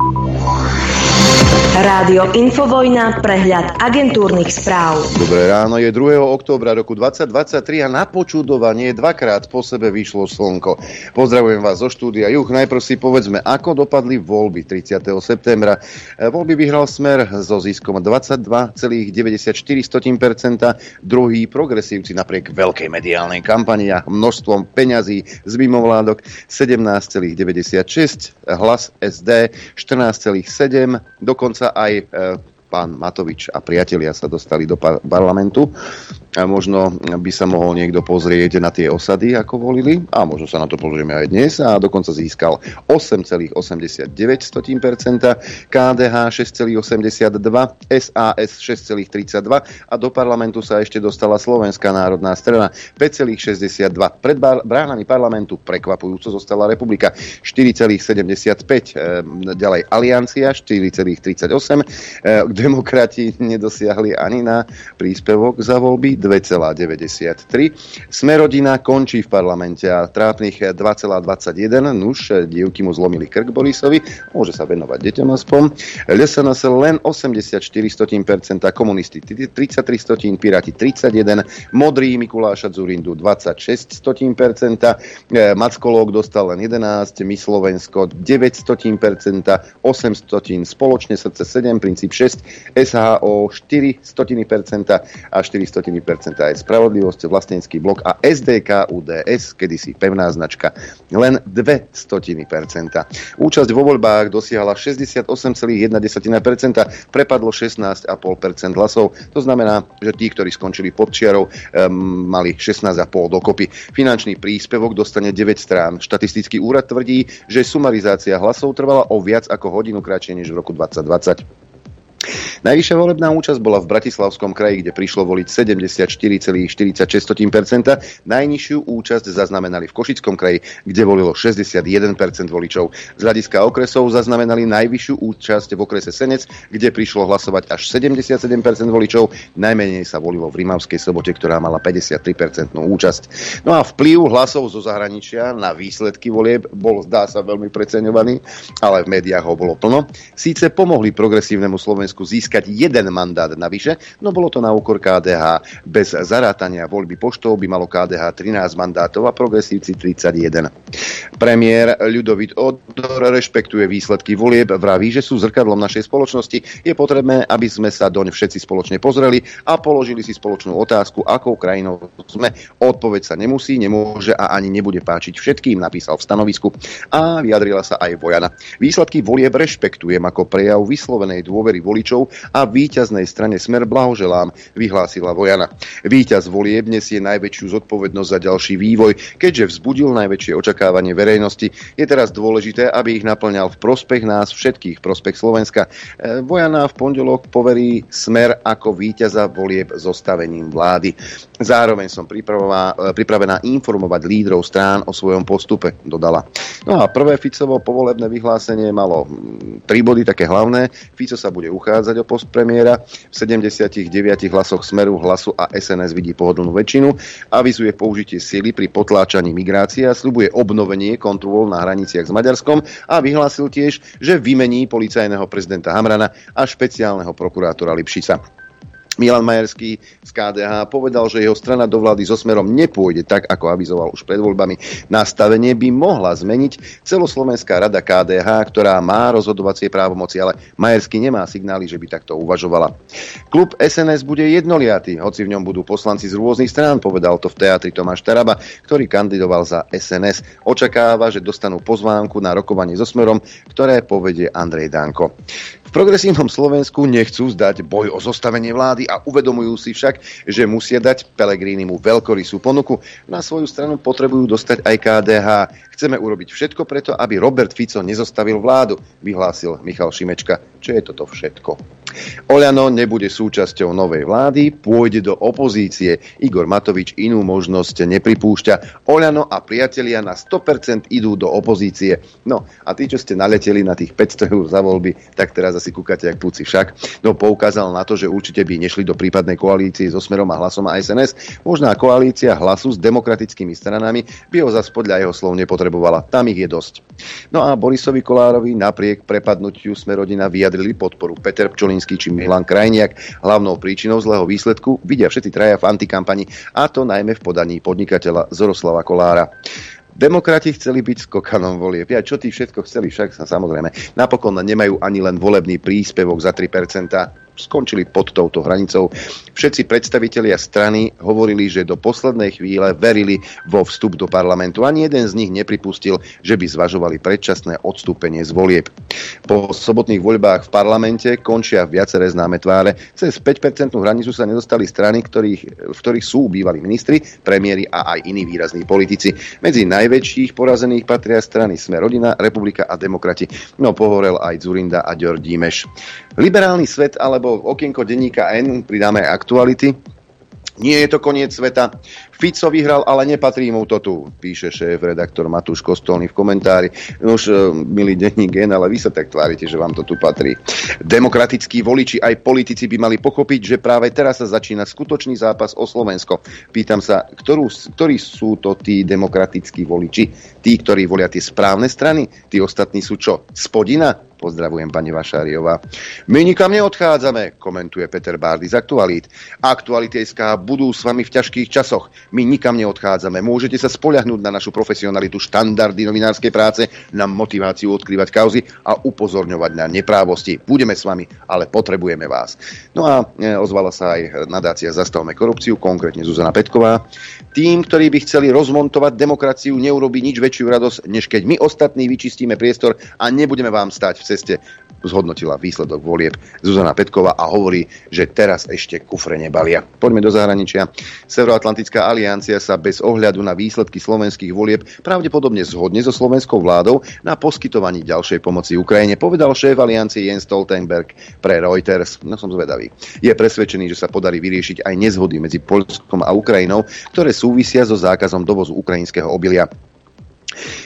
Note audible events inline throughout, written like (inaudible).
you Rádio Infovojna, prehľad agentúrnych správ. Dobré ráno, je 2. októbra roku 2023 a na počudovanie dvakrát po sebe vyšlo slnko. Pozdravujem vás zo štúdia Juch. Najprv si povedzme, ako dopadli voľby 30. septembra. E, voľby vyhral Smer so ziskom 22,94%, druhý progresívci napriek veľkej mediálnej kampani a množstvom peňazí z mimovládok 17,96, hlas SD 14,7, dokonca aj e, pán Matovič a priatelia sa dostali do parlamentu. Možno by sa mohol niekto pozrieť na tie osady, ako volili, a možno sa na to pozrieme aj dnes, a dokonca získal 8,89%, KDH 6,82%, SAS 6,32% a do parlamentu sa ešte dostala Slovenská národná strana 5,62%. Pred bránami parlamentu prekvapujúco zostala republika 4,75%, e, ďalej Aliancia 4,38%, demokrati nedosiahli ani na príspevok za voľby 2,93. Smerodina končí v parlamente a trápnych 2,21. Nuž, dievky mu zlomili krk Borisovi, môže sa venovať deťom aspoň. LSNS len 84%, komunisti 33 stotín, Piráti 31, Modrý Mikuláša Zurindu 26 e, Mackolók dostal len 11, My Slovensko 9 8 stotín, Spoločne srdce 7, Princíp 6, SHO 4% a 4 aj Spravodlivosť, Vlastenecký blok a SDK UDS, kedysi pevná značka, len 0,02%. Účasť vo voľbách dosiahla 68,1%, prepadlo 16,5% hlasov. To znamená, že tí, ktorí skončili pod čiarou, um, mali 16,5 dokopy. Finančný príspevok dostane 9 strán. Štatistický úrad tvrdí, že sumarizácia hlasov trvala o viac ako hodinu kratšie než v roku 2020. Najvyššia volebná účasť bola v Bratislavskom kraji, kde prišlo voliť 74,46%. Najnižšiu účasť zaznamenali v Košickom kraji, kde volilo 61% voličov. Z hľadiska okresov zaznamenali najvyššiu účasť v okrese Senec, kde prišlo hlasovať až 77% voličov. Najmenej sa volilo v Rimavskej sobote, ktorá mala 53% účasť. No a vplyv hlasov zo zahraničia na výsledky volieb bol, zdá sa, veľmi preceňovaný, ale v médiách ho bolo plno. Síce pomohli progresívnemu Slovensku získať získať jeden mandát navyše, no bolo to na úkor KDH. Bez zarátania voľby poštov by malo KDH 13 mandátov a progresívci 31. Premiér Ľudovit Odor rešpektuje výsledky volieb, vraví, že sú zrkadlom našej spoločnosti. Je potrebné, aby sme sa doň všetci spoločne pozreli a položili si spoločnú otázku, akou krajinou sme. Odpoveď sa nemusí, nemôže a ani nebude páčiť všetkým, napísal v stanovisku. A vyjadrila sa aj Vojana. Výsledky volieb rešpektujem ako prejav vyslovenej dôvery voličov a víťaznej strane Smer blahoželám, vyhlásila Vojana. Výťaz volieb nesie najväčšiu zodpovednosť za ďalší vývoj, keďže vzbudil najväčšie očakávanie verejnosti. Je teraz dôležité, aby ich naplňal v prospech nás všetkých, prospech Slovenska. E, Vojana v pondelok poverí Smer ako víťaza volieb zostavením vlády. Zároveň som e, pripravená informovať lídrov strán o svojom postupe, dodala. No a prvé Ficovo povolebné vyhlásenie malo tri body také hlavné. Fico sa bude uchádzať o post premiéra. V 79 hlasoch Smeru, Hlasu a SNS vidí pohodlnú väčšinu. Avizuje použitie sily pri potláčaní migrácie a slubuje obnovenie kontrol na hraniciach s Maďarskom a vyhlásil tiež, že vymení policajného prezidenta Hamrana a špeciálneho prokurátora Lipšica. Milan Majerský z KDH povedal, že jeho strana do vlády so smerom nepôjde tak, ako avizoval už pred voľbami. Nastavenie by mohla zmeniť celoslovenská rada KDH, ktorá má rozhodovacie právomoci, ale Majerský nemá signály, že by takto uvažovala. Klub SNS bude jednoliatý, hoci v ňom budú poslanci z rôznych strán, povedal to v teatri Tomáš Taraba, ktorý kandidoval za SNS. Očakáva, že dostanú pozvánku na rokovanie so smerom, ktoré povedie Andrej Danko progresívnom Slovensku nechcú zdať boj o zostavenie vlády a uvedomujú si však, že musia dať Pelegrínimu veľkorysú ponuku. Na svoju stranu potrebujú dostať aj KDH. Chceme urobiť všetko preto, aby Robert Fico nezostavil vládu, vyhlásil Michal Šimečka. Čo je toto všetko? Oľano nebude súčasťou novej vlády, pôjde do opozície. Igor Matovič inú možnosť nepripúšťa. Oľano a priatelia na 100% idú do opozície. No a tí, čo ste naleteli na tých 500 eur za voľby, tak teraz asi kúkate jak púci však. No poukázal na to, že určite by nešli do prípadnej koalície so Smerom a Hlasom a SNS. Možná koalícia hlasu s demokratickými stranami by ho zase podľa jeho slov nepotrebovala. Tam ich je dosť. No a Borisovi Kolárovi napriek prepadnutiu Smerodina vyjadrili podporu Peter Pčolínsky či Milan Krajniak. Hlavnou príčinou zlého výsledku vidia všetci traja v antikampani, a to najmä v podaní podnikateľa Zoroslava Kolára. Demokrati chceli byť skokanom volieb. Ja čo tí všetko chceli, však sa samozrejme. Napokon nemajú ani len volebný príspevok za 3% skončili pod touto hranicou. Všetci predstavitelia strany hovorili, že do poslednej chvíle verili vo vstup do parlamentu. Ani jeden z nich nepripustil, že by zvažovali predčasné odstúpenie z volieb. Po sobotných voľbách v parlamente končia viaceré známe tváre. Cez 5% hranicu sa nedostali strany, ktorých, v ktorých sú bývalí ministri, premiéry a aj iní výrazní politici. Medzi najväčších porazených patria strany Sme rodina, Republika a demokrati. No pohorel aj Zurinda a Ďor Dímeš. Liberálny svet alebo okienko denníka N, pridáme aktuality. Nie je to koniec sveta. Fico vyhral, ale nepatrí mu to tu, píše šéf-redaktor Matúš Kostolný v komentári. No už, e, milý denník N, ale vy sa tak tvárite, že vám to tu patrí. Demokratickí voliči aj politici by mali pochopiť, že práve teraz sa začína skutočný zápas o Slovensko. Pýtam sa, ktorú, ktorí sú to tí demokratickí voliči? Tí, ktorí volia tie správne strany? Tí ostatní sú čo? Spodina? Pozdravujem, pani Vašáriová. My nikam neodchádzame, komentuje Peter Bárdy z Aktualít. Aktuality SK budú s vami v ťažkých časoch. My nikam neodchádzame. Môžete sa spoľahnúť na našu profesionalitu, štandardy novinárskej práce, na motiváciu odkrývať kauzy a upozorňovať na neprávosti. Budeme s vami, ale potrebujeme vás. No a e, ozvala sa aj nadácia Zastavme korupciu, konkrétne Zuzana Petková. Tým, ktorí by chceli rozmontovať demokraciu, neurobi nič väčšiu radosť, než keď my ostatní vyčistíme priestor a nebudeme vám stať v ceste zhodnotila výsledok volieb Zuzana Petková a hovorí, že teraz ešte kufre nebalia. Poďme do zahraničia. Severoatlantická aliancia sa bez ohľadu na výsledky slovenských volieb pravdepodobne zhodne so slovenskou vládou na poskytovaní ďalšej pomoci Ukrajine, povedal šéf aliancie Jens Stoltenberg pre Reuters. No som zvedavý. Je presvedčený, že sa podarí vyriešiť aj nezhody medzi Polskom a Ukrajinou, ktoré súvisia so zákazom dovozu ukrajinského obilia.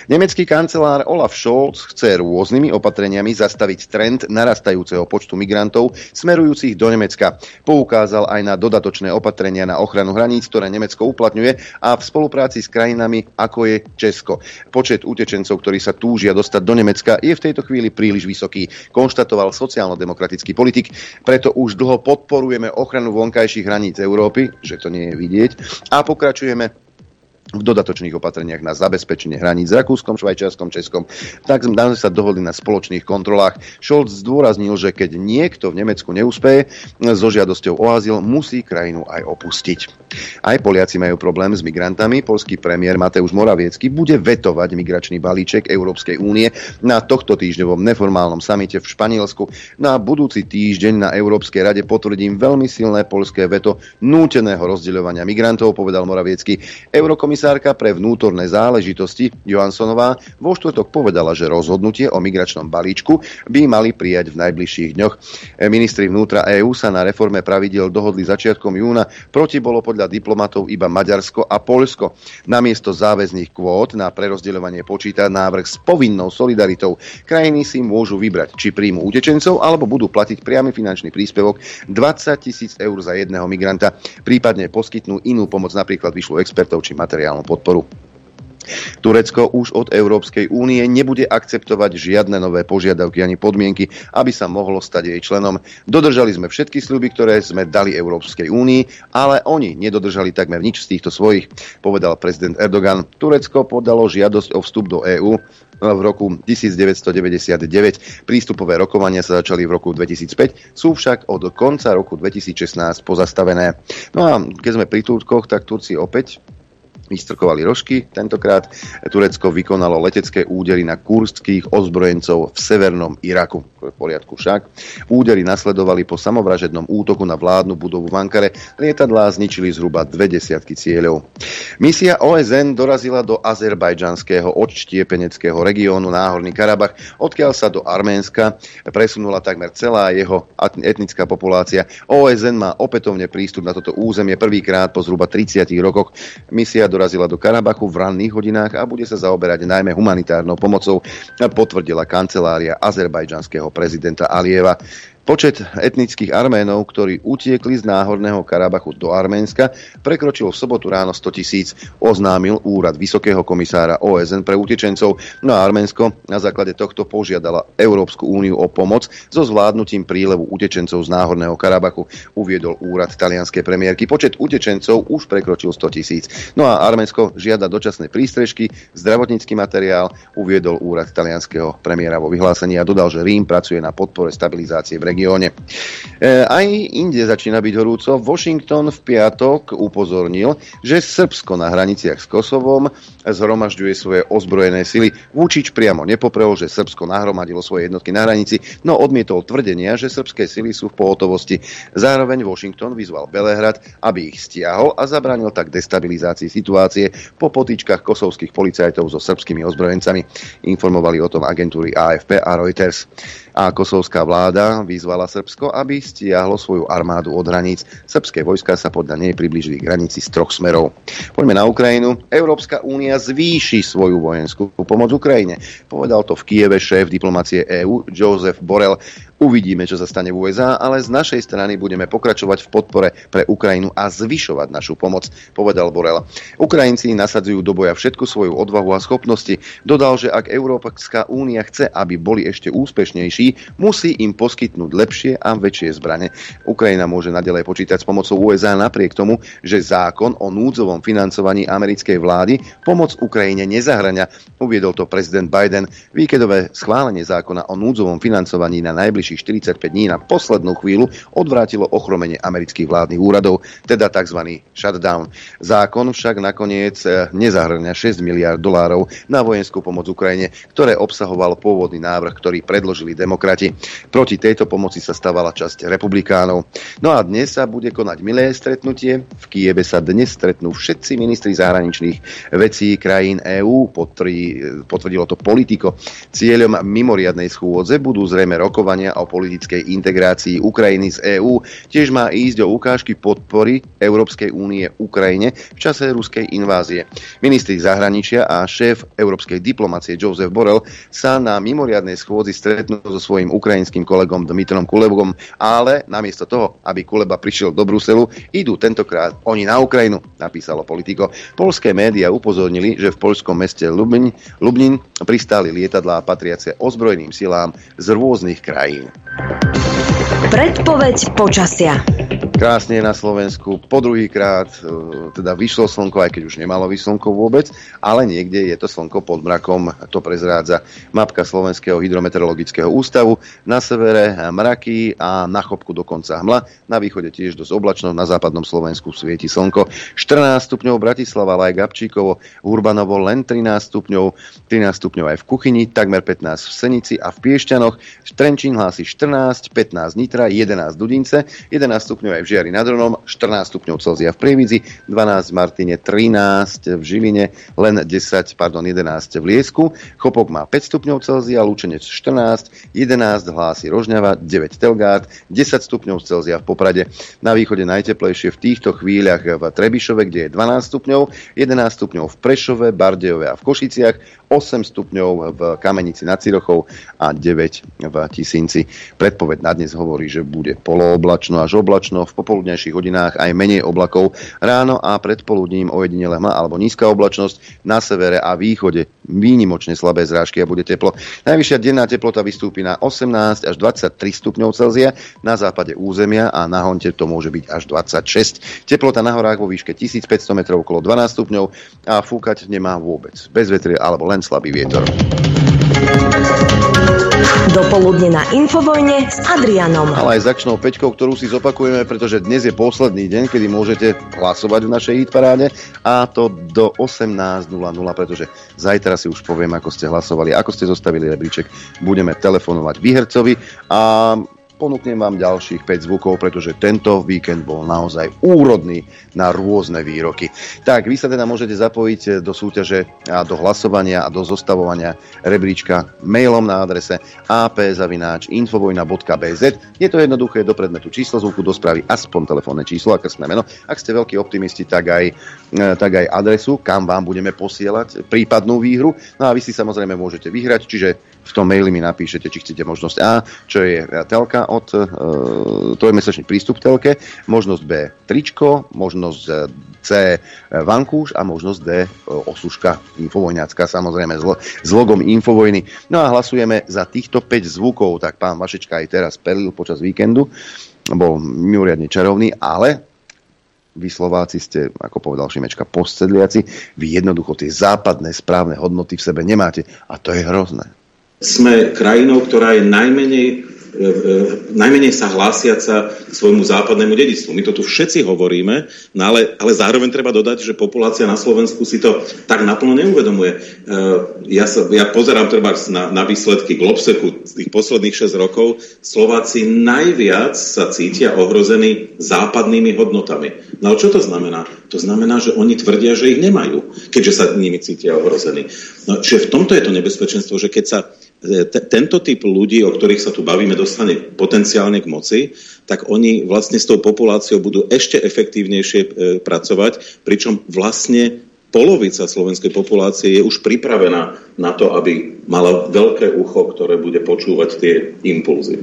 Nemecký kancelár Olaf Scholz chce rôznymi opatreniami zastaviť trend narastajúceho počtu migrantov smerujúcich do Nemecka. Poukázal aj na dodatočné opatrenia na ochranu hraníc, ktoré Nemecko uplatňuje a v spolupráci s krajinami ako je Česko. Počet utečencov, ktorí sa túžia dostať do Nemecka, je v tejto chvíli príliš vysoký, konštatoval sociálno-demokratický politik. Preto už dlho podporujeme ochranu vonkajších hraníc Európy, že to nie je vidieť, a pokračujeme v dodatočných opatreniach na zabezpečenie hraníc s Rakúskom, Švajčiarskom, Českom. Tak sme sa dohodli na spoločných kontrolách. Scholz zdôraznil, že keď niekto v Nemecku neúspeje so žiadosťou o azyl, musí krajinu aj opustiť. Aj Poliaci majú problém s migrantami. Polský premiér Mateusz Moraviecky bude vetovať migračný balíček Európskej únie na tohto týždňovom neformálnom samite v Španielsku. Na budúci týždeň na Európskej rade potvrdím veľmi silné polské veto núteného rozdeľovania migrantov, povedal Moraviecky. Eurokomis Komisárka pre vnútorné záležitosti Johanssonová vo štvrtok povedala, že rozhodnutie o migračnom balíčku by mali prijať v najbližších dňoch. Ministri vnútra EÚ sa na reforme pravidel dohodli začiatkom júna. Proti bolo podľa diplomatov iba Maďarsko a Poľsko. Namiesto záväzných kvót na prerozdeľovanie počíta návrh s povinnou solidaritou. Krajiny si môžu vybrať, či príjmu utečencov alebo budú platiť priamy finančný príspevok 20 tisíc eur za jedného migranta, prípadne poskytnú inú pomoc, napríklad vyšlo expertov či materiál materiálnu podporu. Turecko už od Európskej únie nebude akceptovať žiadne nové požiadavky ani podmienky, aby sa mohlo stať jej členom. Dodržali sme všetky sľuby, ktoré sme dali Európskej únii, ale oni nedodržali takmer nič z týchto svojich, povedal prezident Erdogan. Turecko podalo žiadosť o vstup do EÚ v roku 1999. Prístupové rokovania sa začali v roku 2005, sú však od konca roku 2016 pozastavené. No a keď sme pri Turkoch, tak Turci opäť vystrkovali rožky. Tentokrát Turecko vykonalo letecké údery na kurských ozbrojencov v severnom Iraku. V poriadku však. Údery nasledovali po samovražednom útoku na vládnu budovu v Ankare. Lietadlá zničili zhruba dve desiatky cieľov. Misia OSN dorazila do azerbajdžanského odštiepeneckého regiónu Náhorný Karabach, odkiaľ sa do Arménska presunula takmer celá jeho etnická populácia. OSN má opätovne prístup na toto územie prvýkrát po zhruba 30 rokoch. Misia dorazila do Karabachu v ranných hodinách a bude sa zaoberať najmä humanitárnou pomocou, potvrdila kancelária azerbajdžanského prezidenta Alieva. Počet etnických Arménov, ktorí utiekli z náhorného Karabachu do Arménska, prekročil v sobotu ráno 100 tisíc, oznámil úrad Vysokého komisára OSN pre utečencov. No a Arménsko na základe tohto požiadala Európsku úniu o pomoc so zvládnutím prílevu utečencov z náhorného Karabachu, uviedol úrad talianskej premiérky. Počet utečencov už prekročil 100 tisíc. No a Arménsko žiada dočasné prístrežky, zdravotnícky materiál, uviedol úrad talianského premiéra vo vyhlásení a dodal, že Rím pracuje na podpore stabilizácie v regióne. E, aj inde začína byť horúco. Washington v piatok upozornil, že Srbsko na hraniciach s Kosovom zhromažďuje svoje ozbrojené sily. Vúčič priamo nepoprel, že Srbsko nahromadilo svoje jednotky na hranici, no odmietol tvrdenia, že srbské sily sú v pohotovosti. Zároveň Washington vyzval Belehrad, aby ich stiahol a zabránil tak destabilizácii situácie po potýčkach kosovských policajtov so srbskými ozbrojencami. Informovali o tom agentúry AFP a Reuters a kosovská vláda vyzvala Srbsko, aby stiahlo svoju armádu od hraníc. Srbské vojska sa podľa nej približili k hranici z troch smerov. Poďme na Ukrajinu. Európska únia zvýši svoju vojenskú pomoc Ukrajine. Povedal to v Kieve šéf diplomácie EÚ Joseph Borrell. Uvidíme, čo sa stane v USA, ale z našej strany budeme pokračovať v podpore pre Ukrajinu a zvyšovať našu pomoc, povedal Borel. Ukrajinci nasadzujú do boja všetku svoju odvahu a schopnosti. Dodal, že ak Európska únia chce, aby boli ešte úspešnejší, musí im poskytnúť lepšie a väčšie zbrane. Ukrajina môže nadalej počítať s pomocou USA napriek tomu, že zákon o núdzovom financovaní americkej vlády pomoc Ukrajine nezahrania. Uviedol to prezident Biden. Výkedové schválenie zákona o núdzovom financovaní na najbližších 45 dní na poslednú chvíľu odvrátilo ochromenie amerických vládnych úradov, teda tzv. shutdown. Zákon však nakoniec eh, nezahrňa 6 miliard dolárov na vojenskú pomoc Ukrajine, ktoré obsahoval pôvodný návrh, ktorý predložili demokrati. Proti tejto pomoci sa stávala časť republikánov. No a dnes sa bude konať milé stretnutie. V Kieve sa dnes stretnú všetci ministri zahraničných vecí krajín EÚ, potvrdilo to politiko. Cieľom mimoriadnej schôdze budú zrejme rokovania o politickej integrácii Ukrajiny z EÚ. Tiež má ísť o ukážky podpory Európskej únie Ukrajine v čase ruskej invázie. Ministri zahraničia a šéf európskej diplomacie Joseph Borrell sa na mimoriadnej schôdzi stretnú so svojím ukrajinským kolegom Dmitrom Kulebom, ale namiesto toho, aby Kuleba prišiel do Bruselu, idú tentokrát oni na Ukrajinu, napísalo politiko. Polské médiá upozornili, že v poľskom meste Lubnin, Lubnin pristáli lietadlá patriace ozbrojeným silám z rôznych krajín. Predpoveď počasia. Krásne na Slovensku. Po druhýkrát e, teda vyšlo slnko, aj keď už nemalo vyslnko vôbec, ale niekde je to slnko pod mrakom. To prezrádza mapka Slovenského hydrometeorologického ústavu. Na severe mraky a na chopku dokonca hmla. Na východe tiež dosť oblačno. Na západnom Slovensku svieti slnko. 14 stupňov Bratislava, ale aj Gabčíkovo, Urbanovo len 13 stupňov. 13 stupňov aj v kuchyni, takmer 15 v Senici a v Piešťanoch. Trenčín hlási 14, 15 Nitra, 11 Dudince, 11 stupňov aj v Žiari nad Ronom, 14 stupňov Celzia v Prievidzi, 12 v Martine, 13 v Žiline, len 10, pardon, 11 v Liesku, Chopok má 5 stupňov Celzia, Lučenec 14, 11 hlási Rožňava, 9 Telgát, 10 stupňov Celzia v Poprade. Na východe najteplejšie v týchto chvíľach v Trebišove, kde je 12 stupňov, 11 stupňov v Prešove, Bardejove a v Košiciach, 8 stupňov v Kamenici nad Cirochou a 9 v Tisinci. Predpoveď na dnes hovorí, že bude polooblačno až oblačno, v popoludnejších hodinách aj menej oblakov. Ráno a predpoludním ojedinele hma alebo nízka oblačnosť, na severe a východe výnimočne slabé zrážky a bude teplo. Najvyššia denná teplota vystúpi na 18 až 23 stupňov Celzia, na západe územia a na Honte to môže byť až 26. Teplota na horách vo výške 1500 metrov okolo 12 stupňov a fúkať nemá vôbec. Bez vetria alebo len slabý vietor. Dopoludne na Infovojne s Adrianom. Ale aj začnou peťkou, ktorú si zopakujeme, pretože dnes je posledný deň, kedy môžete hlasovať v našej hitparáde a to do 18.00, pretože zajtra si už poviem, ako ste hlasovali, ako ste zostavili rebríček. Budeme telefonovať výhercovi a ponúknem vám ďalších 5 zvukov, pretože tento víkend bol naozaj úrodný na rôzne výroky. Tak, vy sa teda môžete zapojiť do súťaže a do hlasovania a do zostavovania rebríčka mailom na adrese apzavináčinfovojna.bz. Je to jednoduché do predmetu číslo zvuku, do správy aspoň telefónne číslo, aké sme meno. Ak ste veľkí optimisti, tak aj, e, tak aj adresu, kam vám budeme posielať prípadnú výhru. No a vy si samozrejme môžete vyhrať, čiže v tom maili mi napíšete, či chcete možnosť A, čo je telka od e, trojmesačný prístup telke, možnosť B tričko, možnosť C vankúš a možnosť D e, osuška infovojňacká, samozrejme s, s logom Infovojny. No a hlasujeme za týchto 5 zvukov, tak pán Vašečka aj teraz perlil počas víkendu, bol mimoriadne čarovný, ale vy Slováci ste, ako povedal Šimečka, postsedliaci, vy jednoducho tie západné správne hodnoty v sebe nemáte a to je hrozné sme krajinou, ktorá je najmenej E, e, najmenej sa hlásiaca k svojmu západnému dedictvu. My to tu všetci hovoríme, no ale, ale zároveň treba dodať, že populácia na Slovensku si to tak naplno neuvedomuje. E, ja, sa, ja pozerám treba na, na výsledky Globseku tých posledných 6 rokov. Slováci najviac sa cítia ohrození západnými hodnotami. No čo to znamená? To znamená, že oni tvrdia, že ich nemajú, keďže sa nimi cítia ohrození. No, čiže v tomto je to nebezpečenstvo, že keď sa tento typ ľudí, o ktorých sa tu bavíme, dostane potenciálne k moci, tak oni vlastne s tou populáciou budú ešte efektívnejšie e, pracovať, pričom vlastne polovica slovenskej populácie je už pripravená na to, aby mala veľké ucho, ktoré bude počúvať tie impulzy.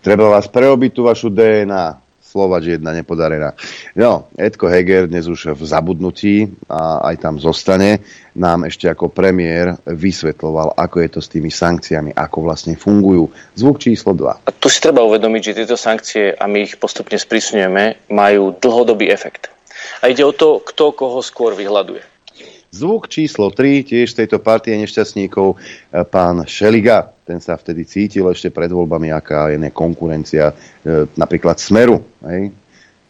Treba vás preobiť tú vašu DNA. Slovač jedna nepodarená. No, Edko Heger dnes už v zabudnutí a aj tam zostane, nám ešte ako premiér vysvetloval, ako je to s tými sankciami, ako vlastne fungujú. Zvuk číslo 2. A tu si treba uvedomiť, že tieto sankcie, a my ich postupne sprísňujeme, majú dlhodobý efekt. A ide o to, kto koho skôr vyhľaduje. Zvuk číslo 3, tiež z tejto partie nešťastníkov, e, pán Šeliga. Ten sa vtedy cítil ešte pred voľbami, aká je konkurencia e, napríklad Smeru. Hej?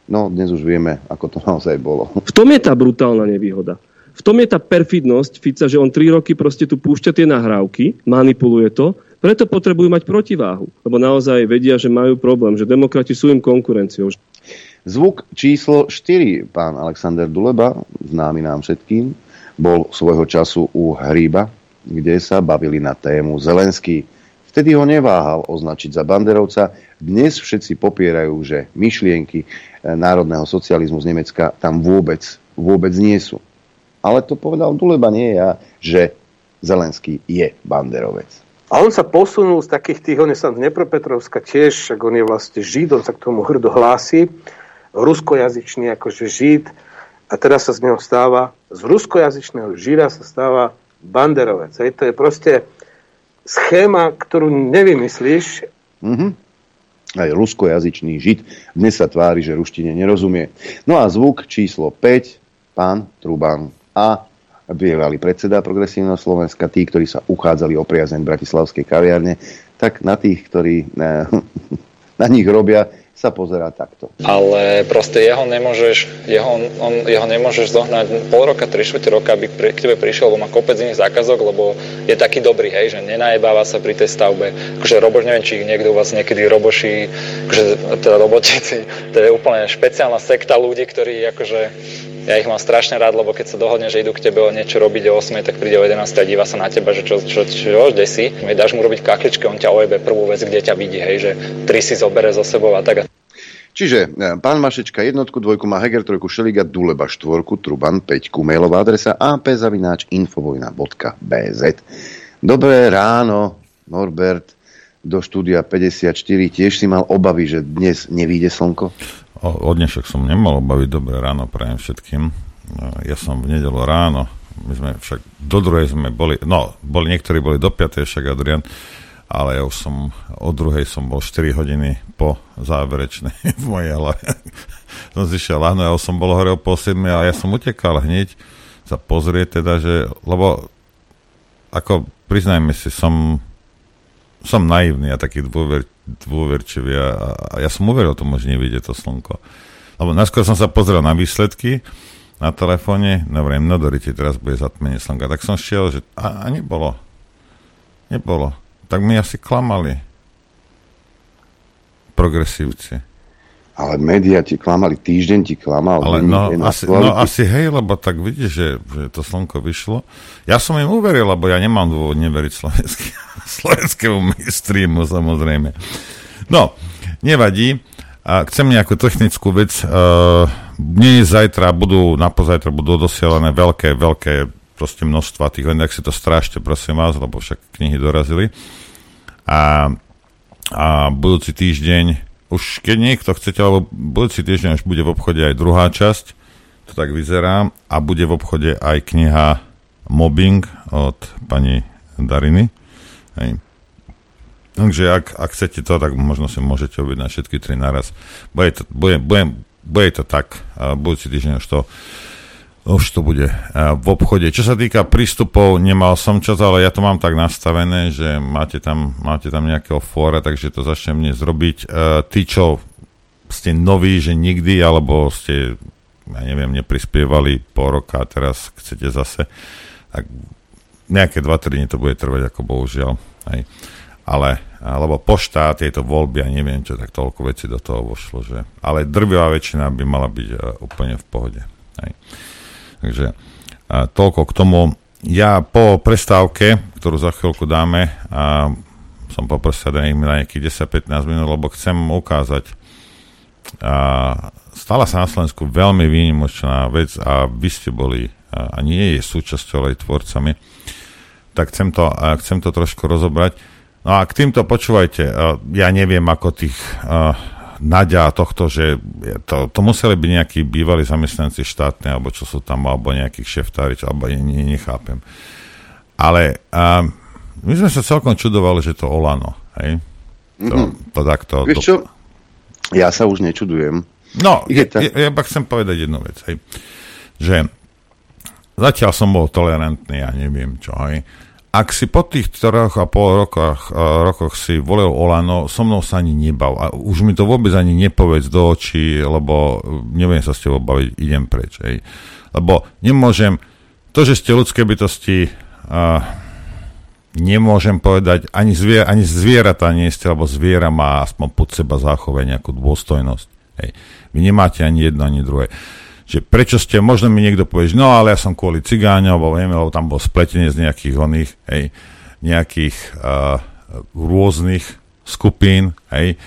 No, dnes už vieme, ako to (laughs) naozaj bolo. V tom je tá brutálna nevýhoda. V tom je tá perfidnosť Fica, že on tri roky proste tu púšťa tie nahrávky, manipuluje to, preto potrebujú mať protiváhu, lebo naozaj vedia, že majú problém, že demokrati sú im konkurenciou. Zvuk číslo 4, pán Alexander Duleba, známy nám všetkým, bol svojho času u Hríba, kde sa bavili na tému Zelenský. Vtedy ho neváhal označiť za banderovca. Dnes všetci popierajú, že myšlienky eh, národného socializmu z Nemecka tam vôbec, vôbec nie sú. Ale to povedal Duleba, nie ja, že Zelenský je banderovec. A on sa posunul z takých tých, on je sa z Dnepropetrovska tiež, však on je vlastne žid, on sa k tomu hrdo hlási, ruskojazyčný akože žid, a teraz sa z neho stáva, z ruskojazyčného žira sa stáva banderovec. Hej, to je proste schéma, ktorú nevymyslíš. Mm-hmm. Aj ruskojazyčný žid dnes sa tvári, že ruštine nerozumie. No a zvuk číslo 5, pán Truban a bývalý predseda Progresívneho Slovenska, tí, ktorí sa uchádzali o priazeň Bratislavskej kaviarne, tak na tých, ktorí na, (laughs) na nich robia, sa pozerá takto. Ale proste jeho nemôžeš, jeho, on, jeho nemôžeš zohnať pol roka, tri štvrte roka, aby pri, k tebe prišiel, lebo má kopec iných zákazok, lebo je taký dobrý, hej, že nenajebáva sa pri tej stavbe. Akože roboš, neviem, či niekto u vás niekedy roboší, akože teda robotíci, to je úplne špeciálna sekta ľudí, ktorí akože ja ich mám strašne rád, lebo keď sa dohodne, že idú k tebe o niečo robiť o 8, tak príde o 11 a díva sa na teba, že čo, čo, čo, kde si. Dáš mu robiť kakličky, on ťa ojebe prvú vec, kde ťa vidí, hej, že tri si zobere zo sebou a tak. Čiže e, pán Mašečka jednotku, dvojku má Heger, trojku Šeliga, Duleba štvorku, Truban peťku, mailová adresa apzavináč.infovojna.bz Dobré ráno, Norbert, do štúdia 54. Tiež si mal obavy, že dnes nevíde slnko? O, od dnešok som nemal obavy. Dobré ráno prajem všetkým. E, ja som v nedelo ráno, my sme však do druhej sme boli, no, boli, niektorí boli do 5. však Adrian, ale ja už som, od druhej som bol 4 hodiny po záverečnej (laughs) v mojej hlave. (laughs) som zišiel ráno, ja už som bol hore o pol 7 a ja som utekal hneď sa pozrieť teda, že, lebo ako priznajme si, som som naivný a taký dôver, dôverčivý a, a ja som uveril tomu, že nevidie to slnko. Lebo najskôr som sa pozrel na výsledky na telefóne, dobre, no dorite, teraz bude zatmenie slnka. Tak som šiel, že a, a nebolo. Nebolo. Tak mi asi klamali. Progresívci. Ale médiá ti klamali, týždeň ti klamal. Ale no asi, no asi hej, lebo tak vidíš, že, že to slnko vyšlo. Ja som im uveril, lebo ja nemám dôvod neveriť slovenský, (laughs) slovenskému mainstreamu, samozrejme. No, nevadí. A chcem nejakú technickú vec. Uh, dnes, zajtra budú, na pozajtra budú dosielané veľké, veľké proste množstva tých, len ak si to strážte, prosím vás, lebo však knihy dorazili. A, a budúci týždeň už keď niekto chcete, lebo budúci týždeň už bude v obchode aj druhá časť, to tak vyzerá, a bude v obchode aj kniha Mobbing od pani Dariny. Hej. Takže ak, ak chcete to, tak možno si môžete objednať všetky tri naraz. Bude to, bude, bude, bude to tak, budúci týždeň už to už to bude v obchode. Čo sa týka prístupov, nemal som čas, ale ja to mám tak nastavené, že máte tam, máte tam nejakého fóra, takže to začnem dnes robiť. E, tí, čo ste noví, že nikdy, alebo ste, ja neviem, neprispievali pol roka a teraz chcete zase, tak nejaké 2-3 dní to bude trvať, ako bohužiaľ. Hej. Ale, alebo pošta, tieto voľby, ja neviem čo, tak toľko veci do toho vošlo, že... Ale drvivá väčšina by mala byť uh, úplne v pohode. Hej. Takže a toľko k tomu. Ja po prestávke, ktorú za chvíľku dáme, a som poprosil na nejakých 10-15 minút, lebo chcem ukázať. A stala sa na Slovensku veľmi výnimočná vec a vy ste boli a, a nie je súčasťou aj tvorcami. Tak chcem to, chcem to trošku rozobrať. No a k týmto počúvajte, ja neviem, ako tých Nadia tohto, že to, to museli byť nejakí bývalí zamestnanci štátne, alebo čo sú tam, alebo nejakých šeftári, alebo ne, ne, nechápem. Ale a, my sme sa celkom čudovali, že to Olano, hej? To, mm-hmm. to takto... Vieš čo? Ja sa už nečudujem. No, (laughs) ja, ja, ja chcem povedať jednu vec, hej? Že zatiaľ som bol tolerantný, ja neviem čo, hej? Ak si po tých troch a pol rokoch, uh, rokoch si volil Olano, so mnou sa ani nebav. A už mi to vôbec ani nepovedz do očí, lebo neviem sa s tebou baviť, idem preč. Ej. Lebo nemôžem, to, že ste ľudské bytosti, uh, nemôžem povedať, ani, zvier, ani zvieratá nie ste, lebo zviera má aspoň pod seba zachovať nejakú dôstojnosť. Hej. Vy nemáte ani jedno, ani druhé že prečo ste, možno mi niekto povie, že no ale ja som kvôli cigáňov, lebo neviem, lebo tam bol spletenie z nejakých oných, hej, nejakých uh, rôznych skupín, hej,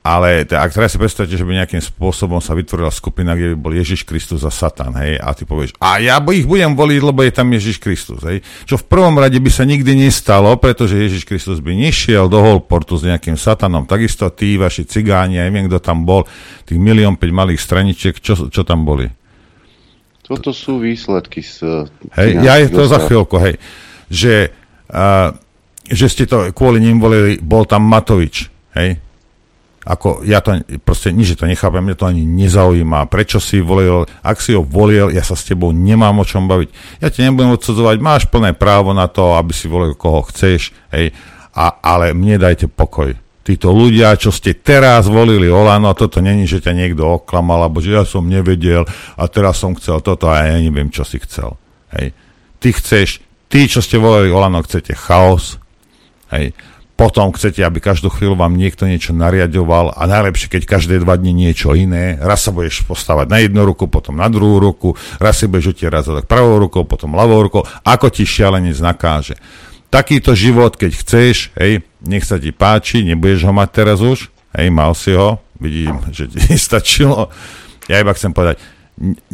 ale ak teraz si predstavíte, že by nejakým spôsobom sa vytvorila skupina, kde by bol Ježiš Kristus a Satan, hej, a ty povieš, a ja ich budem voliť, lebo je tam Ježiš Kristus, hej. Čo v prvom rade by sa nikdy nestalo, pretože Ježiš Kristus by nešiel do Holportu s nejakým Satanom. Takisto tí vaši cigáni, ja neviem, kto tam bol, tých milión päť malých straničiek, čo, čo tam boli? Toto sú výsledky z... Hej, ja je to za chvíľku, hej. Že, uh, že ste to kvôli ním volili, bol tam Matovič, hej. Ako, ja to proste nič to nechápem, mňa to ani nezaujíma. Prečo si volil, ak si ho volil, ja sa s tebou nemám o čom baviť. Ja ti nebudem odsudzovať, máš plné právo na to, aby si volil koho chceš, hej. A, ale mne dajte pokoj títo ľudia, čo ste teraz volili Olano, a toto není, že ťa niekto oklamal, alebo že ja som nevedel a teraz som chcel toto a ja neviem, čo si chcel. Hej. Ty chceš, tí, čo ste volili Olano, chcete chaos, hej. Potom chcete, aby každú chvíľu vám niekto niečo nariadoval a najlepšie, keď každé dva dni niečo iné. Raz sa budeš postavať na jednu ruku, potom na druhú ruku, raz si budeš utierať zadok pravou rukou, potom ľavou rukou, ako ti šialenec nakáže takýto život, keď chceš, hej, nech sa ti páči, nebudeš ho mať teraz už, hej, mal si ho, vidím, (laughs) že ti nestačilo. Ja iba chcem povedať,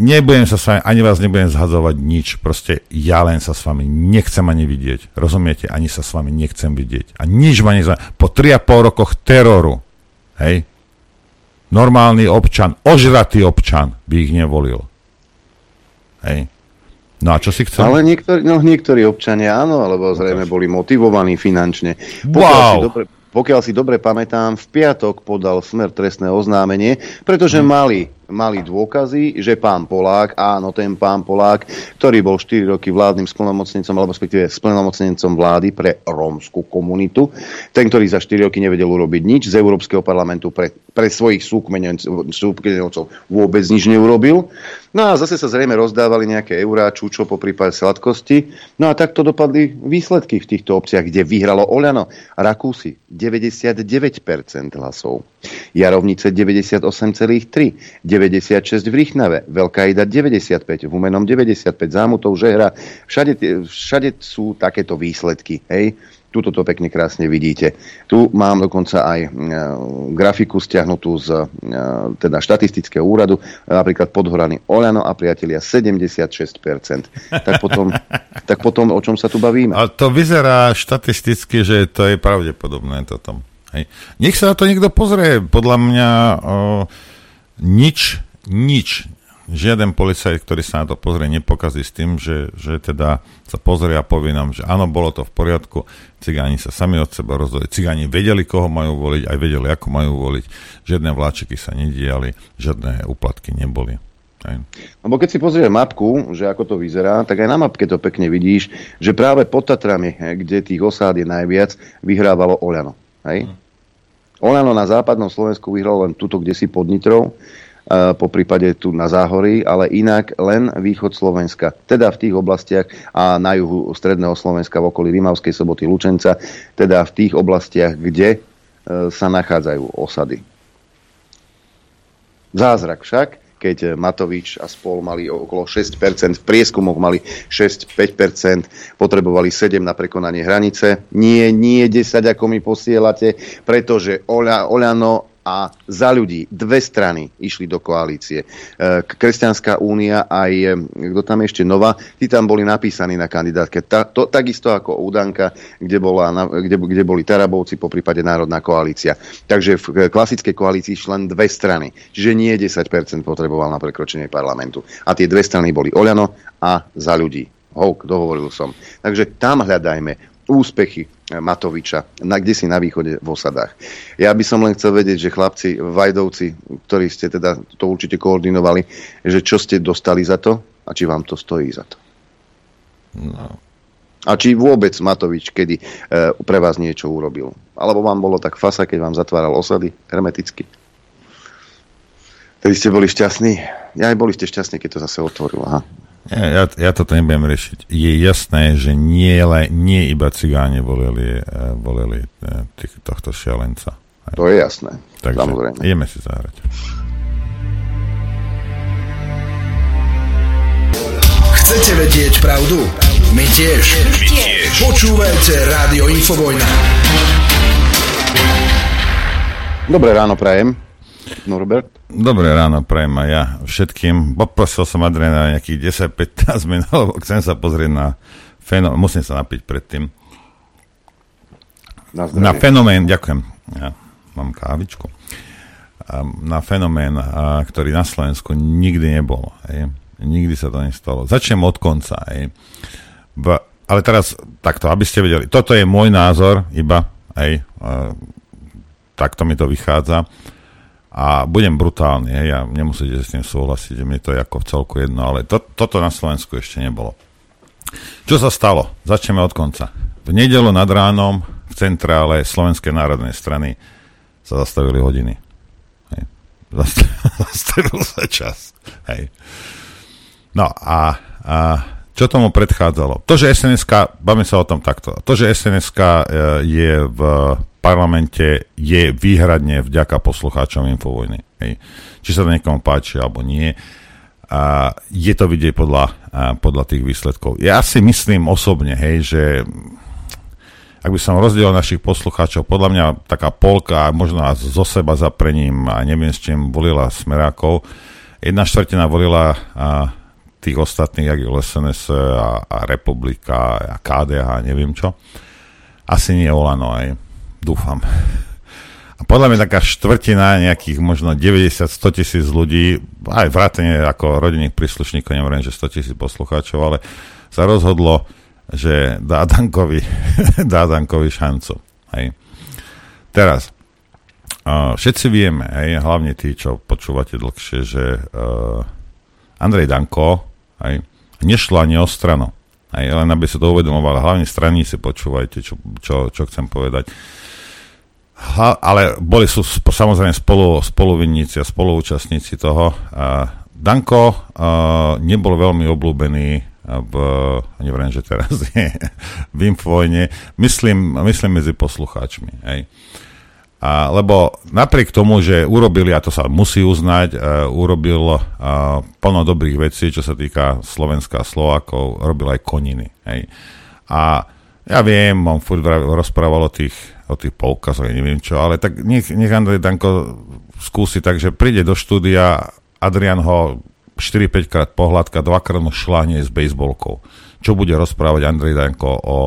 nebudem sa s vami, ani vás nebudem zhadzovať nič, proste ja len sa s vami nechcem ani vidieť, rozumiete, ani sa s vami nechcem vidieť. A nič ma nezaujíma. Po 3,5 rokoch teroru, hej, normálny občan, ožratý občan by ich nevolil. Hej. No a čo si chcel? Ale niektorí, no, niektorí občania áno, alebo zrejme boli motivovaní finančne. Pokiaľ wow. si dobre, pokiaľ si dobre pamätám, v piatok podal smer trestné oznámenie, pretože hmm. mali mali dôkazy, že pán Polák, áno, ten pán Polák, ktorý bol 4 roky vládnym splnomocnencom, alebo respektíve splnomocnencom vlády pre rómsku komunitu, ten, ktorý za 4 roky nevedel urobiť nič, z Európskeho parlamentu pre, pre svojich súkmenovcov vôbec nič neurobil. No a zase sa zrejme rozdávali nejaké eurá, čučo, po prípade sladkosti. No a takto dopadli výsledky v týchto obciach, kde vyhralo Oľano. Rakúsi 99% hlasov. Jarovnice 98,3, 96 v Rýchnave, Veľká Ida 95, v Umenom 95, Zámutov, Žehra, všade, všade sú takéto výsledky. Hej? Tuto to pekne krásne vidíte. Tu mám dokonca aj e, grafiku stiahnutú z e, teda štatistického úradu, napríklad Podhorany Oľano a priatelia 76%. Tak potom, tak potom o čom sa tu bavíme? Ale to vyzerá štatisticky, že to je pravdepodobné toto. Hej. Nech sa na to niekto pozrie. Podľa mňa o, nič, nič žiaden policajt, ktorý sa na to pozrie, nepokazí s tým, že, že teda sa pozrie a povie nám, že áno, bolo to v poriadku, cigáni sa sami od seba rozhodli, cigáni vedeli, koho majú voliť, aj vedeli, ako majú voliť, žiadne vláčiky sa nediali, žiadne úplatky neboli. Lebo keď si pozrieš mapku, že ako to vyzerá, tak aj na mapke to pekne vidíš, že práve pod Tatrami, kde tých osád je najviac, vyhrávalo Oľano. Hej? Oľano na západnom Slovensku vyhralo len tuto, kde si pod Nitrou, po prípade tu na Záhorí, ale inak len východ Slovenska. Teda v tých oblastiach a na juhu stredného Slovenska v okolí Rimavskej soboty Lučenca, teda v tých oblastiach, kde e, sa nachádzajú osady. Zázrak však, keď Matovič a spol mali okolo 6%, v prieskumoch mali 6-5%, potrebovali 7 na prekonanie hranice. Nie, nie 10, ako mi posielate, pretože Oľa, Oľano a za ľudí dve strany išli do koalície. E, Kresťanská únia aj, e, kto tam ešte nová, tí tam boli napísaní na kandidátke. Ta, to, takisto ako Udanka, kde, bola, kde, kde boli Tarabovci, po prípade Národná koalícia. Takže v klasickej koalícii len dve strany. Čiže nie 10% potreboval na prekročenie parlamentu. A tie dve strany boli Oľano a za ľudí. Houk, dohovoril som. Takže tam hľadajme úspechy Matoviča, na, kde si na východe v osadách. Ja by som len chcel vedieť, že chlapci Vajdovci, ktorí ste teda to určite koordinovali, že čo ste dostali za to a či vám to stojí za to. No. A či vôbec Matovič kedy e, pre vás niečo urobil. Alebo vám bolo tak fasa, keď vám zatváral osady hermeticky. Tedy ste boli šťastní. Ja aj boli ste šťastní, keď to zase otvoril. Aha. Ja, ja, ja toto nebudem riešiť. Je jasné, že nie, le, nie iba cigáni volili, uh, volili uh, tých, tohto šialenca. To je jasné. Takže samozrejme. ideme si zahrať. Chcete vedieť pravdu? My tiež. My tiež. Počúvajte Rádio Infovojna. Dobré ráno, prajem. Norbert. Dobré ráno, prajem aj ja všetkým. Poprosil som Adriana nejakých 10-15 minút, lebo chcem sa pozrieť na fenomén, musím sa napiť predtým. Na, na fenomén, ďakujem, ja mám kávičku. Na fenomén, ktorý na Slovensku nikdy nebol. Hej. Nikdy sa to nestalo. Začnem od konca. Hej. V, ale teraz takto, aby ste vedeli, toto je môj názor, iba, hej, takto mi to vychádza a budem brutálny, hej, ja nemusíte s tým súhlasiť, mi to je ako v celku jedno, ale to, toto na Slovensku ešte nebolo. Čo sa stalo? Začneme od konca. V nedelu nad ránom v centrále Slovenskej národnej strany sa zastavili hodiny. Hej. (laughs) Zastavil sa čas. Hej. No a, a čo tomu predchádzalo? To, že SNSK, bavíme sa o tom takto, to, že SNSK e, je v parlamente je výhradne vďaka poslucháčom Infovojny. Hej. Či sa to niekomu páči alebo nie. A je to vidieť podľa, a podľa tých výsledkov. Ja si myslím osobne, hej, že ak by som rozdielal našich poslucháčov, podľa mňa taká polka, možno zo seba zaprením a neviem s čím volila Smerákov, jedna štvrtina volila a tých ostatných, jak je SNS a, a Republika a KDH neviem čo. Asi nie Olano aj dúfam. A podľa mňa taká štvrtina, nejakých možno 90-100 tisíc ľudí, aj vrátane ako rodinných príslušníkov, neviem, že 100 tisíc poslucháčov, ale sa rozhodlo, že dá Dankovi, (laughs) dá Dankovi šancu. Hej. Teraz, všetci vieme, hej, hlavne tí, čo počúvate dlhšie, že uh, Andrej Danko hej, nešlo ani o stranu. Hej, len aby sa to uvedomovalo, hlavne straníci počúvajte, čo, čo, čo chcem povedať. Ha, ale boli sú samozrejme spolu, spoluvinníci a spoluúčastníci toho. Uh, Danko uh, nebol veľmi obľúbený v, neviem, že teraz (laughs) je v Infovojne, myslím, myslím medzi poslucháčmi. Hej. A, lebo napriek tomu, že urobili, a to sa musí uznať, uh, urobil uh, plno dobrých vecí, čo sa týka Slovenska a Slovákov, robil aj koniny. Hej. A ja viem, on furt rozprával o tých, o tých poukazoch, neviem čo, ale tak nech, nech Andrej Danko skúsi tak, že príde do štúdia, Adrian ho 4-5 krát pohľadka, dvakrát mu šlánie s bejsbolkou. Čo bude rozprávať Andrej Danko o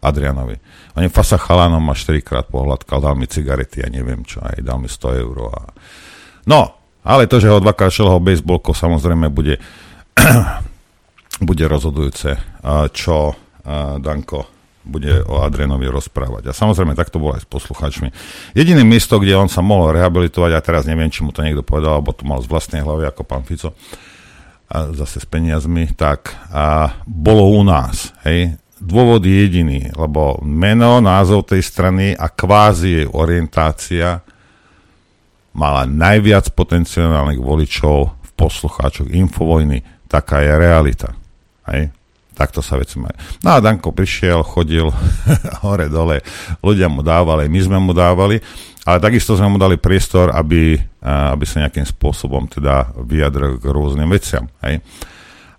Adrianovi. Oni fasa chalanom ma 4 krát pohľadkal, dal mi cigarety a ja neviem čo, aj dal mi 100 eur. A... No, ale to, že ho dvakrát šelho baseballkou, samozrejme bude, (clears throat) bude rozhodujúce, čo Danko bude o Adrianovi rozprávať. A samozrejme, tak to bolo aj s posluchačmi. Jediné miesto, kde on sa mohol rehabilitovať, a teraz neviem, či mu to niekto povedal, alebo to mal z vlastnej hlavy ako pán Fico, a zase s peniazmi, tak a bolo u nás. Hej dôvod je jediný, lebo meno, názov tej strany a kvázi jej orientácia mala najviac potenciálnych voličov v poslucháčoch Infovojny. Taká je realita. Hej? Takto sa veci majú. No a Danko prišiel, chodil (laughs) hore, dole, ľudia mu dávali, my sme mu dávali, ale takisto sme mu dali priestor, aby, aby sa nejakým spôsobom teda vyjadril k rôznym veciam. Hej?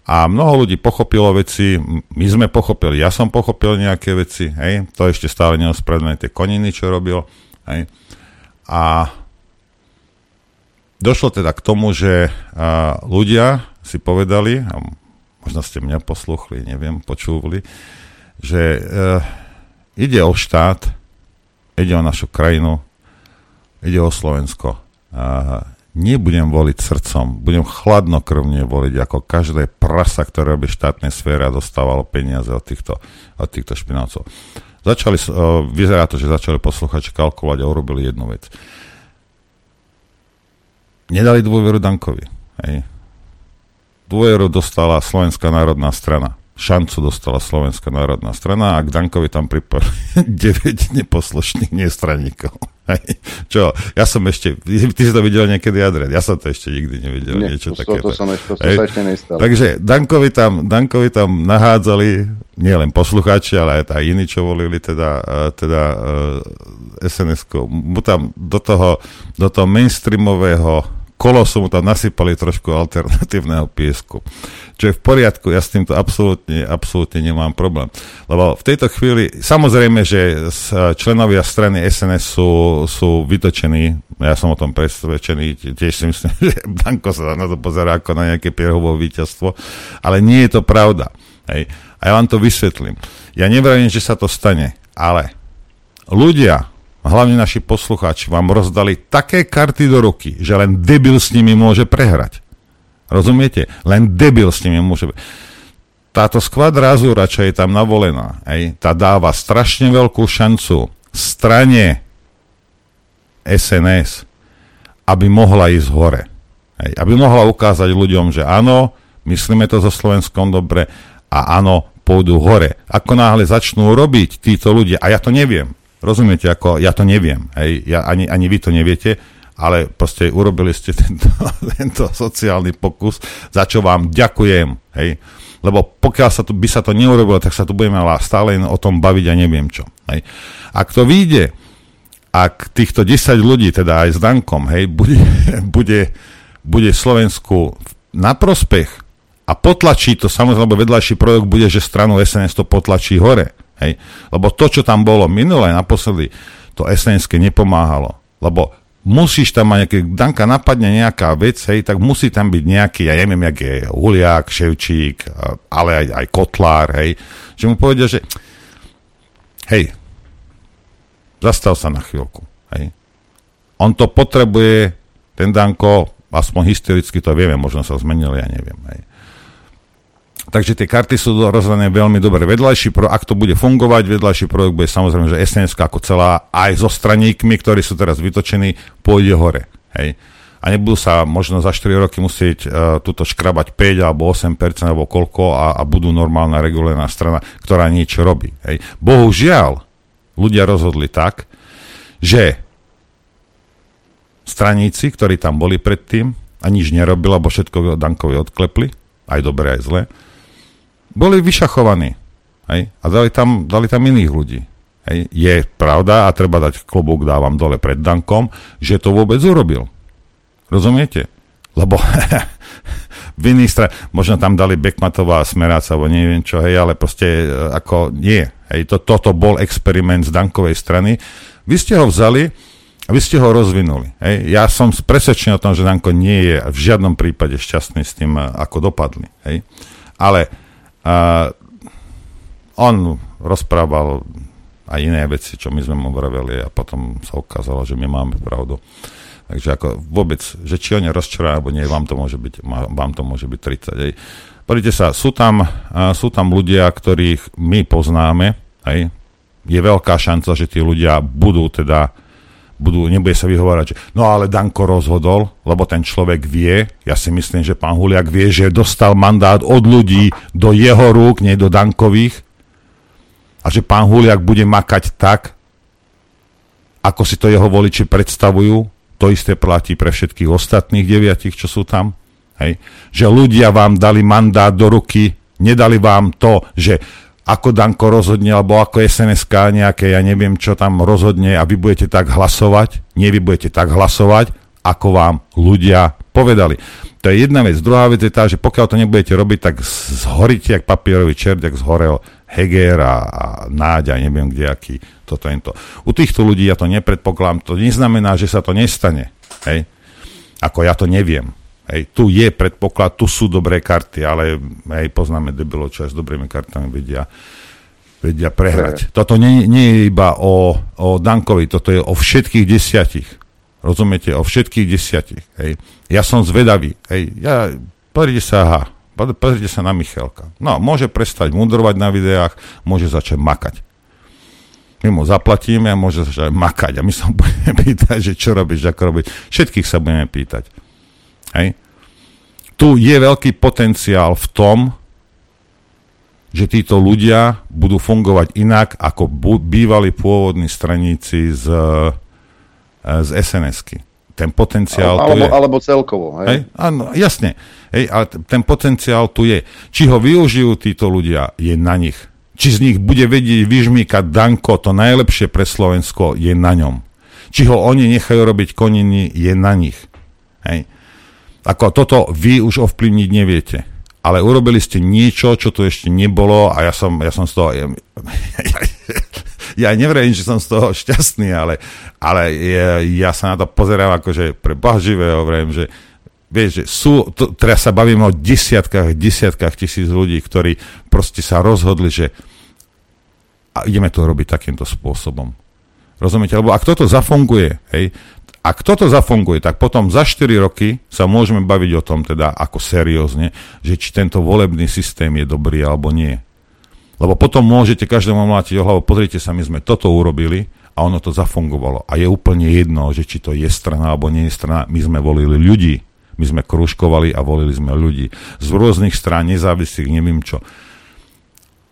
A mnoho ľudí pochopilo veci, my sme pochopili, ja som pochopil nejaké veci, hej, to ešte stále neospravedlňuje tie koniny, čo robil, hej. A došlo teda k tomu, že a, ľudia si povedali, a možno ste mňa posluchli, neviem, počúvali, že e, ide o štát, ide o našu krajinu, ide o Slovensko. A, nebudem voliť srdcom, budem chladnokrvne voliť ako každé prasa, ktoré robí štátnej sfére a dostávalo peniaze od týchto, od týchto špinavcov. Začali, vyzerá to, že začali posluchači kalkulovať a urobili jednu vec. Nedali dôveru Dankovi. Hej. Dôveru dostala Slovenská národná strana šancu dostala Slovenská národná strana a k Dankovi tam pripojili (laughs) 9 neposlušných nestraníkov. Čo, ja som ešte, ty si to videl niekedy, Adrian, ja som to ešte nikdy nevidel, Nie, niečo to, také. To, som ešte, to sa ešte nestalo. Takže Dankovi tam, Dankovi tam nahádzali nielen poslucháči, ale aj tá iní, čo volili teda, e, teda uh, SNS-ku. Mu tam do toho, do toho mainstreamového kolosu mu tam nasypali trošku alternatívneho piesku. Čo je v poriadku, ja s týmto absolútne, absolútne nemám problém. Lebo v tejto chvíli, samozrejme, že členovia strany SNS sú, sú vytočení, ja som o tom presvedčený, tiež si myslím, (laughs) že Danko sa na to pozerá ako na nejaké pierhovo víťazstvo, ale nie je to pravda. Hej. A ja vám to vysvetlím. Ja nevravím, že sa to stane, ale ľudia, hlavne naši poslucháči, vám rozdali také karty do ruky, že len debil s nimi môže prehrať. Rozumiete? Len debil s nimi môže... Táto skvadra Azura, čo je tam navolená, aj, tá dáva strašne veľkú šancu strane SNS, aby mohla ísť hore. Aj, aby mohla ukázať ľuďom, že áno, myslíme to so Slovenskom dobre a áno, pôjdu hore. Ako náhle začnú robiť títo ľudia, a ja to neviem, Rozumiete, ako ja to neviem, hej, ja, ani, ani vy to neviete, ale proste urobili ste (laughs) tento, tento sociálny pokus, za čo vám ďakujem, hej. Lebo pokiaľ sa to, by sa to neurobilo, tak sa tu budeme stále o tom baviť a neviem čo. Hej. Ak to vyjde, ak týchto 10 ľudí, teda aj s Dankom, hej, bude, (laughs) bude, bude Slovensku na prospech a potlačí to, samozrejme, vedľajší projekt bude, že stranu SNS to potlačí hore. Hej? Lebo to, čo tam bolo minulé, naposledy, to sns nepomáhalo. Lebo musíš tam mať nejaké, Danka napadne nejaká vec, hej, tak musí tam byť nejaký, ja neviem, jak je Huliak, Ševčík, ale aj, aj Kotlár, hej, že mu povedia, že hej, zastav sa na chvíľku, hej. On to potrebuje, ten Danko, aspoň historicky to vieme, možno sa zmenil, ja neviem, hej. Takže tie karty sú rozdané veľmi dobre. Vedľajší pro, ak to bude fungovať, vedľajší projekt bude samozrejme, že SNS ako celá aj so straníkmi, ktorí sú teraz vytočení, pôjde hore. Hej. A nebudú sa možno za 4 roky musieť uh, túto škrabať 5 alebo 8% alebo koľko a, a budú normálna regulárna strana, ktorá niečo robí. Hej. Bohužiaľ, ľudia rozhodli tak, že straníci, ktorí tam boli predtým a nič nerobili, lebo všetko Dankovi odklepli, aj dobre, aj zle, boli vyšachovaní. Hej? A dali tam, dali tam iných ľudí. Hej? Je pravda a treba dať klobúk, dávam dole pred Dankom, že to vôbec urobil. Rozumiete? Lebo (laughs) v iných stra- možno tam dali Bekmatová smeráca, alebo neviem čo, hej, ale proste e, ako nie. Hej, to, toto bol experiment z Dankovej strany. Vy ste ho vzali a vy ste ho rozvinuli. Hej. Ja som presvedčený o tom, že Danko nie je v žiadnom prípade šťastný s tým, e, ako dopadli. Hej. Ale a on rozprával aj iné veci, čo my sme mu vraveli a potom sa ukázalo, že my máme pravdu. Takže ako vôbec, že či on je rozčará, alebo nie, vám to môže byť, vám to môže byť 30. Hej. Pozrite sa, sú tam, sú tam ľudia, ktorých my poznáme, hej. je veľká šanca, že tí ľudia budú teda budú, nebude sa vyhovárať, že no ale Danko rozhodol, lebo ten človek vie, ja si myslím, že pán Huliak vie, že dostal mandát od ľudí do jeho rúk, nie do Dankových a že pán Huliak bude makať tak, ako si to jeho voliči predstavujú, to isté platí pre všetkých ostatných deviatich, čo sú tam. Hej. Že ľudia vám dali mandát do ruky, nedali vám to, že ako Danko rozhodne, alebo ako SNSK nejaké, ja neviem, čo tam rozhodne a vy budete tak hlasovať, nie vy budete tak hlasovať, ako vám ľudia povedali. To je jedna vec. Druhá vec je tá, že pokiaľ to nebudete robiť, tak zhoríte jak papierový čert, jak zhorel Heger a, a Náď a neviem kde aký toto to. U týchto ľudí ja to nepredpokladám. To neznamená, že sa to nestane. Hej? Ako ja to neviem. Hej, tu je predpoklad, tu sú dobré karty, ale hej, poznáme debilo, čo aj s dobrými kartami vedia, vedia prehrať. Toto nie, nie je iba o, o Dankovi, toto je o všetkých desiatich. Rozumiete? O všetkých desiatich. Hej. Ja som zvedavý. Hej. Ja, pozrite sa, aha, pozrite sa na Michalka. No, môže prestať mudrovať na videách, môže začať makať. My mu zaplatíme a môže začať makať. A my sa (laughs) budeme pýtať, že čo robíš, ako robiť. Všetkých sa budeme pýtať. Hej. Tu je veľký potenciál v tom, že títo ľudia budú fungovať inak ako bývalí pôvodní straníci z, z SNS-ky. Ten potenciál alebo, tu je. Alebo celkovo. Hej? Hej? Áno, jasne. Hej, ale ten potenciál tu je. Či ho využijú títo ľudia, je na nich. Či z nich bude vedieť vyžmýkať Danko, to najlepšie pre Slovensko, je na ňom. Či ho oni nechajú robiť koniny, je na nich. Hej. Ako toto vy už ovplyvniť neviete. Ale urobili ste niečo, čo tu ešte nebolo a ja som, ja som z toho... Ja, (laughs) ja, ja neverím, že som z toho šťastný, ale, ale ja, ja sa na to pozerám akože pre Boha živého, hovorím, že vieš, že sú, to, teraz sa bavíme o desiatkách, desiatkách tisíc ľudí, ktorí proste sa rozhodli, že a ideme to robiť takýmto spôsobom. Rozumiete? Lebo ak toto zafunguje, hej, ak toto zafunguje, tak potom za 4 roky sa môžeme baviť o tom teda ako seriózne, že či tento volebný systém je dobrý alebo nie. Lebo potom môžete každému mlátiť o hlavu, pozrite sa, my sme toto urobili a ono to zafungovalo. A je úplne jedno, že či to je strana alebo nie je strana, my sme volili ľudí. My sme kružkovali a volili sme ľudí. Z rôznych strán, nezávislých, neviem čo.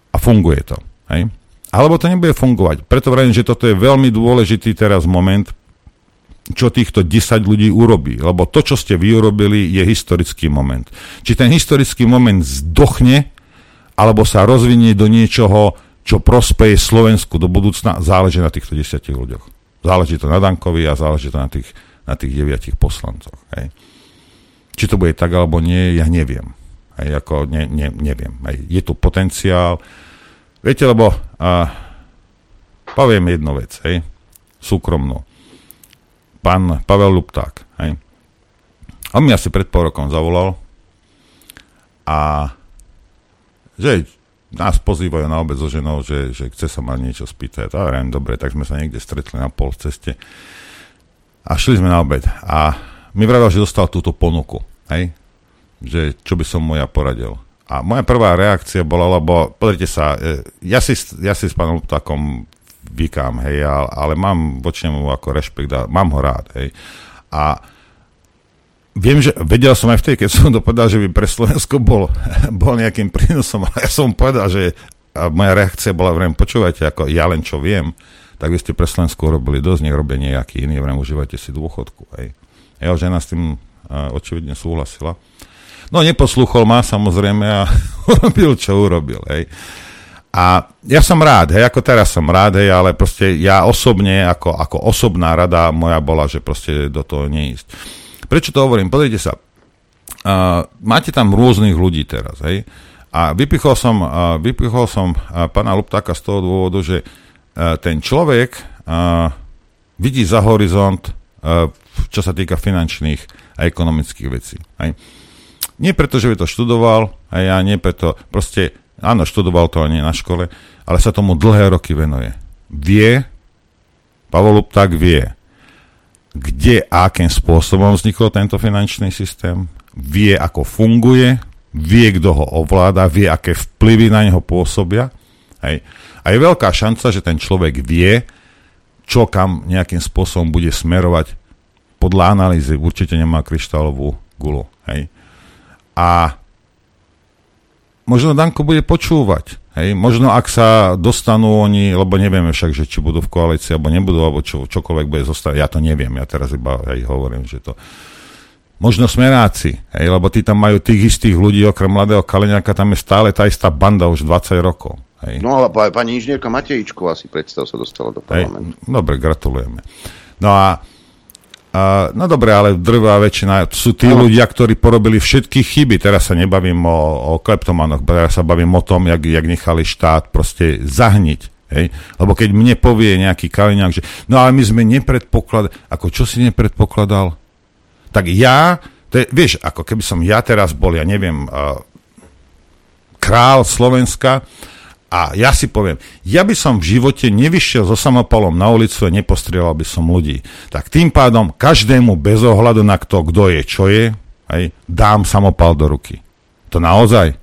A funguje to. Hej? Alebo to nebude fungovať. Preto vravím, že toto je veľmi dôležitý teraz moment, čo týchto 10 ľudí urobí. Lebo to, čo ste vy urobili, je historický moment. Či ten historický moment zdochne, alebo sa rozvinie do niečoho, čo prospeje Slovensku do budúcna, záleží na týchto 10 ľuďoch. Záleží to na Dankovi a záleží to na tých, na tých 9 poslancoch. Hej. Či to bude tak alebo nie, ja neviem. Hej, ako ne, ne, neviem. Hej. Je tu potenciál. Viete, lebo a, poviem jednu vec, hej, súkromnú pán Pavel Lupták. Hej. On mi asi pred pol rokom zavolal a že nás pozývajú na obec so ženou, že, že chce sa ma niečo spýtať. A ja dobre, tak sme sa niekde stretli na pol ceste a šli sme na obed. A mi vravel, že dostal túto ponuku, hej? že čo by som mu ja poradil. a moja prvá reakcia bola, lebo pozrite sa, e, ja si, ja si s pánom takom vykám, hej, ale mám voči nemu ako rešpekt a mám ho rád, hej. A viem, že vedel som aj vtedy, keď som to povedal, že by pre Slovensko bol, (laughs) bol nejakým prínosom, ale ja som povedal, že moja reakcia bola, vrem, počúvajte, ako ja len čo viem, tak vy ste pre Slovensko robili dosť, nech robia nejaký iný, vrem, užívajte si dôchodku, hej. Jeho žena s tým uh, očividne súhlasila. No neposluchol ma samozrejme a (laughs) urobil, čo urobil, hej. A ja som rád, hej, ako teraz som rád, hej, ale proste ja osobne, ako, ako osobná rada moja bola, že proste do toho neísť. Prečo to hovorím? Pozrite sa, uh, máte tam rôznych ľudí teraz, hej, a vypichol som, uh, vypichol som uh, pána Luptáka z toho dôvodu, že uh, ten človek uh, vidí za horizont, uh, čo sa týka finančných a ekonomických vecí. Hej. Nie preto, že by to študoval, a ja nie preto, proste, áno, študoval to nie na škole, ale sa tomu dlhé roky venuje. Vie, Pavol tak vie, kde a akým spôsobom vznikol tento finančný systém, vie, ako funguje, vie, kto ho ovláda, vie, aké vplyvy na neho pôsobia. Hej. A je veľká šanca, že ten človek vie, čo kam nejakým spôsobom bude smerovať podľa analýzy. Určite nemá kryštálovú gulu. Hej a možno Danko bude počúvať. Hej, možno ak sa dostanú oni, lebo nevieme však, že či budú v koalícii, alebo nebudú, alebo čo, čokoľvek bude zostať, ja to neviem, ja teraz iba aj hovorím, že to... Možno smeráci, hej, lebo tí tam majú tých istých ľudí, okrem mladého Kaleňáka, tam je stále tá istá banda už 20 rokov. Hej. No ale pani inžinierka Matejičková si predstav sa dostala do parlamentu. Hej, dobre, gratulujeme. No a Uh, no dobre, ale drvá väčšina sú tí no. ľudia, ktorí porobili všetky chyby. Teraz sa nebavím o, o kleptomanoch, teraz sa bavím o tom, jak, jak nechali štát proste zahniť. Hej? Lebo keď mne povie nejaký Kaliňák, že no ale my sme nepredpokladali, ako čo si nepredpokladal? Tak ja, to je, vieš, ako keby som ja teraz bol, ja neviem, uh, král Slovenska, a ja si poviem, ja by som v živote nevyšiel so samopalom na ulicu a nepostrieľal by som ľudí. Tak tým pádom každému bez ohľadu na to, kto je, čo je, aj, dám samopal do ruky. To naozaj.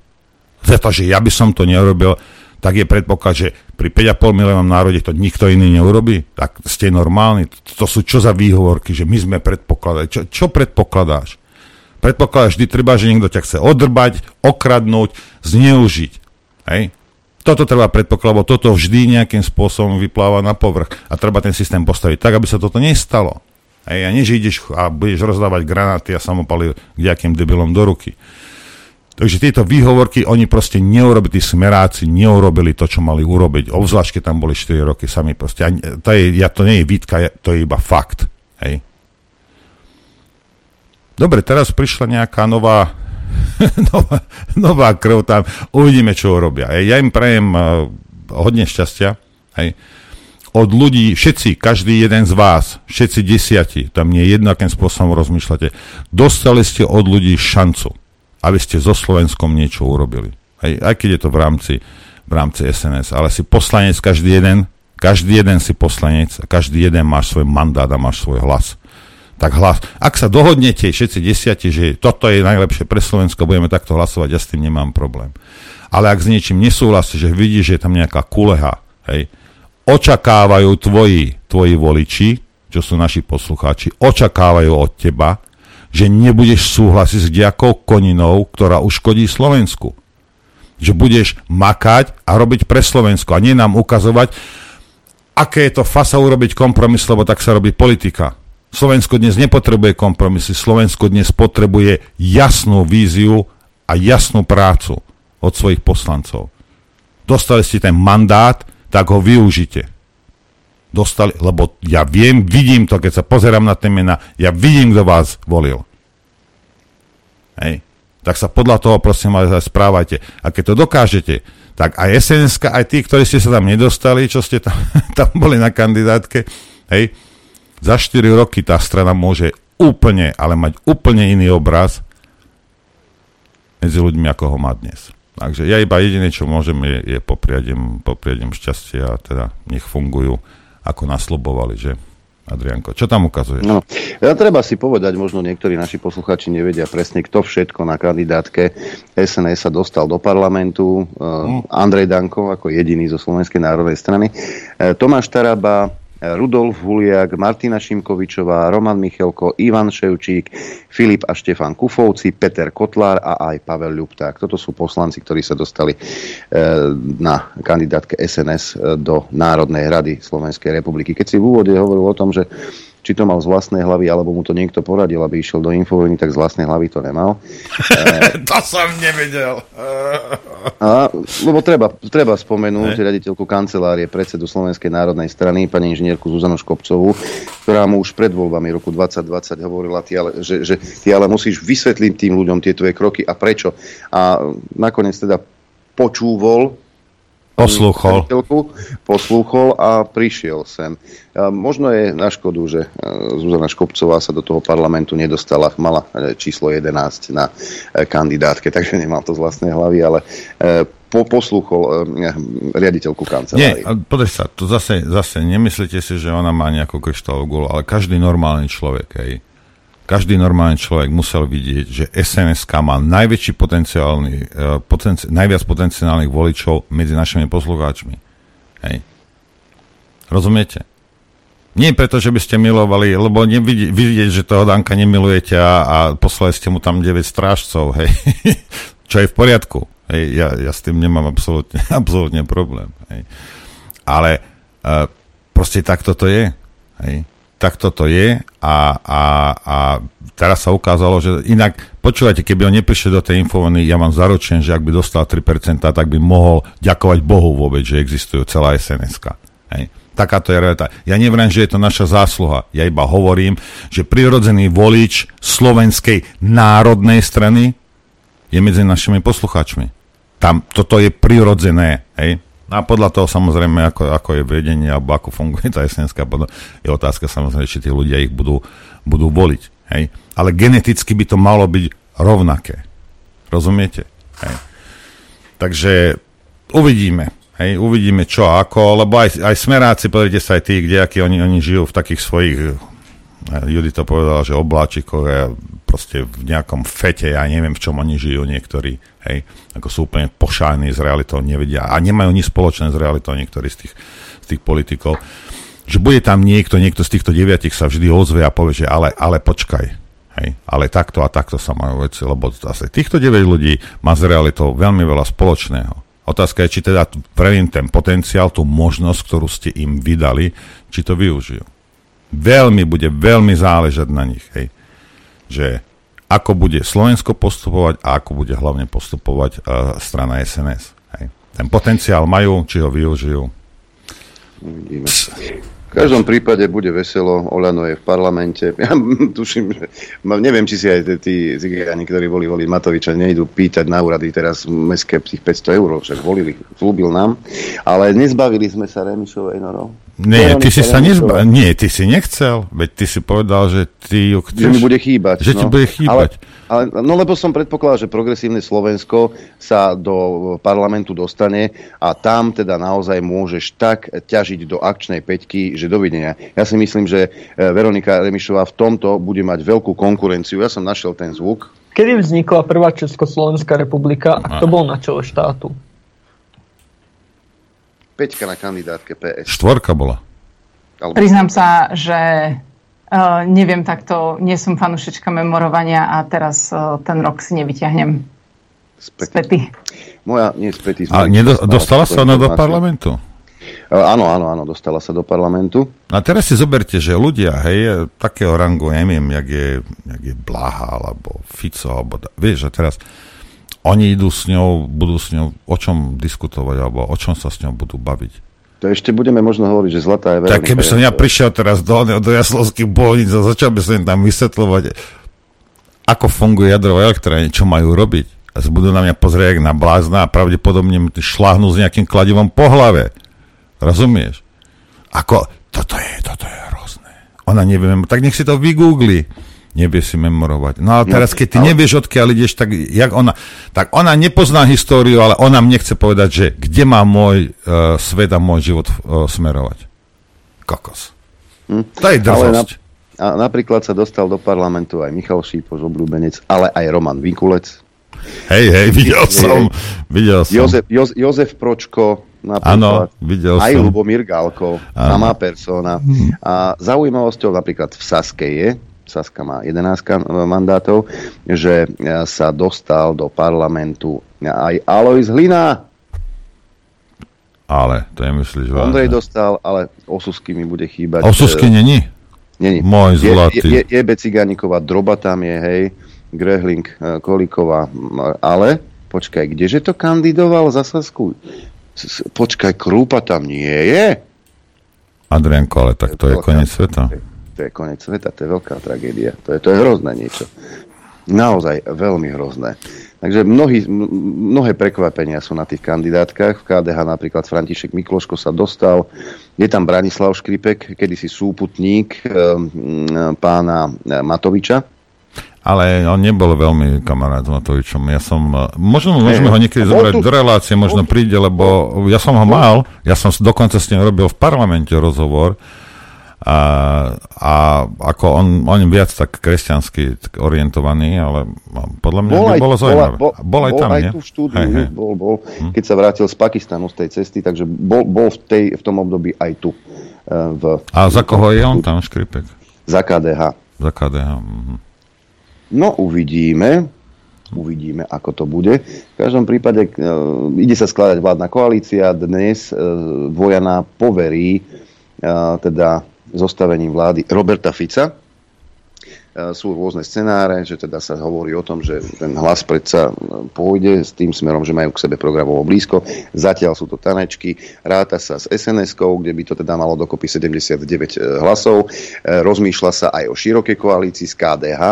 Pretože ja by som to neurobil, tak je predpoklad, že pri 5,5 miliónom národe to nikto iný neurobi. Tak ste normálni. To sú čo za výhovorky, že my sme predpokladali. Čo, čo predpokladáš? Predpokladáš vždy treba, že niekto ťa chce odrbať, okradnúť, zneužiť. Hej? Toto treba predpokladať, lebo toto vždy nejakým spôsobom vypláva na povrch a treba ten systém postaviť tak, aby sa toto nestalo. Hej, a nie, že ideš a budeš rozdávať granáty a samopaly nejakým debilom do ruky. Takže tieto výhovorky, oni proste neurobili, tí smeráci neurobili to, čo mali urobiť. Obzvlášť, keď tam boli 4 roky sami proste. A to, je, ja, to nie je výtka, to je iba fakt. Hej. Dobre, teraz prišla nejaká nová (laughs) nová, nová krv tam, uvidíme, čo urobia. Ja im prajem uh, hodne šťastia. Hej. Od ľudí, všetci, každý jeden z vás, všetci desiati, tam nie jedno, akým spôsobom rozmýšľate, dostali ste od ľudí šancu, aby ste so Slovenskom niečo urobili. Hej. Aj keď je to v rámci, v rámci SNS, ale si poslanec každý jeden, každý jeden si poslanec a každý jeden máš svoj mandát a máš svoj hlas tak hlas. Ak sa dohodnete všetci desiati, že toto je najlepšie pre Slovensko, budeme takto hlasovať, ja s tým nemám problém. Ale ak s niečím nesúhlasí, že vidíš, že je tam nejaká kuleha, hej, očakávajú tvoji, tvoji voliči, čo sú naši poslucháči, očakávajú od teba, že nebudeš súhlasiť s nejakou koninou, ktorá uškodí Slovensku. Že budeš makať a robiť pre Slovensko a nie nám ukazovať, aké je to fasa urobiť kompromis, lebo tak sa robí politika. Slovensko dnes nepotrebuje kompromisy, Slovensko dnes potrebuje jasnú víziu a jasnú prácu od svojich poslancov. Dostali ste ten mandát, tak ho využite. Dostali, lebo ja viem, vidím to, keď sa pozerám na tie mená, ja vidím, kto vás volil. Hej. Tak sa podľa toho prosím vás správajte. A keď to dokážete, tak aj sns aj tí, ktorí ste sa tam nedostali, čo ste tam, (laughs) tam boli na kandidátke, hej, za 4 roky tá strana môže úplne, ale mať úplne iný obraz medzi ľuďmi, ako ho má dnes. Takže ja iba jediné, čo môžem, je, je popriať im šťastie a teda nech fungujú, ako naslobovali, že Adrianko? Čo tam ukazuješ? No, ja treba si povedať, možno niektorí naši posluchači nevedia presne, kto všetko na kandidátke SNS sa dostal do parlamentu. Mm. Andrej Danko ako jediný zo Slovenskej národnej strany. E, Tomáš Taraba, Rudolf Huliak, Martina Šimkovičová, Roman Michelko, Ivan Ševčík, Filip a Štefan Kufovci, Peter Kotlár a aj Pavel Ľupták. Toto sú poslanci, ktorí sa dostali e, na kandidátke SNS e, do Národnej rady Slovenskej republiky. Keď si v úvode hovoril o tom, že či to mal z vlastnej hlavy, alebo mu to niekto poradil, aby išiel do infovojny, tak z vlastnej hlavy to nemal. (laughs) to som nevedel. (laughs) A, lebo treba, treba spomenúť ne? riaditeľku kancelárie predsedu Slovenskej národnej strany, pani inžinierku Zuzanu Škopcovú, ktorá mu už pred voľbami roku 2020 hovorila, ty ale, že, že ty ale musíš vysvetliť tým ľuďom tie tvoje kroky a prečo. A nakoniec teda počúvol Poslúchol. Poslúchol a prišiel sem. Možno je na škodu, že e, Zuzana Škopcová sa do toho parlamentu nedostala. Mala e, číslo 11 na e, kandidátke, (laughs) takže nemal to z vlastnej hlavy, ale po, poslúchol riaditeľku kancelárie. Nie, podaj sa, to zase, zase nemyslíte si, že ona má nejakú kryštálovú gulu, ale každý normálny človek, hej, každý normálny človek musel vidieť, že sns má najväčší potenciálny, uh, potenci- najviac potenciálnych voličov medzi našimi poslucháčmi. Hej. Rozumiete? Nie preto, že by ste milovali, lebo nevidieť, vidieť, že toho Danka nemilujete a, a poslali ste mu tam 9 strážcov, hej. (laughs) Čo je v poriadku. Hej, ja, ja s tým nemám absolútne, (laughs) absolútne problém. Hej. Ale uh, proste takto to je. Hej tak toto je a, a, a teraz sa ukázalo, že inak, počúvajte, keby on neprišiel do tej infovony, ja vám zaručujem, že ak by dostal 3%, tak by mohol ďakovať Bohu vôbec, že existujú celá sns Hej. Takáto je realita. Ja neviem, že je to naša zásluha. Ja iba hovorím, že prirodzený volič slovenskej národnej strany je medzi našimi poslucháčmi. Tam, toto je prirodzené. Hej. A podľa toho samozrejme, ako, ako je vedenie alebo ako funguje tá SNSK, je otázka samozrejme, či tí ľudia ich budú, budú voliť. Hej? Ale geneticky by to malo byť rovnaké. Rozumiete? Hej? Takže uvidíme. Hej, uvidíme čo ako, lebo aj, aj smeráci, pozrite sa aj tí, kde akí oni, oni žijú v takých svojich, Judy to povedala, že obláčikov, proste v nejakom fete, ja neviem, v čom oni žijú niektorí, hej, ako sú úplne pošáni z realitou, nevedia a nemajú nič spoločné s realitou niektorí z tých, z tých politikov, že bude tam niekto, niekto z týchto deviatich sa vždy ozve a povie, že ale, ale počkaj, hej, ale takto a takto sa majú veci, lebo zase týchto 9 ľudí má s realitou veľmi veľa spoločného. Otázka je, či teda prvým ten potenciál, tú možnosť, ktorú ste im vydali, či to využijú. Veľmi bude veľmi záležať na nich. Hej že ako bude Slovensko postupovať a ako bude hlavne postupovať uh, strana SNS. Hej. Ten potenciál majú, či ho využijú. Uvidíme. V každom prípade bude veselo, Olano je v parlamente. (laughs) Ja tuším, že neviem, či si aj tí zigiani, ktorí boli voliť Matoviča, nejdu pýtať na úrady teraz meské tých 500 eur, však volili, slúbil nám. Ale nezbavili sme sa Remišovej norov. Nie, ty si sa nezba... Nie, ty si nechcel, veď ty si povedal, že ty ju chceš... Že mi bude chýbať. Že no. ti bude chýbať. Ale, ale, no lebo som predpokladal, že progresívne Slovensko sa do parlamentu dostane a tam teda naozaj môžeš tak ťažiť do akčnej peťky, že dovidenia. Ja si myslím, že e, Veronika Remišová v tomto bude mať veľkú konkurenciu. Ja som našiel ten zvuk. Kedy vznikla prvá Československá republika a kto bol na čele štátu? Peťka na kandidátke PS. Štvorka bola. Alebo... Priznám sa, že uh, neviem takto, nie som fanušička memorovania a teraz uh, ten rok si nevyťahnem. Späty. Moja, nie späty. A nedo, dostala sa ona do parlamentu? Uh, áno, áno, áno, dostala sa do parlamentu. A teraz si zoberte, že ľudia, hej, takého rangu, neviem, jak je, jak je Blaha, alebo Fico, alebo, vieš, a teraz oni idú s ňou, budú s ňou o čom diskutovať, alebo o čom sa s ňou budú baviť. To ešte budeme možno hovoriť, že zlatá je veľmi... Tak keby som ja prišiel teraz do, do Jaslovských bolníc a začal by som im tam vysvetľovať, ako funguje jadrové elektrárne, čo majú robiť. A budú na mňa pozrieť na blázna a pravdepodobne mi šláhnu s nejakým kladivom po hlave. Rozumieš? Ako, toto je, toto je hrozné. Ona neviem, tak nech si to vygoogli nevie si memorovať. No ale no, teraz, keď ty ale... nevieš, odkiaľ ideš, tak jak ona, tak ona nepozná históriu, ale ona mne chce povedať, že kde má môj uh, svet a môj život uh, smerovať. Kokos. Hm? To je drzosť. A napríklad sa dostal do parlamentu aj Michal Šípoš, obľúbenec, ale aj Roman Vinkulec. Hej, hej, videl som. Videl som. Jozef, Joz, Jozef Pročko, napríklad. Áno, videl aj som. Lubomír Gálko, samá persona. A zaujímavosťou napríklad v Saske je, Saska má 11 mandátov, že sa dostal do parlamentu aj Alois Hlina. Ale, to je myslíš vážne. Ondrej dostal, ale Osusky mi bude chýbať. Osusky není? Není. Môj zlatý. Je, je, je Cigániková, Droba tam je, hej, Grehling, e, Kolíková, ale počkaj, kdeže to kandidoval za Sasku? Počkaj, Krúpa tam nie je? Adrianko, ale tak to, je koniec sveta. To je koniec sveta, to je veľká tragédia. To je, to je hrozné niečo. Naozaj veľmi hrozné. Takže mnohí, mnohé prekvapenia sú na tých kandidátkach. V KDH napríklad František Mikloško sa dostal. Je tam Branislav Škripek, kedysi súputník e, pána eh, Matoviča. Ale on nebol veľmi kamarát s Matovičom. Ja som, eh, možno môžeme ho niekedy zobrať do relácie, možno príde, lebo ja som ho mal, ja som dokonca s ním robil v parlamente rozhovor a, a ako on, on viac tak kresťansky orientovaný, ale podľa mňa bol aj, bolo zaujímavé. Bol, bol, bol aj tam, bol nie? Aj tu štúdiu, hej, hej. Bol, bol, hm. keď sa vrátil z Pakistanu z tej cesty, takže bol, bol v, tej, v tom období aj tu. Uh, v, a za koho je on tam, Škripek? Za KDH. Za KDH, mhm. No, uvidíme. Uvidíme, ako to bude. V každom prípade uh, ide sa skladať vládna koalícia. Dnes uh, Vojana poverí uh, teda zostavením vlády Roberta Fica. E, sú rôzne scenáre, že teda sa hovorí o tom, že ten hlas predsa e, pôjde s tým smerom, že majú k sebe programovo blízko. Zatiaľ sú to tanečky, ráta sa s SNS-kou, kde by to teda malo dokopy 79 e, hlasov. Rozmýšľa sa aj o širokej koalícii z KDH,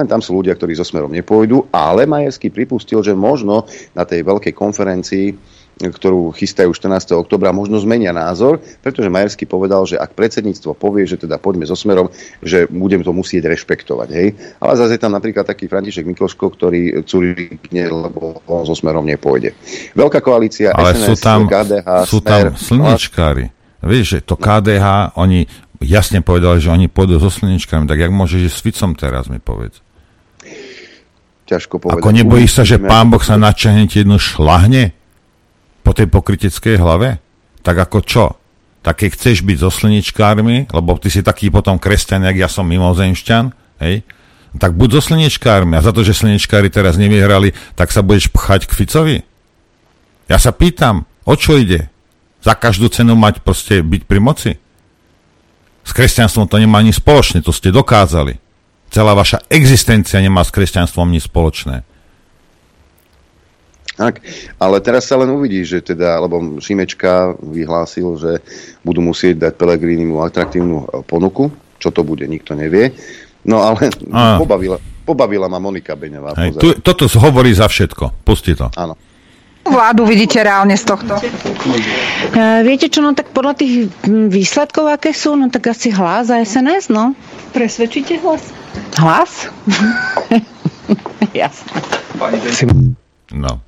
len tam sú ľudia, ktorí so smerom nepôjdu, ale Majerský pripustil, že možno na tej veľkej konferencii ktorú chystajú 14. oktobra, možno zmenia názor, pretože Majersky povedal, že ak predsedníctvo povie, že teda poďme so smerom, že budeme to musieť rešpektovať. Hej? Ale zase je tam napríklad taký František Mikloško, ktorý curíkne, lebo on so smerom nepôjde. Veľká koalícia Ale SNS, sú tam, KDH, sú tam slnečkári. Vieš, že to KDH, oni jasne povedali, že oni pôjdu so slnečkami, tak jak môžeš s Ficom teraz mi povedz? Ťažko povedať. Ako nebojíš sa, že pán Boh sa načahne jednu šlahne? Po tej pokryteckej hlave? Tak ako čo? Tak keď chceš byť so slnečkármi, lebo ty si taký potom kresťan, jak ja som mimozemšťan, hej, tak buď so slnečkármi a za to, že slnečkári teraz nevyhrali, tak sa budeš pchať k Ficovi? Ja sa pýtam, o čo ide? Za každú cenu mať proste byť pri moci? S kresťanstvom to nemá ani spoločné, to ste dokázali. Celá vaša existencia nemá s kresťanstvom nič spoločné. Tak, ale teraz sa len uvidí, že teda, lebo Šimečka vyhlásil, že budú musieť dať Pelegrinimu atraktívnu e, ponuku. Čo to bude, nikto nevie. No ale pobavila, pobavila ma Monika Beňová. Hej, tu, toto hovorí za všetko. Pusti to. Áno. Vládu vidíte reálne z tohto? Uh, viete čo, no tak podľa tých výsledkov, aké sú, no tak asi hlas a SNS, no. Presvedčíte hlas? Hlas? (laughs) Jasné. No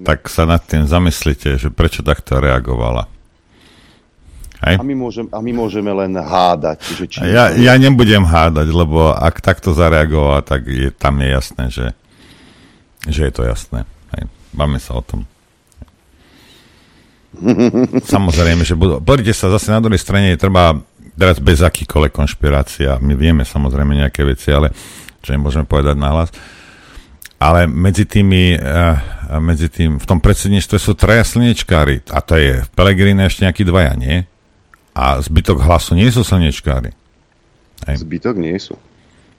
tak sa nad tým zamyslite, že prečo takto reagovala. Hej? A, my môžem, a my môžeme len hádať. Že či ja, ja nebudem hádať, lebo ak takto zareagovala, tak je, tam je jasné, že, že je to jasné. Hej. Máme sa o tom. (laughs) Samozrejme, že budú... Pozrite sa, zase na druhej strane je treba teraz bez akýkoľvek konšpirácia. My vieme samozrejme nejaké veci, ale čo nemôžeme povedať nahlas. Ale medzi tými uh, medzi tým, v tom predsedníctve sú traja slnečkári a to je v Pelegrini ešte nejakí dvaja, nie? A zbytok hlasu nie sú slnečkári. Hej. Zbytok nie sú.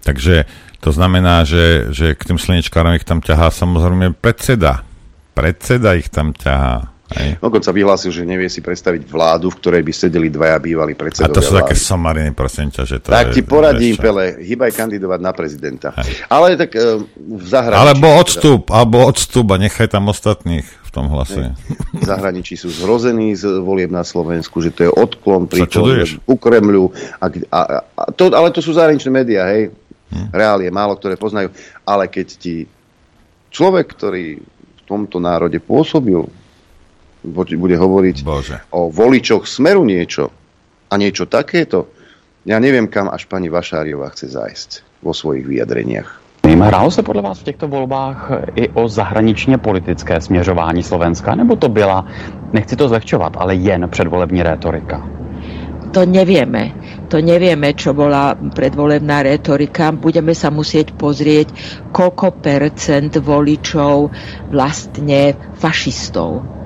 Takže to znamená, že, že k tým slnečkárom ich tam ťahá samozrejme predseda. Predseda ich tam ťahá. Hej. Dokonca vyhlásil, že nevie si predstaviť vládu, v ktorej by sedeli dvaja bývalí predsedovia A to sú vlády. také somariny, prosím ťa, že to Tak je, ti poradím, Pele, hýbaj kandidovať na prezidenta. Hej. Ale tak uh, v zahraničí... Alebo odstup, teda, alebo odstup a nechaj tam ostatných v tom hlase. V zahraničí sú zhrození z volieb na Slovensku, že to je odklon pri u Kremľu. A, a, a to, ale to sú zahraničné médiá, hej. Hm. Reálie, málo ktoré poznajú. Ale keď ti človek, ktorý v tomto národe pôsobil bude hovoriť Bože. o voličoch smeru niečo a niečo takéto, Ja neviem, kam až pani Vašáriová chce zájsť vo svojich vyjadreniach. Hrálo se podle vás v těchto volbách i o zahraničně politické směřování Slovenska, nebo to byla, nechci to zlehčovat, ale jen předvolební rétorika? To nevieme. To nevieme, čo bola predvolebná retorika. Budeme sa musieť pozrieť, koľko percent voličov vlastne fašistov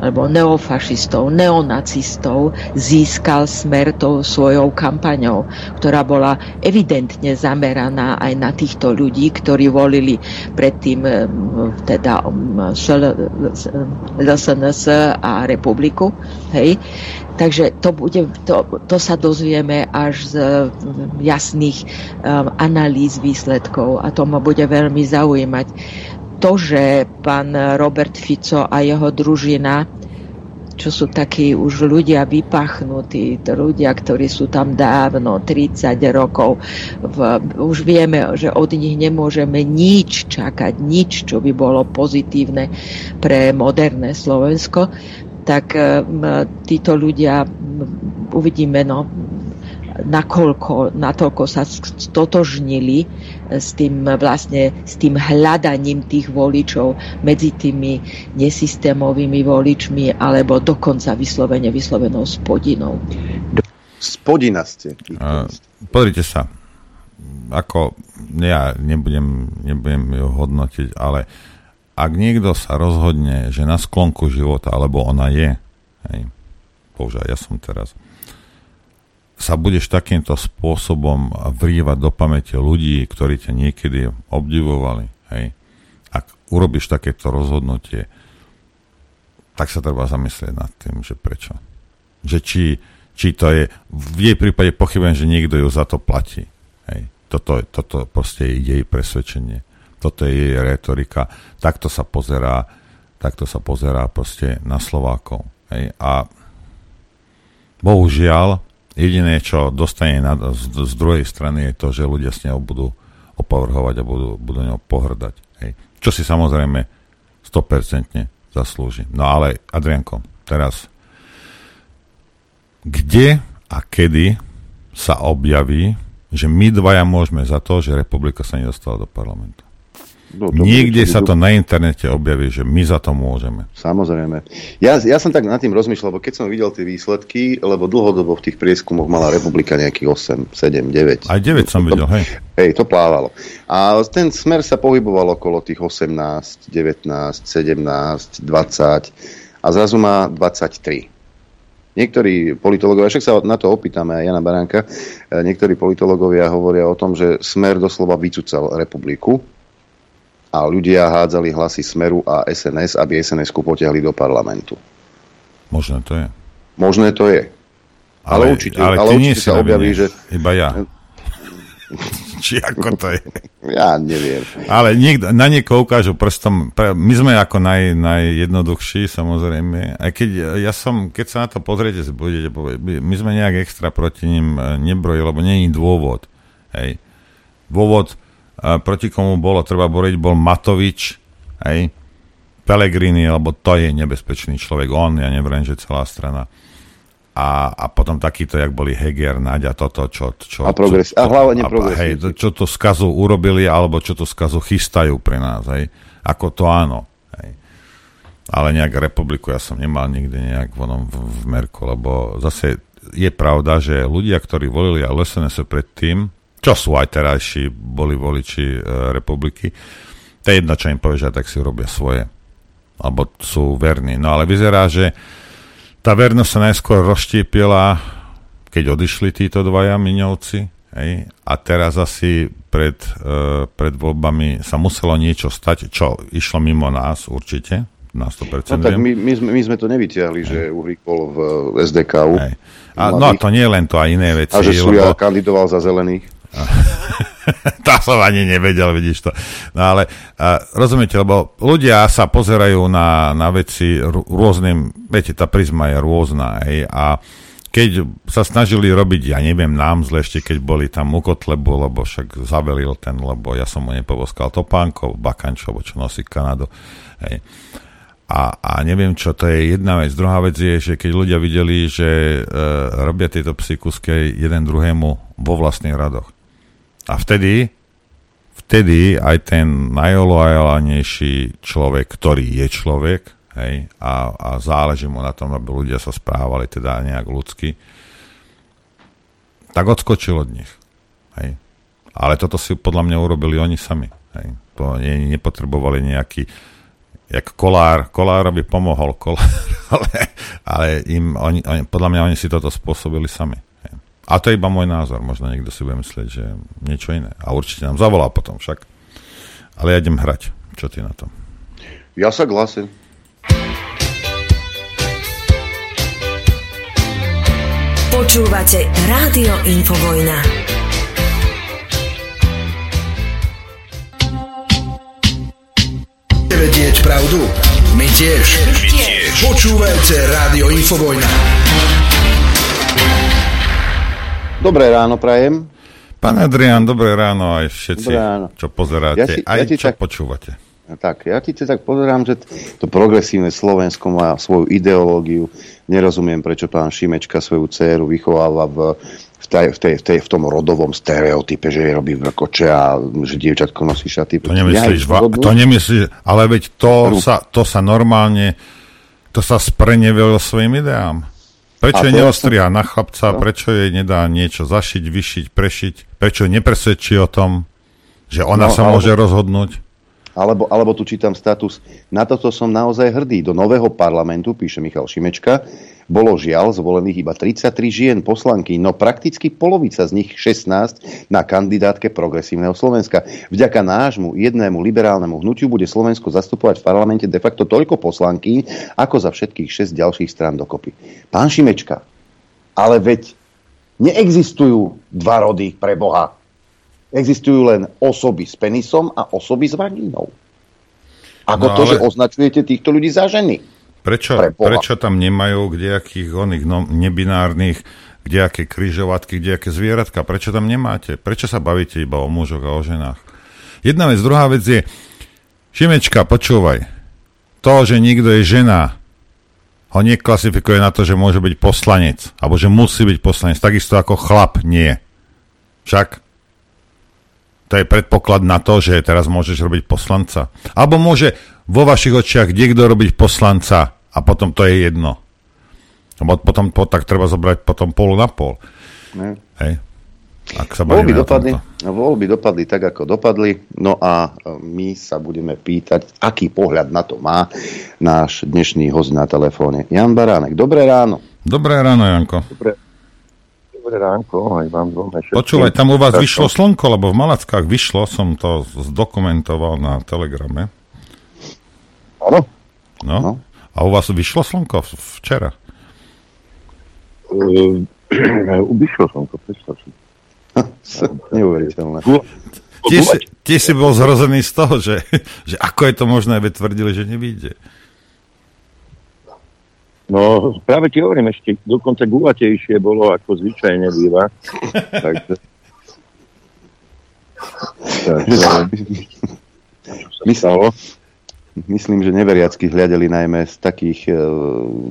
alebo neofašistov, neonacistov získal smer tou svojou kampaňou, ktorá bola evidentne zameraná aj na týchto ľudí, ktorí volili predtým teda LSNS a republiku. Hej. Takže to, bude, to, to sa dozvieme až z jasných um, analýz výsledkov a to ma bude veľmi zaujímať to, že pán Robert Fico a jeho družina čo sú takí už ľudia vypachnutí, ľudia, ktorí sú tam dávno, 30 rokov. V, už vieme, že od nich nemôžeme nič čakať, nič, čo by bolo pozitívne pre moderné Slovensko, tak títo ľudia uvidíme, no, nakoľko, natoľko sa stotožnili s tým vlastne, s tým hľadaním tých voličov medzi tými nesystémovými voličmi alebo dokonca vyslovene vyslovenou spodinou. Spodina ste. Uh, pozrite sa, ako ja nebudem, nebudem ju hodnotiť, ale ak niekto sa rozhodne, že na sklonku života, alebo ona je, hej, bože, ja som teraz, sa budeš takýmto spôsobom vrývať do pamäte ľudí, ktorí ťa niekedy obdivovali, hej, ak urobíš takéto rozhodnutie, tak sa treba zamyslieť nad tým, že prečo. Že či, či to je, v jej prípade pochybujem, že niekto ju za to platí. Hej. Toto, toto proste je jej presvedčenie. Toto je jej retorika. Takto sa pozerá, takto sa pozerá proste na Slovákov. Hej. A bohužiaľ, Jediné, čo dostane na, z, z druhej strany je to, že ľudia s ňou budú opovrhovať a budú, budú ňou pohrdať. Hej. Čo si samozrejme 100% zaslúži. No ale, Adrianko, teraz kde a kedy sa objaví, že my dvaja môžeme za to, že republika sa nedostala do parlamentu? No, Niekde sa to na internete objaví, že my za to môžeme. Samozrejme. Ja, ja som tak nad tým rozmýšľal, lebo keď som videl tie výsledky, lebo dlhodobo v tých prieskumoch mala republika nejakých 8, 7, 9. Aj 9 som videl, hej. Hej, to plávalo. A ten smer sa pohyboval okolo tých 18, 19, 17, 20 a zrazu má 23. Niektorí politológovia, však sa na to opýtame aj Jana Baránka, e, niektorí politológovia hovoria o tom, že smer doslova vycúcal republiku, a ľudia hádzali hlasy Smeru a SNS, aby SNS-ku potiahli do parlamentu. Možné to je. Možné to je. Ale, ale určite, ale, ale určite sa objaví, že... Iba ja. (laughs) Či ako to je? Ja neviem. Ale niek- na niekoho ukážu prstom. My sme ako naj, najjednoduchší, samozrejme. Aj keď ja som, keď sa na to pozriete, budete povedať, my sme nejak extra proti ním e, nebrojili, lebo není dôvod. Hej. Dôvod, proti komu bolo treba boriť, bol Matovič, hej, Pelegrini, lebo to je nebezpečný človek, on, ja neviem, že celá strana. A, a potom takýto, jak boli Heger, Naďa, toto, čo... čo a, progres, čo, a hlavne progres. Hej, čo to skazu urobili, alebo čo to skazu chystajú pre nás, hej. Ako to áno. Hej. Ale nejak republiku ja som nemal nikdy nejak vonom v, v merku, lebo zase je pravda, že ľudia, ktorí volili a LSNS predtým, čo sú aj terajší, boli voliči e, republiky. To je jedno, čo im povie, tak si robia svoje. Alebo sú verní. No ale vyzerá, že tá vernosť sa najskôr rozštiepila, keď odišli títo dvaja miňovci. Hej? A teraz asi pred, e, pred voľbami sa muselo niečo stať, čo išlo mimo nás určite, na 100%. No tak my, my, sme, my sme to nevyťahli, že Uhrík bol v SDKU. Hej. A, no a to nie len to, aj iné veci. A že Suja lebo... kandidoval za zelených. (laughs) tá som ani nevedel, vidíš to. No ale a, rozumiete, lebo ľudia sa pozerajú na, na veci rôznym, viete, tá prizma je rôzna, hej, a keď sa snažili robiť, ja neviem, nám zle ešte, keď boli tam u Kotlebu, lebo však zavelil ten, lebo ja som mu nepovoskal topánkov, bakančov, čo nosí Kanadu, hej. a, a neviem čo, to je jedna vec. Druhá vec je, že keď ľudia videli, že e, robia tieto psíkuske jeden druhému vo vlastných radoch. A vtedy, vtedy aj ten najoloajanejší človek, ktorý je človek, hej, a, a záleží mu na tom, aby ľudia sa správali teda nejak ľudsky, tak odskočil od nich. Hej. Ale toto si podľa mňa urobili oni sami. Hej. To nie, nepotrebovali nejaký jak Kolár, Kolárovi pomohol (laughs) Kolár, ale, ale im, oni, oni, podľa mňa oni si toto spôsobili sami. A to je iba môj názor, možno niekto si bude myslieť, že niečo iné. A určite nám zavolá potom však. Ale ja idem hrať. Čo ty na to? Ja sa glasím. Počúvate Rádio Infovojna. vedieť pravdu? My tiež. My tiež. Počúvajte Rádio Infovojna. Dobré ráno, prajem. Pán Adrián, dobré ráno aj všetci, ráno. čo pozeráte, ja ti, aj ja čo tak, počúvate. Tak, ja ti tak pozerám, že to progresívne Slovensko má svoju ideológiu. Nerozumiem, prečo pán Šimečka svoju dceru vychováva v tej, v, tej, v, tej, v tom rodovom stereotype, že je robí vrkoče a že dievčatko nosí šaty. To nemyslíš, va, to nemyslíš, ale veď to sa, to sa normálne, to sa sprenevilo svojim ideám. Prečo je neostriha na chlapca, no? prečo jej nedá niečo zašiť, vyšiť, prešiť, prečo nepresvedčí o tom, že ona no, sa alebo, môže rozhodnúť? Alebo, alebo tu čítam status, na toto som naozaj hrdý. Do nového parlamentu, píše Michal Šimečka, bolo žiaľ zvolených iba 33 žien poslanky, no prakticky polovica z nich 16 na kandidátke progresívneho Slovenska. Vďaka nášmu jednému liberálnemu hnutiu bude Slovensko zastupovať v parlamente de facto toľko poslanky, ako za všetkých 6 ďalších strán dokopy. Pán Šimečka, ale veď neexistujú dva rody pre Boha. Existujú len osoby s penisom a osoby s vagínou. Ako no, to, ale... že označujete týchto ľudí za ženy. Prečo, prečo tam nemajú kdejakých oných no, nebinárnych, kdejaké kryžovatky, kdejaké zvieratka? Prečo tam nemáte? Prečo sa bavíte iba o mužoch a o ženách? Jedna vec, druhá vec je, Šimečka, počúvaj, to, že nikto je žena, ho neklasifikuje na to, že môže byť poslanec, alebo že musí byť poslanec, takisto ako chlap nie. Však to je predpoklad na to, že teraz môžeš robiť poslanca. Alebo môže vo vašich očiach niekto robiť poslanca a potom to je jedno. Lebo potom po, tak treba zobrať potom pol na pol. Ne. Hej. Ak sa voľby, dopadli, voľby dopadli tak, ako dopadli. No a e, my sa budeme pýtať, aký pohľad na to má náš dnešný host na telefóne. Jan Baránek, dobré ráno. Dobré ráno, Janko. Dobré, dobré ránko, aj vám dvome Počúvaj, tam u vás vyšlo slnko, lebo v Malackách vyšlo, som to zdokumentoval na Telegrame. Áno. No. no. A u vás vyšlo slnko včera? (clears throat) Uh, vyšlo slnko, predstav si. (laughs) Neuveriteľné. Tiež, tiež si bol zrozený z toho, že, (laughs) že ako je to možné, aby tvrdili, že nevíde. No, práve ti hovorím, ešte dokonca gulatejšie bolo, ako zvyčajne býva. Takže... Takže... Stalo? myslím, že neveriacky hľadeli najmä z takých e,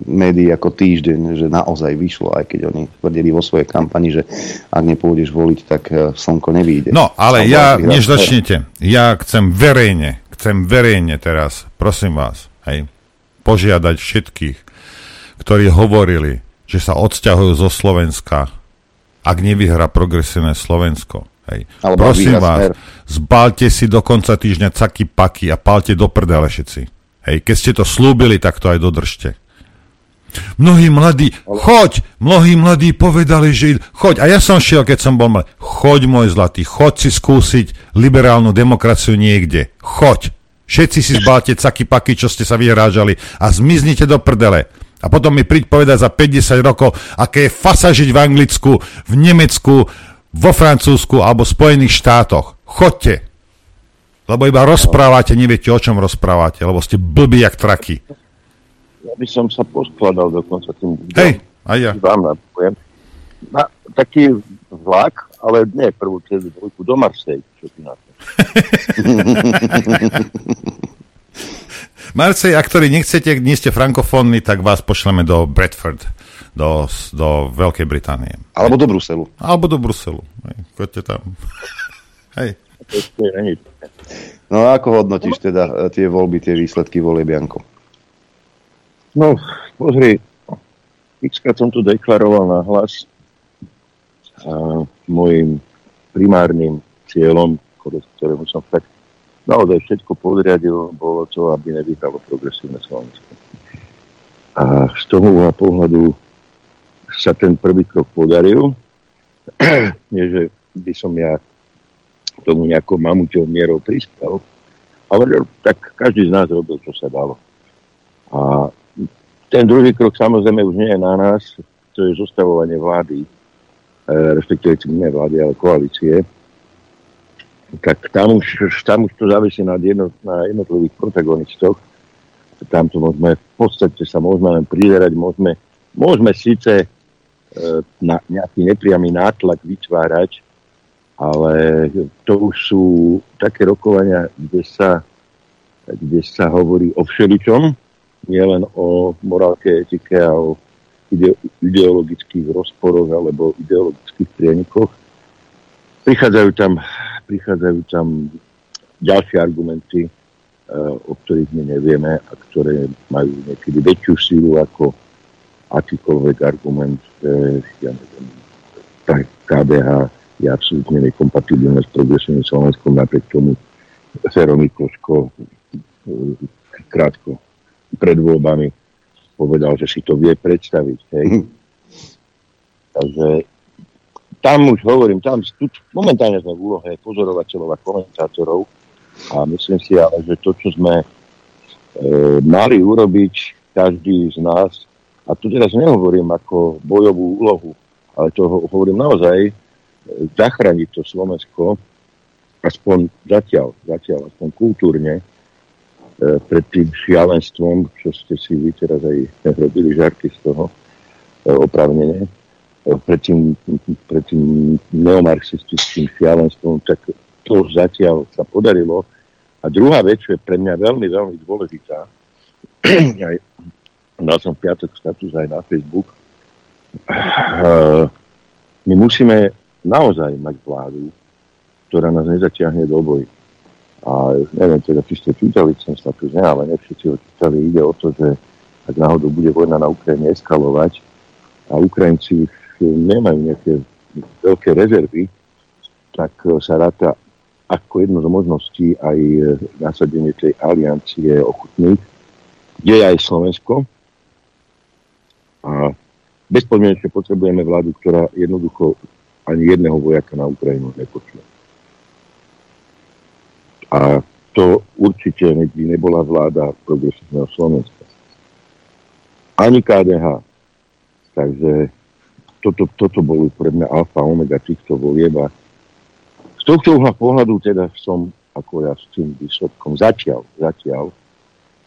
médií ako Týždeň, že naozaj vyšlo, aj keď oni tvrdili vo svojej kampani, že ak nepôjdeš voliť, tak e, slnko nevíde. No, ale Slnko ja, než začnete, ja chcem verejne, chcem verejne teraz, prosím vás, hej, požiadať všetkých, ktorí hovorili, že sa odsťahujú zo Slovenska, ak nevyhrá progresívne Slovensko, Hej. Alebo Prosím vás, smer. zbalte si do konca týždňa caky paky a palte do prdele všetci. Hej, keď ste to slúbili, tak to aj dodržte. Mnohí mladí, choď, mnohí mladí povedali, že choď. A ja som šiel, keď som bol mladý. Choď, môj zlatý, choď si skúsiť liberálnu demokraciu niekde. Choď. Všetci si zbalte caky paky, čo ste sa vyhrážali a zmiznite do prdele. A potom mi príď povedať za 50 rokov, aké je fasa žiť v Anglicku, v Nemecku, vo Francúzsku alebo Spojených štátoch. Chodte. Lebo iba rozprávate, neviete, o čom rozprávate, lebo ste blbí jak traky. Ja by som sa poskladal dokonca tým... Hej, aj ja. Vám napojem. Na taký vlak, ale nie prvú dvojku, do Marsej, čo ty na to. (laughs) Marcej, ak ktorí nechcete, nie ste frankofónni, tak vás pošleme do Bradford, do, do Veľkej Británie. Alebo do Bruselu. Alebo do Bruselu. Hej, choďte tam. (laughs) Hej. No a ako hodnotíš teda e, tie voľby, tie výsledky volieb, Janko? No, pozri, x som tu deklaroval na hlas a môjim primárnym cieľom, ktorému som tak naozaj všetko podriadil, bolo to, aby nevyhralo progresívne Slovensko. A z toho pohľadu sa ten prvý krok podaril. (clears throat) Nie, že by som ja tomu nejakou mamuťou mierou prispel, ale tak každý z nás robil, čo sa dalo. A ten druhý krok samozrejme už nie je na nás, to je zostavovanie vlády, e, respektíve nie vlády, ale koalície. Tak tam už, tam už to závisí na, jedno, na jednotlivých protagonistoch. Tam to môžeme, v podstate sa môžeme len prizerať, môžeme, môžeme síce e, na nejaký nepriamy nátlak vytvárať, ale to už sú také rokovania, kde sa, kde sa hovorí o všeličom, nielen o morálke, etike a o ide, ideologických rozporoch alebo ideologických prienikoch. Prichádzajú tam, prichádzajú tam ďalšie argumenty, e, o ktorých my nevieme a ktoré majú niekedy väčšiu sílu ako akýkoľvek argument, že ja neviem, KDH je absolútne nekompatibilné s progresívnym Slovenskom, napriek tomu Fero Mikloško e, krátko pred voľbami povedal, že si to vie predstaviť. Hej. Mm. Takže tam už hovorím, tam tu, momentálne sme v úlohe pozorovateľov a komentátorov a myslím si ale, že to, čo sme e, mali urobiť každý z nás, a tu teraz nehovorím ako bojovú úlohu, ale to hovorím naozaj zachrániť to Slovensko, aspoň zatiaľ, zatiaľ, aspoň kultúrne, e, pred tým šialenstvom, čo ste si vy teraz aj (laughs) robili žarky z toho e, opravnenie, e, pred tým, pred tým neomarxistickým šialenstvom, tak to zatiaľ sa podarilo. A druhá vec, čo je pre mňa veľmi, veľmi dôležitá, (clears throat) aj dal som piatok status aj na Facebook, my musíme naozaj mať vládu, ktorá nás nezatiahne do boji. A neviem teda, či ste čítali ten status, ne, ale nevšetci ho čítali. Ide o to, že ak náhodou bude vojna na Ukrajine eskalovať a Ukrajinci nemajú nejaké veľké rezervy, tak sa ráta ako jedno z možností aj nasadenie tej aliancie ochutných, kde je aj Slovensko. A bezpodmienečne potrebujeme vládu, ktorá jednoducho ani jedného vojaka na Ukrajinu nepočuje. A to určite by nebola vláda progresívneho Slovenska. Ani KDH. Takže toto, toto boli pre mňa alfa omega týchto volieb a z tohto uhla pohľadu teda som ako ja s tým výsledkom zatiaľ, zatiaľ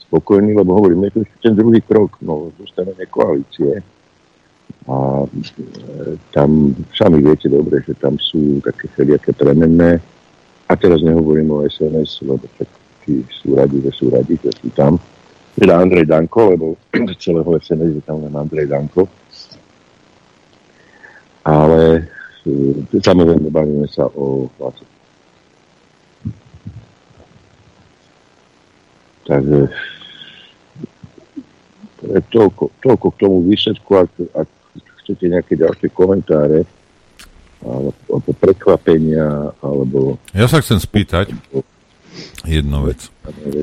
spokojný, lebo hovorím, je to ešte ten druhý krok, no zostaneme koalície, a e, tam sami viete dobre, že tam sú také všelijaké premenné. A teraz nehovorím o SNS, lebo tak tí sú radi, že sú radi, že sú tam. Teda Andrej Danko, lebo (clears throat) celého SNS je tam len Andrej Danko. Ale e, samozrejme bavíme sa o hlase. Takže toľko, toľko k tomu výsledku, ak, ak chcete nejaké ďalšie komentáre alebo prekvapenia, alebo... Ja sa chcem spýtať jednu vec.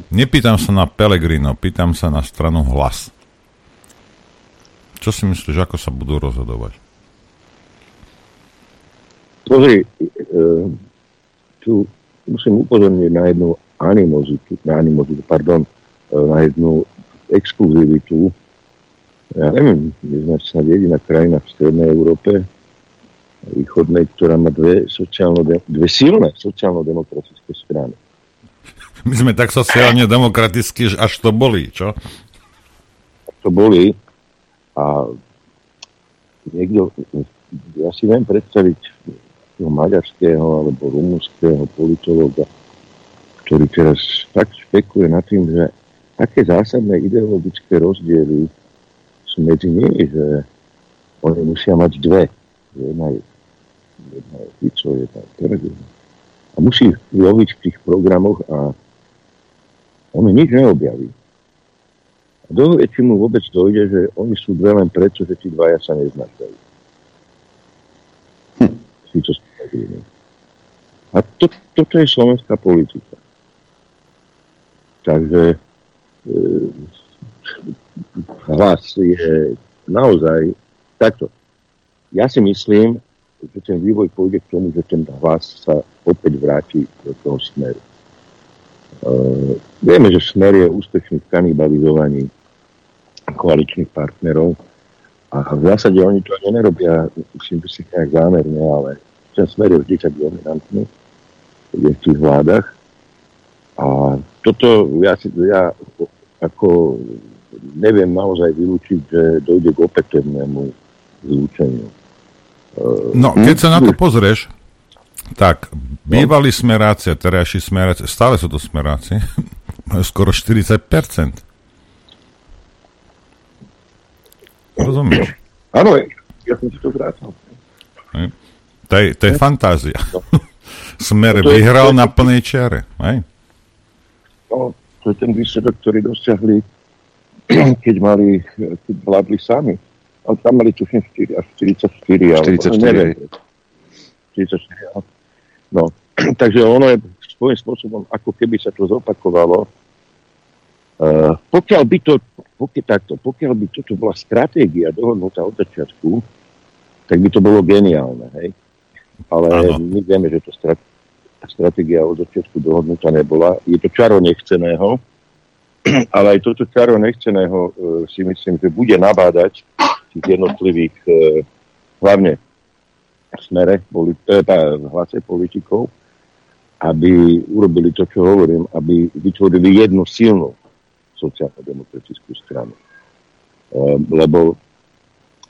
Nepýtam sa na Pelegrino, pýtam sa na stranu hlas. Čo si myslíš, ako sa budú rozhodovať? Pozri, e, tu musím upozorniť na jednu animozitu, na animozitu, pardon, e, na jednu exkluzivitu ja neviem, my sme snad jediná krajina v Strednej Európe, východnej, ktorá má dve, sociálno, dve silné sociálno-demokratické strany. My sme tak sociálne demokratickí, až to boli, čo? To boli a niekto, ja si viem predstaviť toho maďarského alebo rumúnskeho politológa, ktorý teraz tak špekuje nad tým, že také zásadné ideologické rozdiely sú medzi nimi, že oni musia mať dve. Jedna je, jedna je Fico, jedna je Pellegrini. A musí loviť v tých programoch a on nič neobjaví. A do či mu vôbec dojde, že oni sú dve len preto, že tí dvaja sa neznačajú. Hm. Fico s Pellegrini. A to, toto je slovenská politika. Takže e, hlas je naozaj takto. Ja si myslím, že ten vývoj pôjde k tomu, že ten hlas sa opäť vráti do toho smeru. E, vieme, že smer je úspešný v kanibalizovaní koaličných partnerov a v zásade oni to ani nerobia, myslím si nejak zámerne, ale ten smer je vždy tak dominantný v tých vládach. A toto ja, si, ja ako neviem naozaj vylúčiť, že dojde k opätovnému zlúčeniu. No, keď sa na to pozrieš, tak bývalí smeráci a terajší smeráci, stále sú to smeráci, (laughs) majú skoro 40%. Rozumieš? Áno, ja som si to vrátil. To je, to je fantázia. No. (laughs) Smer to vyhral je, na plnej čiare. Aj? No, to je ten výsledok, ktorý dosiahli, (clears throat) keď mali, keď vládli sami. Ale tam mali tuším 4 až 44. 44. Neviem. 44. No, (clears throat) takže ono je svojím spôsobom, ako keby sa to zopakovalo. Uh, pokiaľ by to, pokiaľ, takto, pokiaľ by toto bola stratégia dohodnutá od začiatku, tak by to bolo geniálne, hej. Ale ano. my vieme, že to strat, stratégia od začiatku dohodnutá nebola. Je to čaro nechceného, (clears throat) ale aj toto čaro nechceného e, si myslím, že bude nabádať tých jednotlivých, e, hlavne smere, poli, e, v hlase politikov, aby urobili to, čo hovorím, aby vytvorili jednu silnú sociálno-demokratickú stranu. E, lebo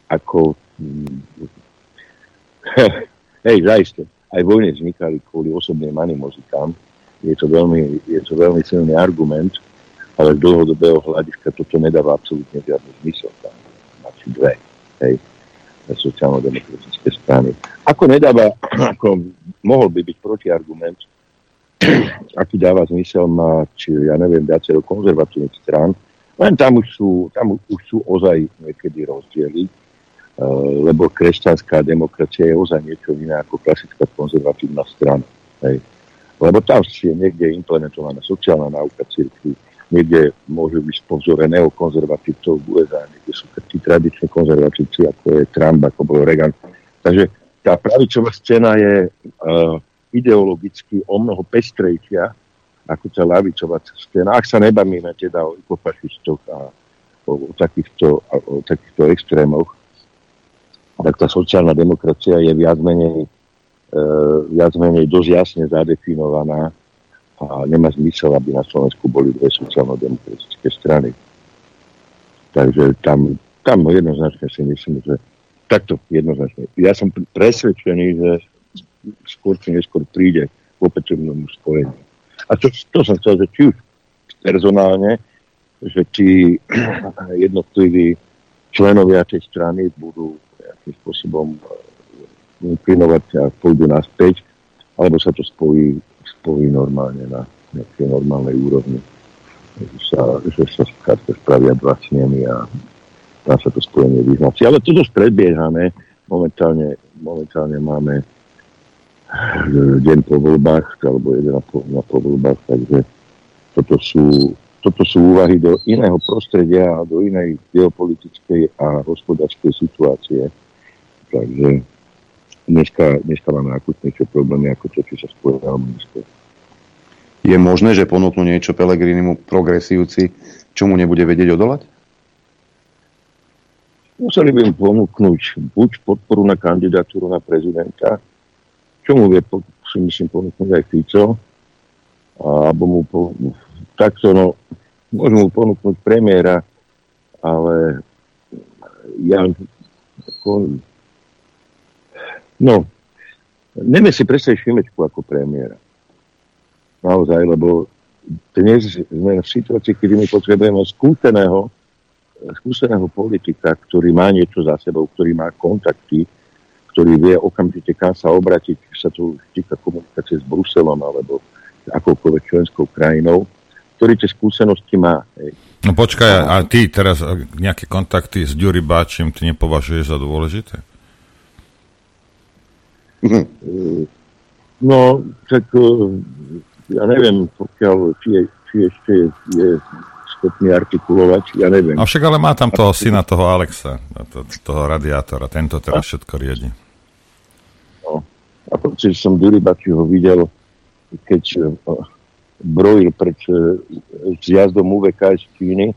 ako (laughs) hej, zaiste, aj vojny vznikali kvôli osobným animozitám. Je to veľmi, je to veľmi silný argument, ale z dlhodobého hľadiska toto nedáva absolútne žiadny zmysel. Tam máte dve, hej, sociálno-demokratické strany. Ako nedáva, (clears throat) ako mohol by byť protiargument, (clears throat) aký dáva zmysel mať, ja neviem, viacero konzervatívnych strán, len tam už sú, tam už sú ozaj niekedy rozdiely lebo kresťanská demokracia je ozaj niečo iné ako klasická konzervatívna strana. Hej. Lebo tam je niekde implementovaná sociálna náuka cirkvi, niekde môže byť po vzore neokonzervatívcov v USA, niekde sú tí tradiční konzervatívci, ako je Trump, ako bol Reagan. Takže tá pravicová scéna je uh, ideologicky o mnoho pestrejšia ako tá lavicová scéna. Ak sa nebavíme teda o ekofašistoch a o, o, takýchto, o takýchto extrémoch, tak tá sociálna demokracia je viac menej, e, viac menej dosť jasne zadefinovaná a nemá zmysel, aby na Slovensku boli dve sociálno-demokratické strany. Takže tam, tam jednoznačne si myslím, že takto jednoznačne. Ja som presvedčený, že skôr či neskôr príde k opätovnému spojeniu. A to, to som chcel, že či už personálne, že tí (clears throat) jednotliví členovia tej strany budú nejakým spôsobom e, inklinovať a pôjdu naspäť, alebo sa to spojí, spojí normálne na nejakej normálnej úrovni. Že sa, že sa spravia dva snemy a dá sa to spojenie vyznať. Ale to dosť predbiehame. Momentálne, momentálne máme e, deň po voľbách, alebo jeden na po, na po voľbách, takže toto sú, toto sú úvahy do iného prostredia a do inej geopolitickej a hospodárskej situácie Takže dneska, dneska máme akutnejšie problémy ako to, čo sa spojilo minister. Je možné, že ponúknú niečo Pelegrinimu progresívci, čo mu nebude vedieť odolať? Museli by im ponúknuť buď podporu na kandidatúru na prezidenta, čo mu vie, si myslím, ponúknuť aj Fico, alebo mu po, takto, no, môžu mu ponúknuť premiéra, ale ja No, neviem si predstaviť Šimečku ako premiéra. Naozaj, lebo dnes sme v situácii, kedy my potrebujeme skúseného, skúseného politika, ktorý má niečo za sebou, ktorý má kontakty, ktorý vie okamžite kam sa obratiť, sa to týka komunikácie s Bruselom alebo akoukoľvek členskou krajinou, ktorý tie skúsenosti má. Hej. No počkaj, a ty teraz nejaké kontakty s Ďuri Báčim ty nepovažuješ za dôležité? No, tak ja neviem, pokiaľ, či, je, či ešte je, je schopný artikulovať, ja neviem. A však ale má tam toho syna, toho Alexa, to, toho radiátora, tento teraz všetko riedi. No, a protože som Duribačiho videl, keď uh, brojil pred uh, zjazdom UVK z Číny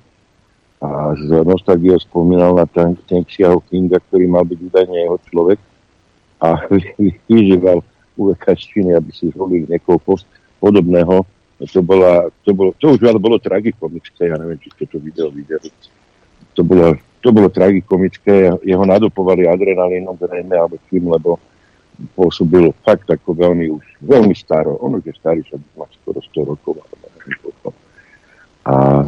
a z nostalgiou spomínal na ten, ten Kinga, ktorý mal byť údajne jeho človek a (laughs) vyžíval UVK z Číny, aby si zvolili niekoho post podobného. To, bola, to, bolo, to už ale bolo tragikomické, ja neviem, či ste to video videli. To bolo, to bolo tragikomické, jeho nadopovali adrenalínom zrejme alebo tým, lebo pôsobil fakt ako veľmi už, veľmi staro. On už je starý, že má skoro 100 rokov. A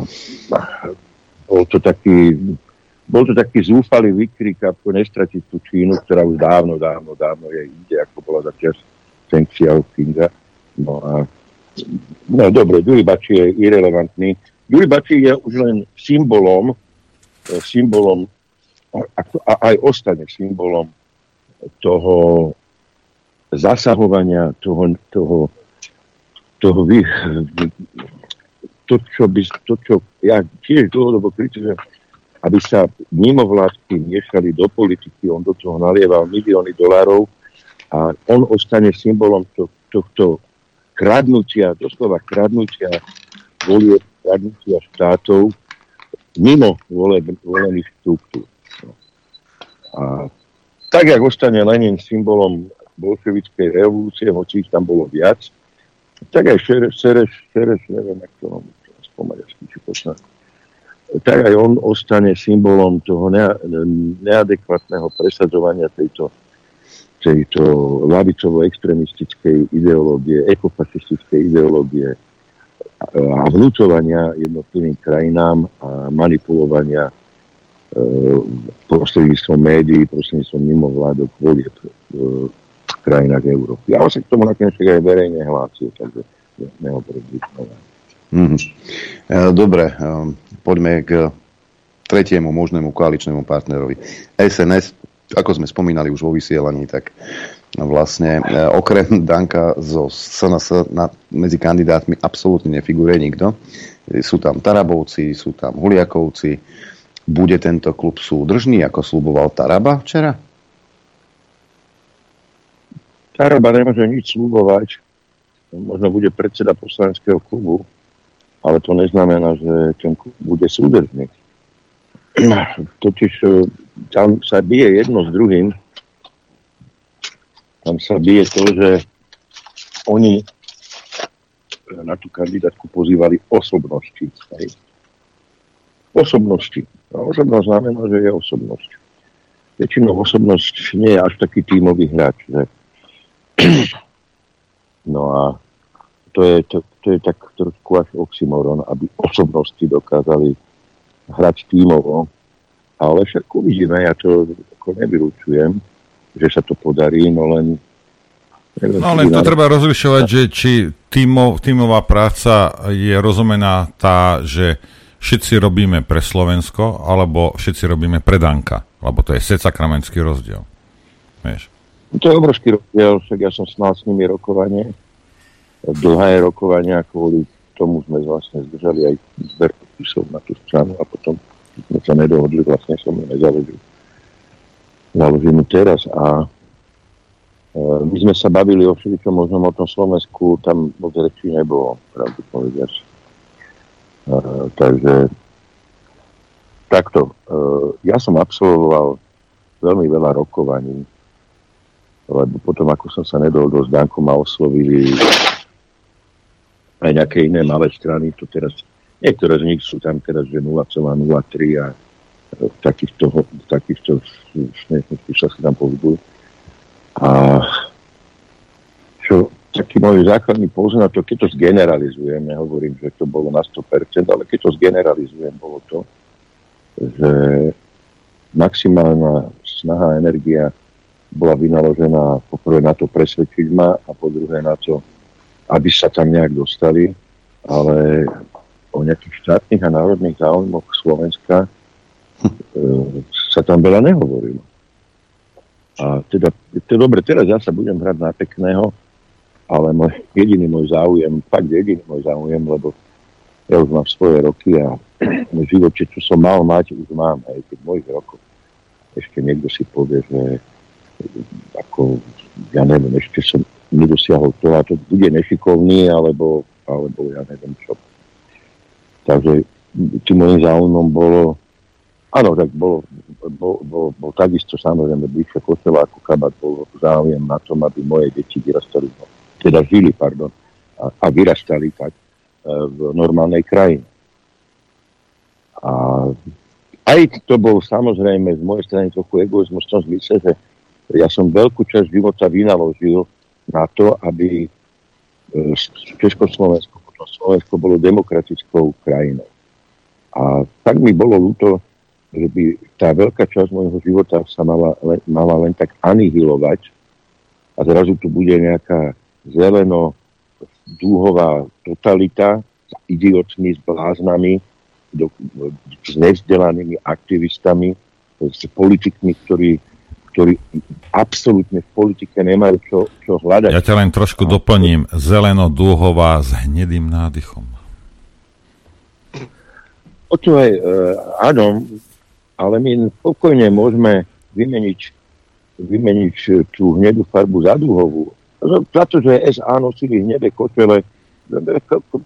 bol to taký, bol to taký zúfalý výkrik, ako nestratiť tú Čínu, ktorá už dávno, dávno, dávno je inde, ako bola za čas Feng Xiaopinga. No a no dobre, Bači je irrelevantný. Bači je už len symbolom, e, symbolom a aj ostane symbolom toho zasahovania, toho, toho, toho vy, to, čo by, to, čo ja tiež dlhodobo kritizujem, aby sa mimovládky miešali do politiky, on do toho nalieval milióny dolárov a on ostane symbolom to, tohto kradnutia, doslova kradnutia volie, kradnutia štátov mimo vole, volených štruktúr. A tak, jak ostane Lenin symbolom bolševickej revolúcie, hoci ich tam bolo viac, tak aj Šereš, Šereš, Šereš neviem, jak to mám spomaďarsky, či počná, tak aj on ostane symbolom toho neadekvátneho presadzovania tejto tejto lavicovo-extremistickej ideológie, ekofašistickej ideológie a vnúcovania jednotlivým krajinám a manipulovania e, prostredníctvom médií, prostredníctvom mimovládok volieb e, krajinách Európy. Ale k tomu nakoniec aj verejne hlásil, takže nehovorím mm-hmm. Dobre, e, poďme k tretiemu možnému koaličnému partnerovi. SNS ako sme spomínali už vo vysielaní, tak vlastne e, okrem Danka zo SNS medzi kandidátmi absolútne nefiguruje nikto. Sú tam Tarabovci, sú tam Huliakovci. Bude tento klub súdržný, ako slúboval Taraba včera? Taraba nemôže nič slúbovať. Možno bude predseda poslaneckého klubu, ale to neznamená, že ten klub bude súdržný. (clears throat) Totiž e, tam sa bije jedno s druhým. Tam sa bije to, že oni na tú kandidátku pozývali osobnosti. Hej. Osobnosti. A osobnosť znamená, že je osobnosť. Väčšinou osobnosť nie je až taký tímový hráč. Že... (clears throat) No a to je, to, to je tak trošku až oxymoron, aby osobnosti dokázali hrať tímovo ale však uvidíme, ja to ako nevylučujem, že sa to podarí, no len... No len to treba rozlišovať, že či tímo, tímová práca je rozumená tá, že všetci robíme pre Slovensko, alebo všetci robíme pre Danka, lebo to je secakramenský rozdiel. Vieš? To je obrovský rozdiel, však ja som snal s nimi rokovanie, dlhé rokovania, kvôli tomu sme vlastne zdržali aj zber podpisov na tú stranu a potom sme sa nedohodli, vlastne som ju nezaložil. Založím ju teraz a e, my sme sa bavili o všetkom možnom o tom Slovensku, tam moc rečí nebolo, pravdu povediac. E, takže takto. E, ja som absolvoval veľmi veľa rokovaní, lebo potom, ako som sa nedohodol s Dankom a oslovili aj nejaké iné malé strany, to teraz Niektoré z nich sú tam teraz, že 0,03 a v takýchto, v takýchto smiešných číslach sa tam pohybujú. A čo taký môj základný poznatok, keď to zgeneralizujem, nehovorím, že to bolo na 100%, ale keď to zgeneralizujem, bolo to, že maximálna snaha, energia bola vynaložená poprvé na to presvedčiť ma a po druhé na to, aby sa tam nejak dostali, ale o nejakých štátnych a národných záujmoch Slovenska e, sa tam veľa nehovorilo. A teda, to dobre, teraz ja sa budem hrať na pekného, ale môj, jediný môj záujem, fakt jediný môj záujem, lebo ja už mám svoje roky a v (clears throat) živote, čo som mal mať, už mám aj v mojich rokoch. Ešte niekto si povie, že ako, ja neviem, ešte som nedosiahol to a to bude nešikovný, alebo, alebo ja neviem čo. Takže tým môjim záujmom bolo Áno, tak bolo, bol, bol, bol takisto samozrejme bližšie kostola ako kabat, bol záujem na tom, aby moje deti vyrastali, teda žili, pardon, a, a vyrastali tak e, v normálnej krajine. A aj to bol samozrejme z mojej strany trochu egoizmus v tom zmysle, že ja som veľkú časť života vynaložil na to, aby e, Československo, potom Slovensko bolo demokratickou krajinou. A tak mi bolo ľúto, že by tá veľká časť môjho života sa mala, len, mala len tak anihilovať a zrazu tu bude nejaká zeleno dúhová totalita s idiotmi, s bláznami, do, s nevzdelanými aktivistami, s politikmi, ktorí, ktorí absolútne v politike nemajú čo, čo hľadať. Ja ťa len trošku doplním. Zeleno-dúhová s hnedým nádychom. Počúvaj, uh, áno, ale my spokojne môžeme vymeniť, vymeniť tú hnedú farbu za dúhovú. Za to, že SA nosili hnedé kočele,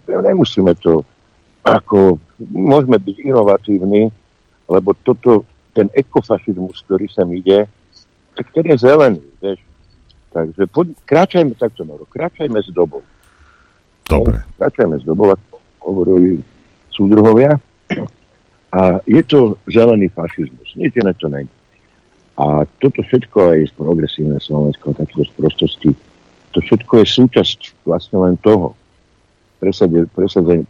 nemusíme to ako, môžeme byť inovatívni, lebo toto, ten ekofašizmus, ktorý sem ide, tak ten je zelený, vieš. Takže pod, kráčajme takto, Noro, kráčajme s dobou. Dobre. Kráčajme s dobou, ako hovorili súdruhovia. A je to zelený fašizmus. Nič iné to není. A toto všetko aj z progresívne Slovensko, takéto sprostosti, to všetko je súčasť vlastne len toho presadenia,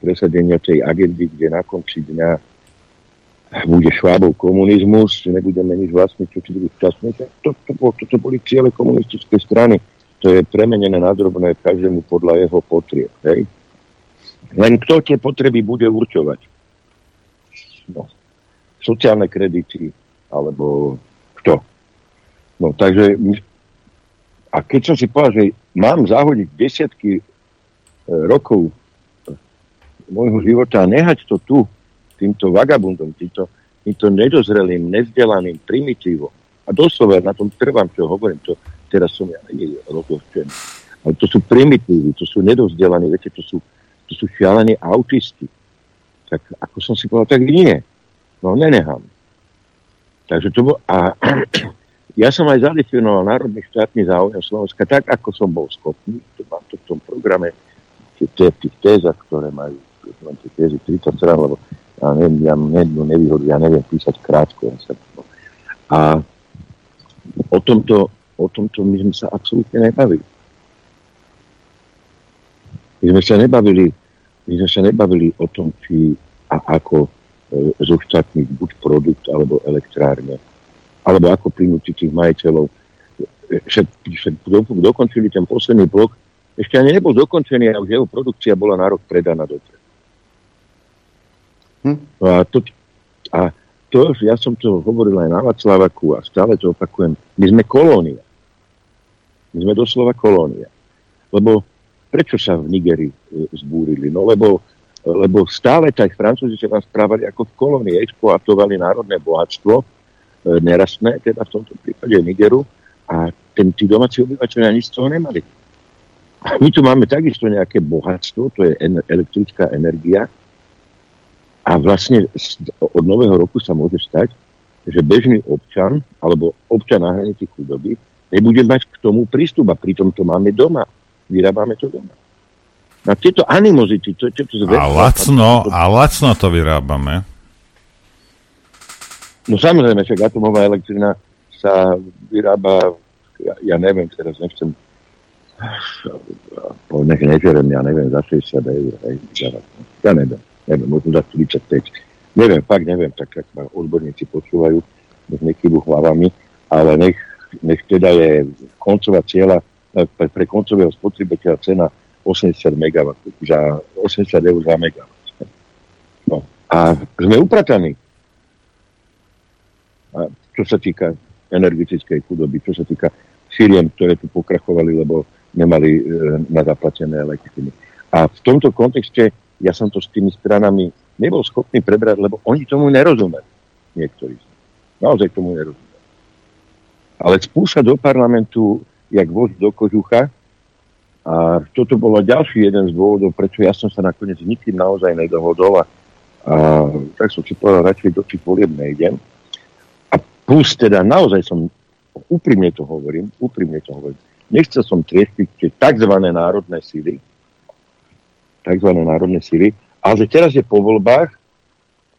presadenia tej agendy, kde na konci dňa bude švábov komunizmus, nebudeme nič vlastne, čo či budú šťastní. To, to, to, to, to boli ciele komunistickej strany. To je premenené na drobné každému podľa jeho potrieb. Hej? Len kto tie potreby bude určovať? no, sociálne kredity, alebo kto. No, takže a keď som si povedal, že mám zahodiť desiatky e, rokov e, môjho života a nehať to tu, týmto vagabundom, týmto, týmto nedozrelým, nevzdelaným, primitívom. A doslova na tom trvám, čo hovorím, to teraz som ja rozhodčený. Ale to sú primitívy, to sú nedozdelaní, viete, to sú, to sú šialení autisti tak ako som si povedal, tak nie. No nenehám. Takže to bol, a (clears throat) ja som aj zadefinoval národný štátny záujem Slovenska tak, ako som bol schopný. To mám to v tom programe, v tých tézach, ktoré majú tie tézy 30 strán, lebo ja neviem, ja jednu nevýhodu, ja neviem písať krátko. Ja sa. A o tomto, o tomto my sme sa absolútne nebavili. My sme sa nebavili my sme sa nebavili o tom, či a ako e, zoštátniť buď produkt alebo elektrárne, alebo ako prinútiť tých majiteľov. E, do, dokončili ten posledný blok, ešte ani nebol dokončený a už jeho produkcia bola na rok predaná dobre. Hm? No a, to, a to, ja som to hovoril aj na Vaclavaku a stále to opakujem, my sme kolónia. My sme doslova kolónia. Lebo Prečo sa v Nigerii e, zbúrili? No lebo, lebo stále tak Francúzi sa vám správali ako v kolónii, exploatovali národné bohatstvo, e, nerastné, teda v tomto prípade Nigeru, a ten, tí domáci obyvateľia nič z toho nemali. My tu máme takisto nejaké bohatstvo, to je elektrická energia, a vlastne od nového roku sa môže stať, že bežný občan alebo občan na hranici chudoby nebude mať k tomu prístup a pritom to máme doma vyrábame to doma. A tieto animozity, to, to, to a lacno, a lacno to vyrábame. No samozrejme, však atomová elektrina sa vyrába, ja, ja neviem, teraz nechcem po nech nežerem, ja neviem, za 60 eur, ja neviem, neviem, možno za 45. Neviem, fakt neviem, tak ak ma odborníci počúvajú, nech nekýbu hlavami, ale nech, nech teda je koncová cieľa e, pre, pre koncového spotrebiteľa cena 80 MW, za 80 eur za MW. No. A sme uprataní. A čo sa týka energetickej chudoby, čo sa týka firiem, ktoré tu pokrachovali, lebo nemali e, na zaplatené elektriny. A v tomto kontexte ja som to s tými stranami nebol schopný prebrať, lebo oni tomu nerozumejú. Niektorí. Naozaj tomu nerozumejú. Ale spúšať do parlamentu jak voz do kožucha a toto bolo ďalší jeden z dôvodov, prečo ja som sa nakoniec nikým naozaj nedohodol a, a tak som si povedal, radšej do tých volieb nejdem. A plus teda naozaj som, úprimne to hovorím, úprimne to hovorím, nechcel som trieštiť tie tzv. národné síly, tzv. národné síly, ale že teraz je po voľbách,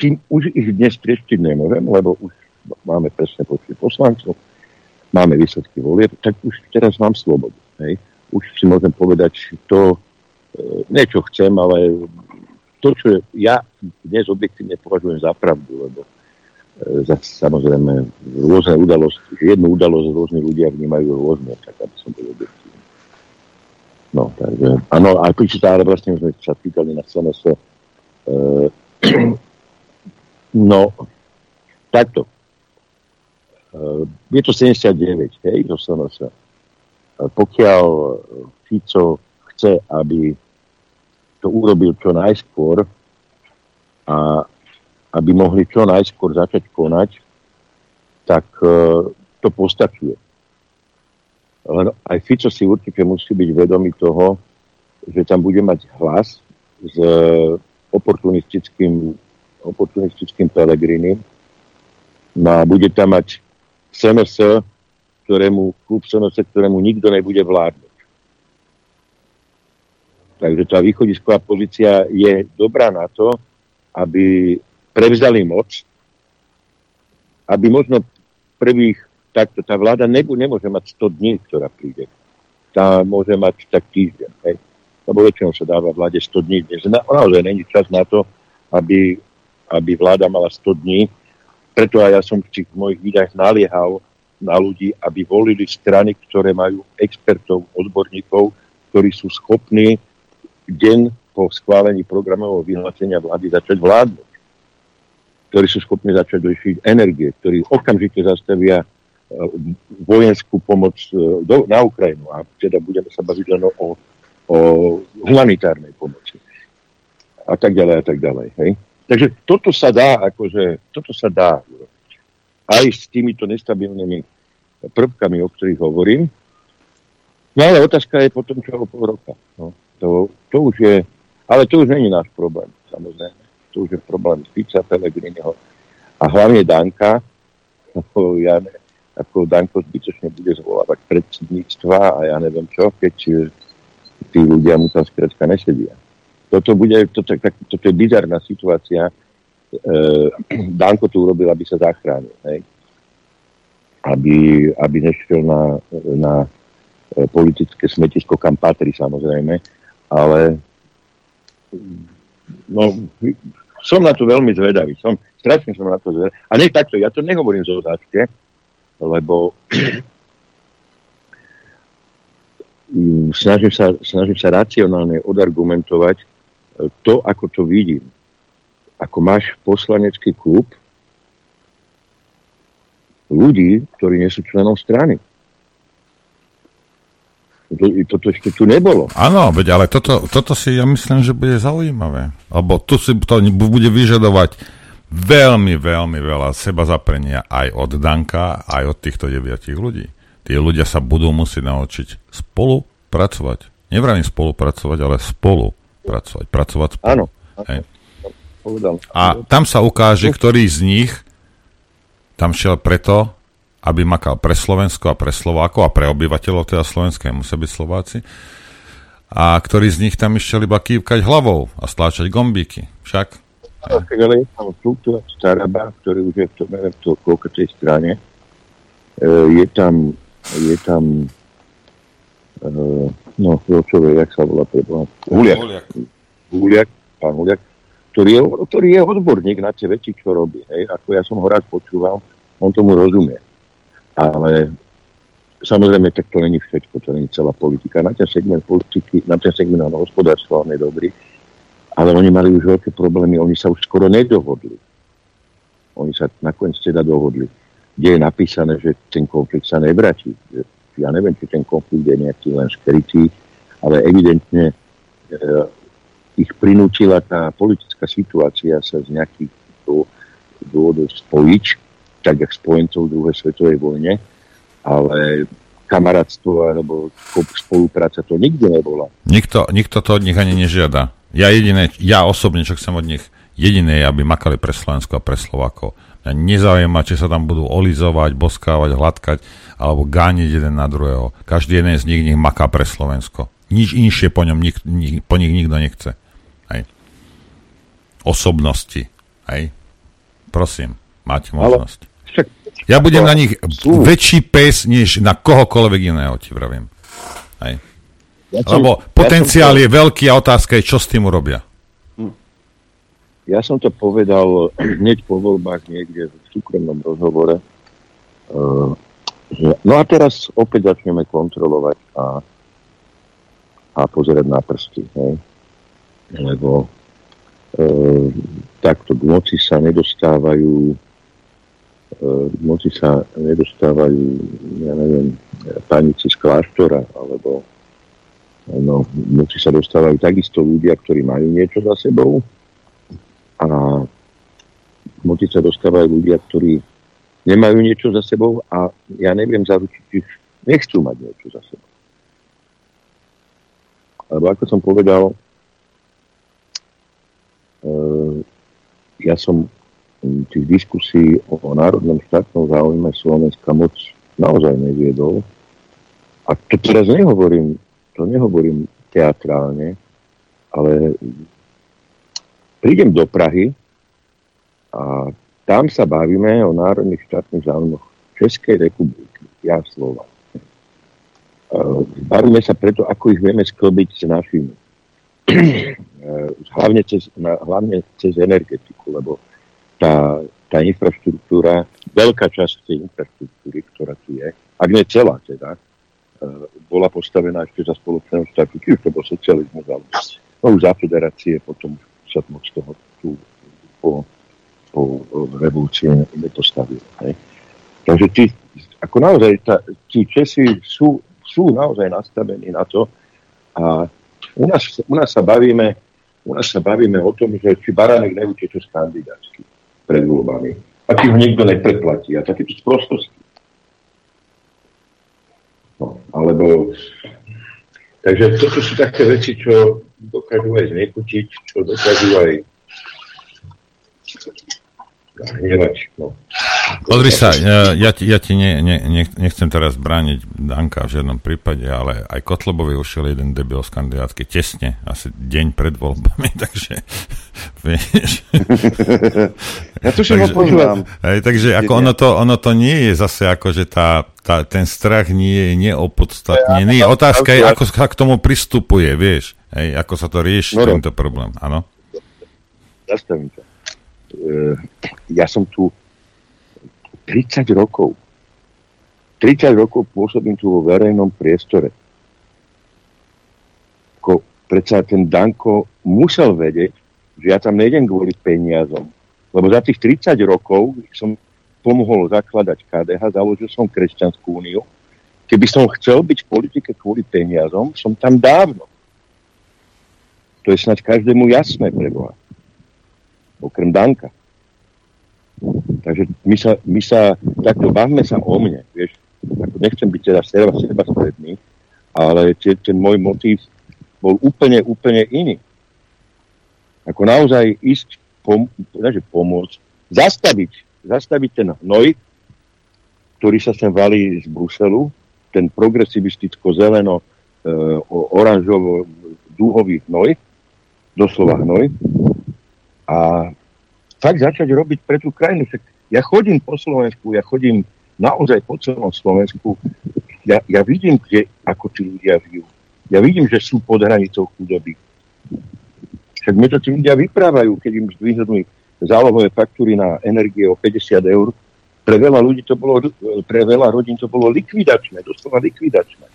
kým už ich dnes trieštiť nemôžem, lebo už máme presne počet poslancov, máme výsledky volieb, tak už teraz mám slobodu. Hej. Už si môžem povedať to, e, niečo chcem, ale to, čo ja dnes objektívne považujem za pravdu, lebo e, za, samozrejme rôzne udalosti, jednu udalosť rôzni ľudia vnímajú rôzne, tak aby som bol objektívny. No, takže, áno, aj pričíta, ale vlastne sme sa pýtali na SNS. E, (clears throat) no, takto. E, je to 79, hej, zo SNS. E, pokiaľ Fico chce, aby to urobil čo najskôr a aby mohli čo najskôr začať konať, tak uh, to postačuje. Len aj Fico si určite musí byť vedomý toho, že tam bude mať hlas s oportunistickým, oportunistickým Pelegrinim. No a bude tam mať SNS, ktorému, klub SNS, ktorému nikto nebude vládnuť. Takže tá východisková pozícia je dobrá na to, aby prevzali moc, aby možno prvých, takto tá vláda nebu, nemôže mať 100 dní, ktorá príde. Tá môže mať tak týždeň. Hej. Lebo väčšinou sa dáva vláde 100 dní. Dnes na, naozaj není čas na to, aby, aby vláda mala 100 dní. Preto aj ja som v tých mojich videách naliehal na ľudí, aby volili strany, ktoré majú expertov, odborníkov, ktorí sú schopní deň po schválení programového vyhlásenia vlády začať vládnuť, ktorí sú schopní začať riešiť energie, ktorí okamžite zastavia vojenskú pomoc e, do, na Ukrajinu a teda budeme sa baviť len o, o humanitárnej pomoci a tak ďalej a tak ďalej. Hej? Takže toto sa dá, akože, toto sa dá aj s týmito nestabilnými prvkami, o ktorých hovorím. No ale otázka je potom, čo o pol roka. No. To, to už je, ale to už není náš problém, samozrejme. To už je problém Fica, Pelegriniho a hlavne Danka, (laughs) ja ne, ako Danko zbytočne bude zvolávať predsedníctva a ja neviem čo, keď tí ľudia mu tam skrátka nesedia. Toto, bude, toto, tak, toto je bizarná situácia. E, Danko to urobil, aby sa zachránil. Hej? Aby, aby nešiel na, na e, politické smetisko, kam patrí samozrejme ale no, som na to veľmi zvedavý. Som, strašne som na to zvedavý. A nie takto, ja to nehovorím zo záčke, lebo (clears throat) snažím sa, snažím sa racionálne odargumentovať e, to, ako to vidím. Ako máš poslanecký klub ľudí, ktorí nie sú členom strany. Toto ešte tu nebolo. Áno, ale toto, toto si ja myslím, že bude zaujímavé. Lebo tu si to bude vyžadovať veľmi, veľmi veľa seba zaprenia aj od Danka, aj od týchto deviatich ľudí. Tí ľudia sa budú musieť naučiť spolupracovať. Nevravím spolupracovať, ale spolupracovať. Pracovať spolu. Áno. Hej. A tam sa ukáže, ktorý z nich tam šiel preto, aby makal pre Slovensko a pre Slovákov a pre obyvateľov teda slovenské musia byť Slováci a ktorí z nich tam ešte iba kývkať hlavou a stláčať gombíky. Však? Tak, ale je tam štruktúra Staraba, ktorý už je v tom, neviem, v tej strane. E, je tam, je tam e, no, čo vie, jak sa volá preboha. Huliak. Huliak. Huliak, pán Huliak, ktorý je, ktorý je odborník na tie veci, čo robí. Hej. Ako ja som ho rád počúval, on tomu rozumie. Ale samozrejme, tak to není všetko, to není celá politika. Na ten segment politiky, na ten segment hospodárstva on je dobrý, ale oni mali už veľké problémy, oni sa už skoro nedohodli. Oni sa nakoniec teda dohodli, kde je napísané, že ten konflikt sa nevráti. Ja neviem, či ten konflikt je nejaký len skrytý, ale evidentne e, ich prinútila tá politická situácia sa z nejakých dôvodov spojiť, tak jak spojencov v druhej svetovej vojne, ale kamarátstvo alebo spolupráca to nikdy nebola. Nikto, nikto to od nich ani nežiada. Ja jediné, ja osobne, čo chcem od nich, jediné je, aby makali pre Slovensko a pre Slovákov. Mňa nezaujíma, či sa tam budú olizovať, boskávať, hladkať, alebo gániť jeden na druhého. Každý jeden z nich nech maká pre Slovensko. Nič inšie po ňom nik, nik, po nich nikto nechce. Hej. Osobnosti. Hej. Prosím, máte možnosť. Ja budem na nich väčší pes, než na kohokoľvek iného, ti vravím. Hej. Ja som, Lebo potenciál ja je veľký a otázka je, čo s tým urobia. Hm. Ja som to povedal (clears throat) hneď po voľbách niekde v súkromnom rozhovore, uh, že, no a teraz opäť začneme kontrolovať a, a pozerať na prsty. Hej? Lebo uh, takto k moci sa nedostávajú k moci sa nedostávajú, ja neviem, pánici z kláštora, alebo no, moci sa dostávajú takisto ľudia, ktorí majú niečo za sebou a moci sa dostávajú ľudia, ktorí nemajú niečo za sebou a ja neviem zaručiť, či nechcú mať niečo za sebou. Lebo ako som povedal, e, ja som tých diskusí o, o národnom štátnom záujme Slovenska moc naozaj neviedol. A to teraz nehovorím, to nehovorím teatrálne, ale prídem do Prahy a tam sa bavíme o národných štátnych záujmoch Českej republiky, ja slova. Bavíme sa preto, ako ich vieme sklbiť s našimi. (clears throat) hlavne, cez, hlavne cez energetiku, lebo tá, tá infraštruktúra, veľká časť tej infraštruktúry, ktorá tu je, ak nie celá teda, e, bola postavená ešte za spoločného štátu, či už to bol socializmus, ale no už za federácie, potom sa moc toho tu po, po revolúcii nepostavilo. Hej. Takže tí, ako naozaj, tá, tí Česi sú, sú naozaj nastavení na to a u nás, u nás sa bavíme u nás sa bavíme o tom, že či Baránek neuteče z kandidátsky pred voľbami. A ti ho niekto nepredplatí. A takéto sprostosti. No, alebo... Takže toto sú také veci, čo dokážu aj znechutiť, čo dokážu aj hnevať. No. Pozri sa, ja, ja ti, ja ti ne, ne, nechcem teraz brániť Danka v žiadnom prípade, ale aj Kotlobovi ušiel jeden debil z kandidátky tesne, asi deň pred voľbami, (laughs) takže vieš. (laughs) Ja tu ho počúvam. Hej, takže ako ono to, ono to nie je zase ako, že tá, tá, ten strach nie je neopodstatnený. Otázka je, ako sa k tomu pristupuje, vieš. Hej, ako sa to rieši, no, tento problém, áno? Zastavím to. E, ja som tu 30 rokov. 30 rokov pôsobím tu vo verejnom priestore. Ko, predsa ten Danko musel vedieť, že ja tam nejdem kvôli peniazom. Lebo za tých 30 rokov som pomohol zakladať KDH, založil som Kresťanskú úniu. Keby som chcel byť v politike kvôli peniazom, som tam dávno. To je snať každému jasné pre Boha okrem Danka. Takže my sa, my sa takto bavme sa o mne, vieš, ako nechcem byť teda seba, seba stredný, ale tie, ten môj motív bol úplne, úplne iný. Ako naozaj ísť, pom- že pomôcť, zastaviť, zastaviť ten hnoj, ktorý sa sem valí z Bruselu, ten progresivisticko-zeleno, e, oranžovo dúhový hnoj, doslova hnoj, a fakt začať robiť pre tú krajinu. Ja chodím po Slovensku, ja chodím naozaj po celom Slovensku, ja, ja vidím, kde, ako tí ľudia žijú. Ja vidím, že sú pod hranicou chudoby. Však mi to tí ľudia vyprávajú, keď im zdvihnú zálohové faktúry na energie o 50 eur. Pre veľa ľudí to bolo, pre veľa rodín to bolo likvidačné, doslova likvidačné.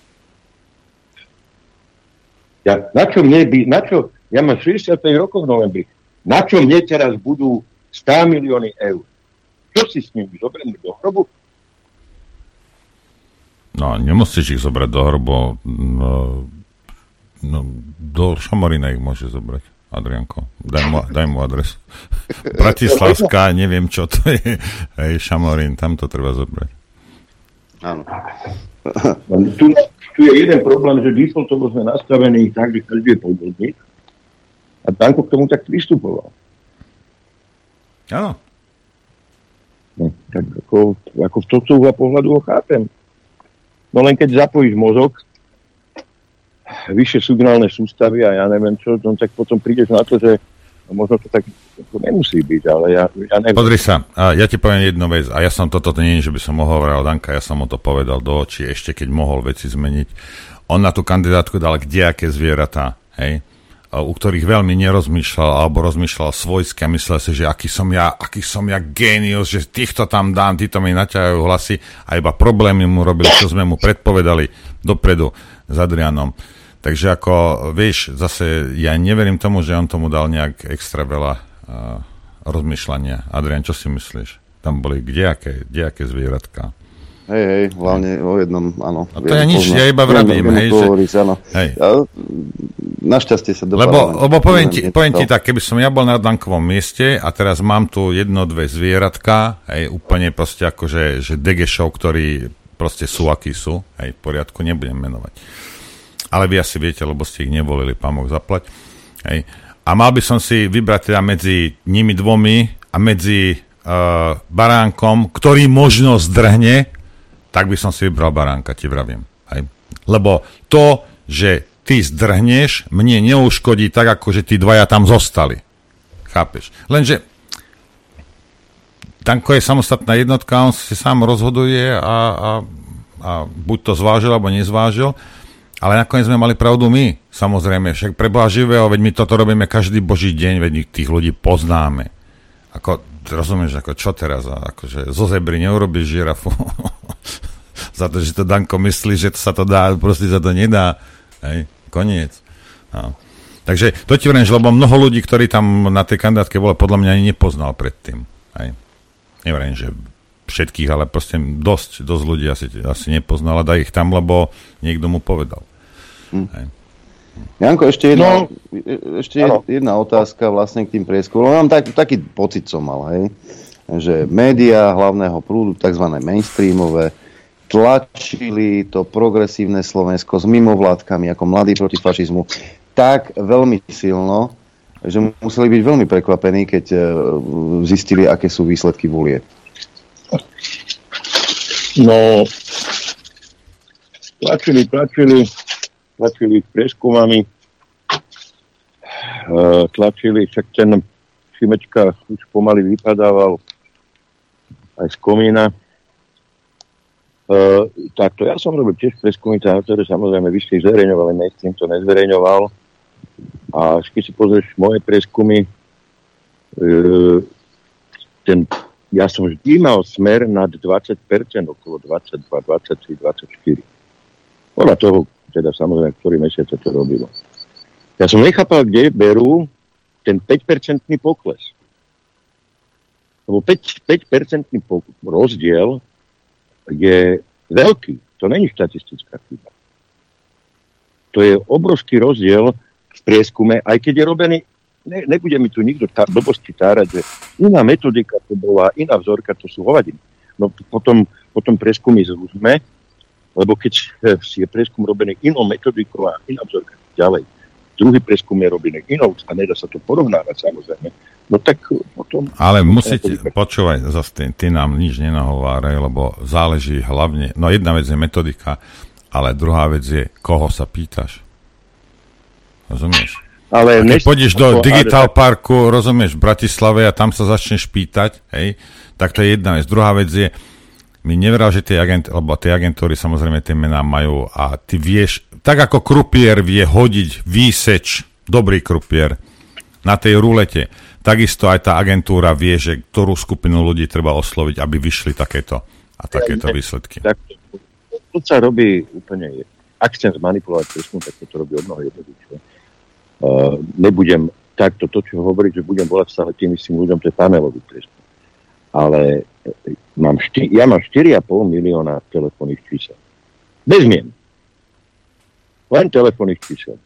Ja, na čo mne by, na čo, ja mám 65 rokov v novembri, na čo mne teraz budú 100 milióny eur? Čo si s nimi zoberiem do hrobu? No, nemusíš ich zobrať do hrobu. No, no, do Šamorina ich môže zobrať. Adrianko, daj mu, daj mu adresu. (laughs) Bratislavská, neviem čo to je. Hej, Šamorín, tam to treba zobrať. Áno. Tu, tu je jeden problém, že defaultovo sme nastavení tak, že každý je podvodník. A Danko k tomu tak pristupoval. Áno. No, tak ako, ako v tohto pohľadu ho chápem. No len keď zapojíš mozog, vyššie signálne sústavy a ja neviem čo, no tak potom prídeš na to, že no možno to tak to nemusí byť, ale ja, ja neviem. Podri sa, a ja ti poviem jednu vec, a ja som toto, to nie že by som mohol hovoril Danka, ja som mu to povedal do očí, ešte keď mohol veci zmeniť. On na tú kandidátku dal kdejaké zvieratá, hej? U ktorých veľmi nerozmýšľal alebo rozmýšľal svojsky a myslel si, že aký som ja, aký som ja génius, že týchto tam dám, títo mi naťahajú hlasy a iba problémy mu robili, čo sme mu predpovedali dopredu s Adrianom. Takže ako, vieš, zase ja neverím tomu, že on tomu dal nejak extra veľa uh, rozmýšľania. Adrian, čo si myslíš? Tam boli kdejaké, kdejaké zvieratka. Hej, hej, hlavne o jednom, áno. A to ja nič, ja iba vravím, hej, že... Hovoriť, áno. Hej. Ja, našťastie sa Lebo, lebo poviem, ti, poviem ti tak, keby som ja bol na Dankovom mieste a teraz mám tu jedno, dve zvieratka, hej, úplne proste akože, že degešov, ktorí proste sú, akí sú, hej, v poriadku, nebudem menovať. Ale vy asi viete, lebo ste ich nevolili, pamok zaplať. Hej. A mal by som si vybrať teda medzi nimi dvomi a medzi uh, baránkom, ktorý možno zdrhne, tak by som si vybral baránka, ti vravím. Hej. Lebo to, že ty zdrhneš, mne neuškodí tak, ako že tí dvaja tam zostali. Chápeš? Lenže Danko je samostatná jednotka, on si sám rozhoduje a, a, a buď to zvážil, alebo nezvážil. Ale nakoniec sme mali pravdu my, samozrejme. Však pre živého, veď my toto robíme každý boží deň, veď tých ľudí poznáme. Ako, rozumieš, ako čo teraz? Akože zo zebry neurobiš žirafu. (laughs) za to, že to Danko myslí, že to sa to dá, proste sa to nedá. Hej, koniec. No. Takže to ti vriem, lebo mnoho ľudí, ktorí tam na tej kandidátke boli, podľa mňa ani nepoznal predtým. Hej. Nevriem, že všetkých, ale proste dosť, dosť ľudí asi, asi nepoznal a daj ich tam, lebo niekto mu povedal. Hm. Hej. Janko, ešte jedna, no, ešte jedna otázka vlastne k tým prieskumom. Mám tak, taký pocit som mal, hej, že médiá hlavného prúdu, tzv. mainstreamové, tlačili to progresívne Slovensko s mimovládkami ako mladí proti fašizmu tak veľmi silno, že museli byť veľmi prekvapení, keď e, zistili, aké sú výsledky volie. No, tlačili, tlačili, tlačili prieskumami, e, tlačili, však ten Šimečka už pomaly vypadával aj z komína, Uh, takto, ja som robil tiež preskumy, ktoré samozrejme vyšli zverejňovali, mainstream to nezverejňoval. A keď si pozrieš moje preskumy, uh, ten, ja som vždy mal smer nad 20%, okolo 22, 23, 24. Podľa toho, teda samozrejme, ktorý mesiac sa to robilo. Ja som nechápal, kde berú ten 5-percentný pokles. Lebo 5, 5-percentný rozdiel je veľký. To není štatistická chyba. To je obrovský rozdiel v prieskume, aj keď je robený, ne, nebude mi tu nikto tá, dobosti tárať, že iná metodika to bola, iná vzorka, to sú hovadiny. No potom, potom prieskumy zúzme, lebo keď je prieskum robený inou metodikou a iná vzorka ďalej, druhý prieskum je robený inou a nedá sa to porovnávať samozrejme, no tak potom... Ale musíte, počúvaj, zase ty, ty nám nič nenahováraj, lebo záleží hlavne, no jedna vec je metodika, ale druhá vec je, koho sa pýtaš. Rozumieš? Ale a keď pôjdeš do Digital Parku, rozumieš, v Bratislave a tam sa začneš pýtať, hej, tak to je jedna vec. Druhá vec je, mi neveral, že tie, agent, lebo tie agentúry samozrejme tie mená majú a ty vieš, tak ako krupier vie hodiť výseč, dobrý krupier, na tej rulete, takisto aj tá agentúra vie, že ktorú skupinu ľudí treba osloviť, aby vyšli takéto a takéto výsledky. Tak, to sa robí úplne, ak chcem zmanipulovať prieskum, tak to robí o mnoho jednoduchšie. Uh, nebudem takto, to, čo hovorí, že budem volať stále tým istým ľuďom, to je panelový prieskum. Ale mám šty, ja mám 4,5 milióna telefónnych čísel. Bez mien. Len telefónnych čísel.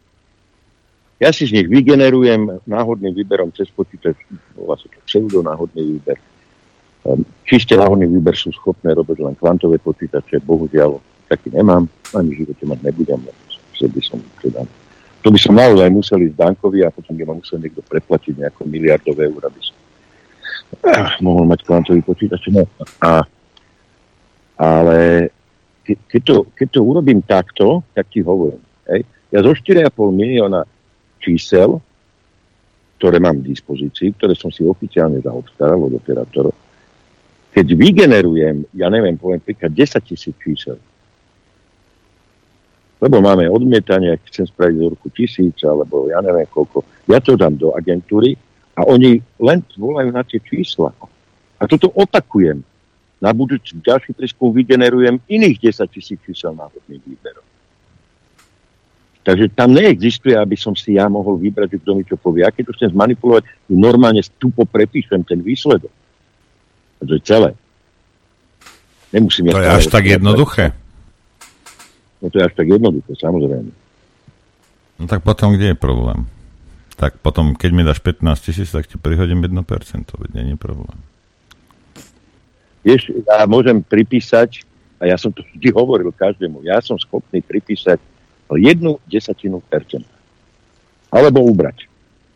Ja si z nich vygenerujem náhodným výberom cez počítač, sa to pseudonáhodný výber. Ehm, čiste náhodný výber sú schopné robiť len kvantové počítače, bohužiaľ taký nemám, ani v živote mať nebudem, by som teda, to by som naozaj musel ísť Dankovi a potom by ma musel niekto preplatiť nejaké miliardové eur, aby som mohol mať kvantový počítač. No. A, ale ke, keď, to, keď to urobím takto, tak ti hovorím. Hej. Ja zo 4,5 milióna čísel, ktoré mám k dispozícii, ktoré som si oficiálne zaobstaral od operátorov, keď vygenerujem, ja neviem, poviem príklad 10 tisíc čísel, lebo máme odmietanie, chcem spraviť z roku tisíc, alebo ja neviem koľko, ja to dám do agentúry a oni len volajú na tie čísla. A toto opakujem. Na budúci ďalší prieskum vygenerujem iných 10 tisíc čísel náhodných výberov. Takže tam neexistuje, aby som si ja mohol vybrať, kto mi čo povie. A keď to chcem zmanipulovať, normálne tupo prepíšem ten výsledok. A to je celé. Nemusím to je až tak jednoduché. No to je až tak jednoduché, samozrejme. No tak potom kde je problém? Tak potom, keď mi dáš 15 tisíc, tak ti prihodím 1%, veď je problém. Vieš, ja môžem pripísať, a ja som to vždy hovoril každému, ja som schopný pripísať jednu desatinu percenta. Alebo ubrať.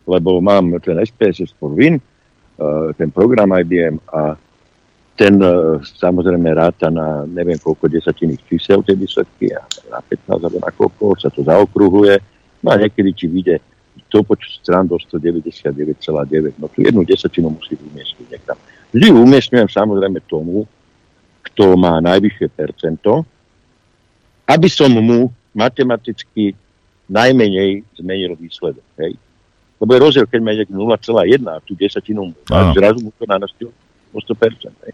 Lebo mám ten SPSS for Win, eh, ten program IBM a ten eh, samozrejme ráta na neviem koľko desatinných čísel tej výsledky a na 15 alebo na koľko sa to zaokruhuje. No a niekedy ti vyjde počet strán do 199,9. No tu jednu desatinu musí umiestniť niekam. Vždy umiestňujem samozrejme tomu, kto má najvyššie percento, aby som mu matematicky najmenej zmenil výsledok. Hej? Lebo je rozdiel, keď má niekto 0,1 a tú desatinu a zrazu mu to nanastil o 100%. Hej?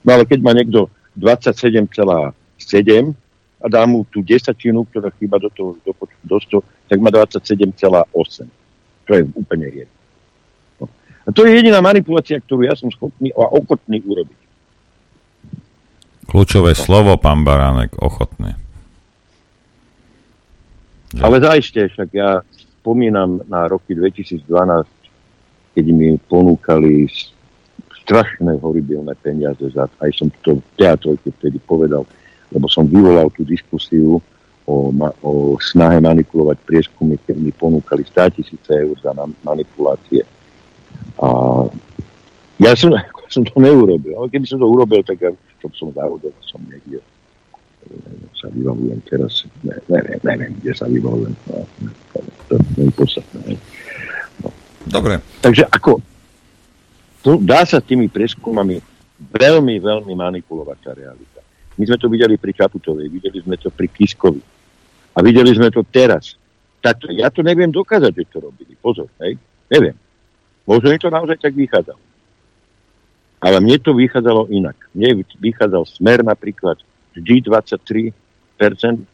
No ale keď má niekto 27,7 a dá mu tú desatinu, ktorá chýba do toho do, do 100, tak má 27,8. To je úplne jedno. No. A to je jediná manipulácia, ktorú ja som schopný a ochotný urobiť. Kľúčové no. slovo, pán Baránek, ochotný. Že? Ale zaiste, však ja spomínam na roky 2012, keď mi ponúkali strašné horibilné peniaze za, aj som to v teatrojke vtedy povedal, lebo som vyvolal tú diskusiu o, o snahe manipulovať prieskumy, keď mi ponúkali 100 tisíce eur za manipulácie. A ja som, (laughs) som to neurobil, ale keby som to urobil, tak ja to som závodol, som niekde sa vybavujem teraz, ne, neviem, neviem, kde sa vybavujem. No, to je podstatné. No. Dobre. Takže ako, to dá sa tými prieskumami veľmi, veľmi manipulovať tá realita. My sme to videli pri Čaputovej, videli sme to pri Kiskovi. A videli sme to teraz. Tak ja to neviem dokázať, že to robili. Pozor, hej? Neviem. Možno mi to naozaj tak vychádzalo. Ale mne to vychádzalo inak. Mne vychádzal smer napríklad vždy 23%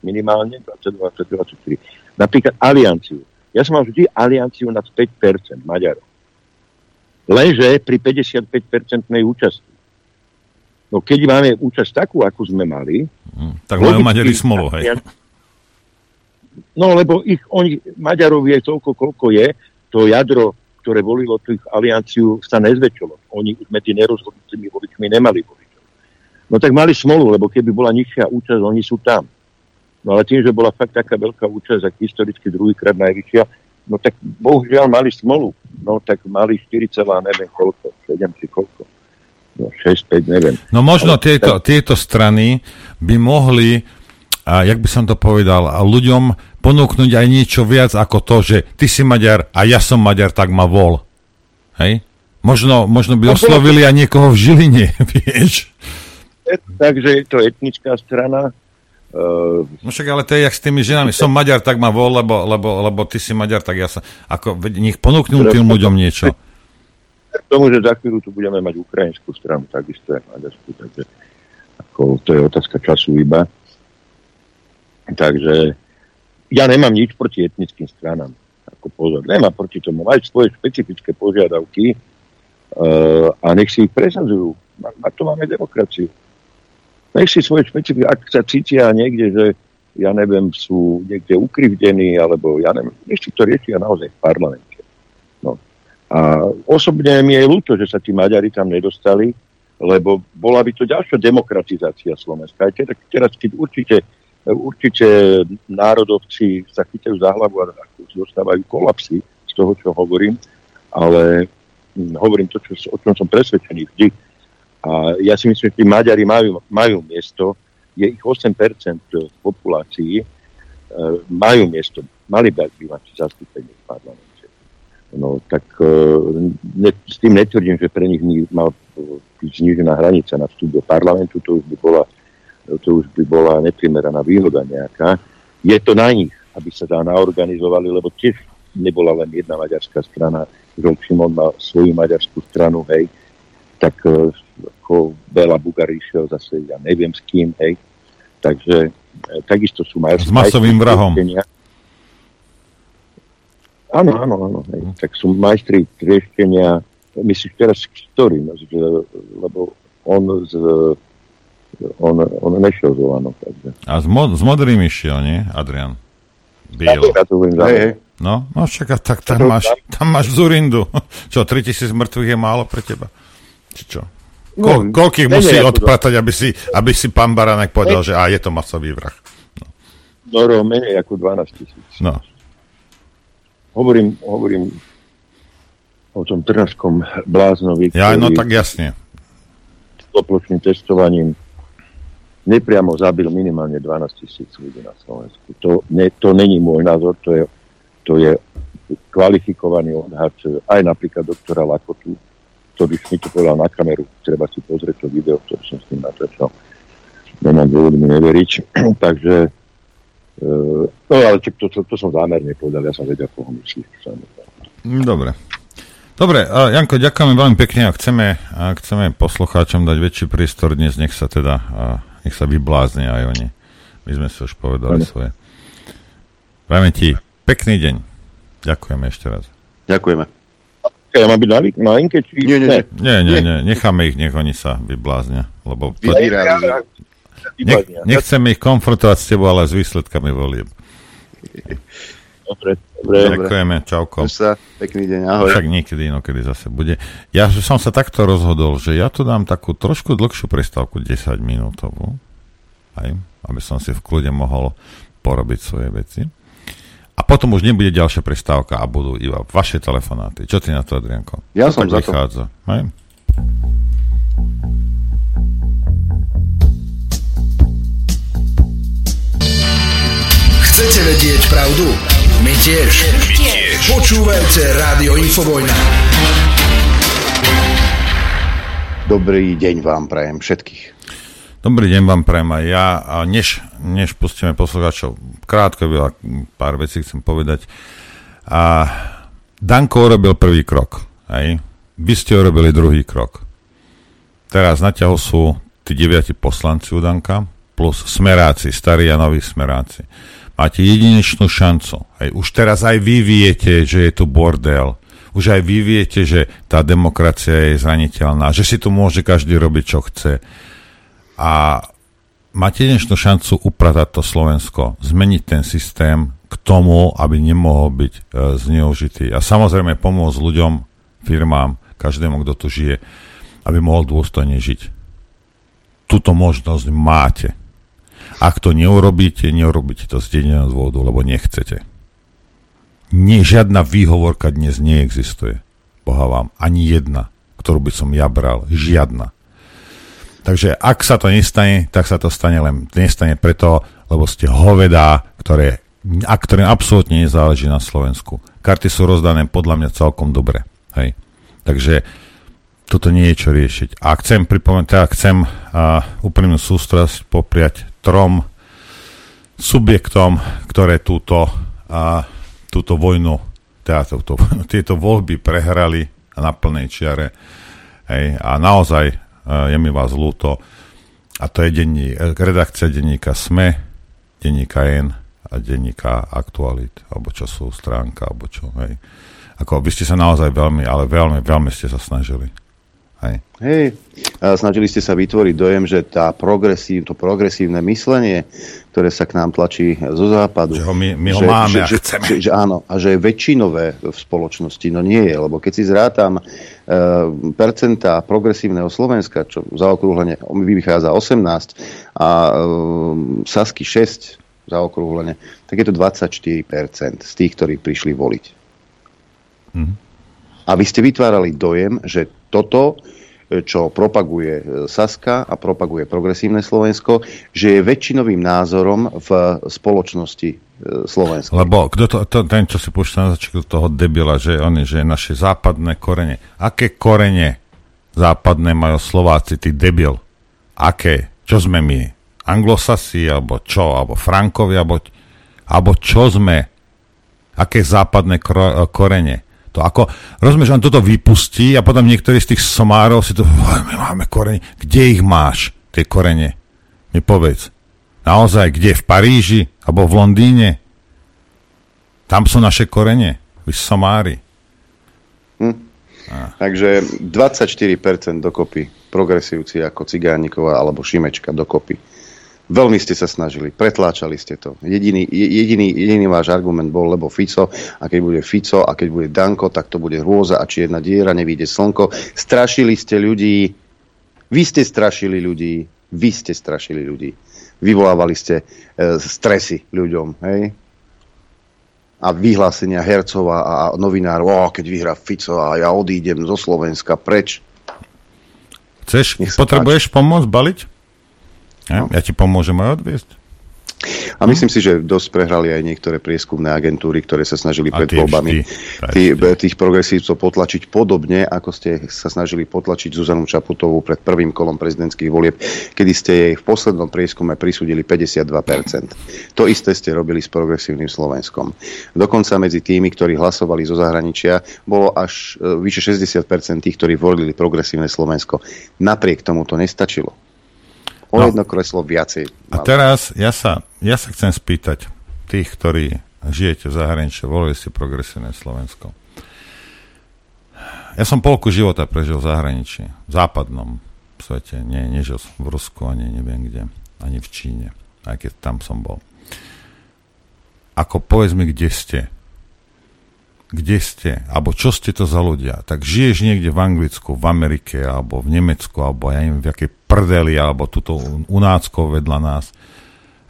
minimálne, 22, 23. Napríklad alianciu. Ja som mal vždy alianciu nad 5% Maďarov. Lenže pri 55-percentnej účasti. No keď máme účasť takú, akú sme mali... Hmm, tak majú Maďari smolu, hej. No, lebo ich, oni, Maďarov je toľko, koľko je, to jadro, ktoré volilo tých alianciu, sa nezväčšilo. Oni už medzi nerozhodnutými voličmi nemali voličov. No tak mali smolu, lebo keby bola nižšia účasť, oni sú tam. No ale tým, že bola fakt taká veľká účasť, ak historicky druhýkrát najvyššia, no tak bohužiaľ mali smolu. No tak mali 4, neviem koľko, 7 či koľko. No 6, 5, neviem. No možno ale, tieto, tieto strany by mohli a jak by som to povedal, ľuďom ponúknuť aj niečo viac ako to, že ty si Maďar a ja som Maďar, tak ma vol. Hej? Možno, možno by oslovili aj niekoho v Žiline, (laughs) vieš? takže je to etnická strana. Uh, no však ale to je jak s tými ženami. Som Maďar, tak ma vol, lebo, lebo, lebo ty si Maďar, tak ja sa... Ako, nech ponúknú tým ľuďom niečo. K tomu, že za chvíľu tu budeme mať ukrajinskú stranu, takisto je Maďarsku, takže ako, to je otázka času iba. Takže ja nemám nič proti etnickým stranám. Ako pozor, nemám proti tomu. Majú svoje špecifické požiadavky uh, a nech si ich presadzujú. A to máme demokraciu nech si svoje špecifiky, ak sa cítia niekde, že ja neviem, sú niekde ukrivdení, alebo ja neviem, nech si to riešia naozaj v parlamente. A osobne mi je ľúto, že sa tí Maďari tam nedostali, lebo bola by to ďalšia demokratizácia Slovenska. Aj teraz, teraz keď určite, určite národovci sa chytajú za hlavu a dostávajú kolapsy z toho, čo hovorím, ale hm, hovorím to, čo, o čom som presvedčený vždy, a ja si myslím, že tí Maďari majú, majú miesto, je ich 8% v populácii, e, majú miesto, mali by mať zastúpenie v parlamente. No tak e, ne, s tým netvrdím, že pre nich mal byť znižená hranica na vstup do parlamentu, to už by bola, to už by bola neprimeraná výhoda nejaká. Je to na nich, aby sa tam naorganizovali, lebo tiež nebola len jedna maďarská strana, Žol Šimon mal svoju maďarskú stranu, hej, tak e, ako Bela Bugar išiel zase, ja neviem s kým, hej. Takže e, takisto sú majú... S masovým vrahom. Áno, áno, áno. Hej. Mhm. Tak sú majstri trieštenia, myslíš teraz ktorý, no, lebo on z, on, on nešiel z Olano. Takže. A s, mo- s modrým išiel, nie, Adrian? Bielo. Ja to hej, hej. No, no čaká, tak tam máš, tam máš Zurindu. (laughs) Čo, 3000 mŕtvych je málo pre teba? Či čo? Ko, no, koľkých musí odpratať, aby si, aby si pán Baranek povedal, že a je to masový vrah. No, no menej ako 12 tisíc. No. Hovorím, hovorím o tom trnaškom bláznovi, ja, no tak jasne. S plošným testovaním nepriamo zabil minimálne 12 tisíc ľudí na Slovensku. To, ne, to není môj názor, to je, to je kvalifikovaný odhad aj napríklad doktora Lakotu, ktorý mi to povedal na kameru. Treba si pozrieť to video, ktoré som s ním natáčal. Nemám dôvod mi neveriť. (clears throat) Takže, e, no ale to, to, to som zámerne povedal, ja som vedel, koho myslíš. Mm, dobre. Dobre, Janko, ďakujeme veľmi pekne a chceme, a chceme poslucháčom dať väčší priestor dnes, nech sa teda, uh, nech sa vyblázne aj oni. My sme si už povedali ano. svoje. Prajme ti pekný deň. Ďakujeme ešte raz. Ďakujeme. Ja mám byť na, na linke? Či... Nie, nie, nie, nie, nie, necháme ich, nech oni sa vybláznia. Lebo to... Nech, nechceme ich konfrontovať s tebou, ale s výsledkami volieb. Dobre, dobre. Ďakujeme, čauko. sa, pekný deň, ahoj. Však niekedy inokedy zase bude. Ja som sa takto rozhodol, že ja tu dám takú trošku dlhšiu prestávku, 10 minútovú, aj, aby som si v kľude mohol porobiť svoje veci. A potom už nebude ďalšia prestávka a budú iba vaše telefonáty. Čo ty na to, Adrianko? Ja to som za vychádza? to. Hej? Chcete vedieť pravdu? My tiež. My tiež. Počúvajte Rádio Infovojna. Dobrý deň vám prajem všetkých. Dobrý deň vám prajem aj ja. A než, než pustíme poslucháčov, krátko byla pár vecí chcem povedať. A Danko urobil prvý krok. Hej. Vy ste urobili druhý krok. Teraz na ťahu sú tí deviati poslanci u Danka, plus smeráci, starí a noví smeráci. Máte jedinečnú šancu. Hej. Už teraz aj vy viete, že je tu bordel. Už aj vy viete, že tá demokracia je zraniteľná, že si tu môže každý robiť, čo chce a máte dnešnú šancu upratať to Slovensko, zmeniť ten systém k tomu, aby nemohol byť e, zneužitý. A samozrejme pomôcť ľuďom, firmám, každému, kto tu žije, aby mohol dôstojne žiť. Tuto možnosť máte. Ak to neurobíte, neurobíte to z jediného dôvodu, lebo nechcete. Nie, žiadna výhovorka dnes neexistuje. Boha vám, ani jedna, ktorú by som ja bral. Žiadna. Takže ak sa to nestane, tak sa to stane len nestane preto, lebo ste hovedá, ktoré, a ktoré absolútne nezáleží na Slovensku. Karty sú rozdané podľa mňa celkom dobre. Hej. Takže toto nie je čo riešiť. A chcem pripomenúť, teda chcem uh, úprimnú sústrasť popriať trom subjektom, ktoré túto, uh, túto vojnu, teda túto, (laughs) tieto voľby prehrali na plnej čiare. Hej, a naozaj uh, je mi vás ľúto. A to je denní, redakcia denníka SME, denníka N a denníka Aktualit, alebo čo sú stránka, alebo čo. Hej. Ako, vy ste sa naozaj veľmi, ale veľmi, veľmi ste sa snažili. Hej. Hej, snažili ste sa vytvoriť dojem, že tá progresív, to progresívne myslenie, ktoré sa k nám tlačí zo západu, že ho my, my ho že, máme že, a že, chceme. Že, že áno, a že je väčšinové v spoločnosti, no nie je, lebo keď si zrátam e, percentá progresívneho Slovenska, čo zaokrúhlenie vychádza 18 a e, Sasky 6 zaokrúhlenie, tak je to 24% z tých, ktorí prišli voliť. Mhm. A vy ste vytvárali dojem, že toto, e, čo propaguje e, Saska a propaguje progresívne Slovensko, že je väčšinovým názorom v spoločnosti e, Slovenska. Lebo kto to, to, ten, čo si púšťa na začiatku toho debila, že oni, že naše západné korene. Aké korene západné majú Slováci, ty debil? Aké? Čo sme my? Anglosasi, alebo čo? Alebo Frankovi, alebo, alebo čo sme? Aké západné korene? To ako, rozumieš, on toto vypustí a potom niektorí z tých somárov si to, my máme korene. Kde ich máš, tie korene? Mi povedz. Naozaj, kde? V Paríži? Alebo v Londýne? Tam sú naše korene. Vy somári. Hm. Takže 24% dokopy progresívci ako Cigánikova alebo Šimečka dokopy. Veľmi ste sa snažili, pretláčali ste to. Jediný, jediný, jediný váš argument bol, lebo Fico, a keď bude Fico, a keď bude Danko, tak to bude hrôza a či jedna diera, nevíde slnko. Strašili ste ľudí, vy ste strašili ľudí, vy ste strašili ľudí. Vyvolávali ste e, stresy ľuďom, hej? A vyhlásenia hercov a novinárov, o, keď vyhrá Fico a ja odídem zo Slovenska preč. Chceš, potrebuješ pomôcť baliť? Ja, ja ti pomôžem aj odviesť. A myslím si, že dosť prehrali aj niektoré prieskumné agentúry, ktoré sa snažili pred voľbami tí, tých progresívcov potlačiť podobne, ako ste sa snažili potlačiť Zuzanu Čaputovú pred prvým kolom prezidentských volieb, kedy ste jej v poslednom prieskume prisúdili 52%. To isté ste robili s progresívnym Slovenskom. Dokonca medzi tými, ktorí hlasovali zo zahraničia, bolo až e, vyše 60% tých, ktorí volili progresívne Slovensko. Napriek tomu to nestačilo o no. jedno kreslo viacej. A teraz ja sa, ja sa chcem spýtať tých, ktorí žijete v zahraničí, volili si progresívne Slovensko. Ja som polku života prežil v zahraničí, v západnom svete. Nie, nežil som v Rusku, ani neviem kde, ani v Číne, aj keď tam som bol. Ako povedz mi, kde ste, kde ste, alebo čo ste to za ľudia, tak žiješ niekde v Anglicku, v Amerike, alebo v Nemecku, alebo ja neviem, v jakej prdeli, alebo tuto unácko vedľa nás.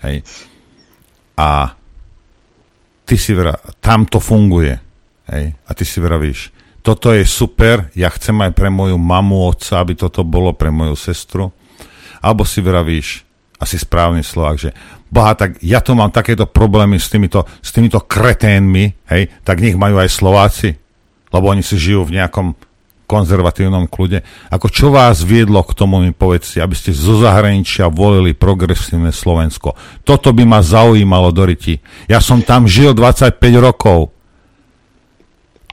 Hej. A ty si vera, tam to funguje. Hej. A ty si vravíš, toto je super, ja chcem aj pre moju mamu, otca, aby toto bolo pre moju sestru. Alebo si vravíš, asi správny Slovak, že boha, tak ja tu mám takéto problémy s týmito, s týmito kreténmi, hej, tak nech majú aj Slováci, lebo oni si žijú v nejakom konzervatívnom kľude. Ako čo vás viedlo k tomu, mi povedzte, aby ste zo zahraničia volili progresívne Slovensko. Toto by ma zaujímalo, Doriti. Ja som tam žil 25 rokov.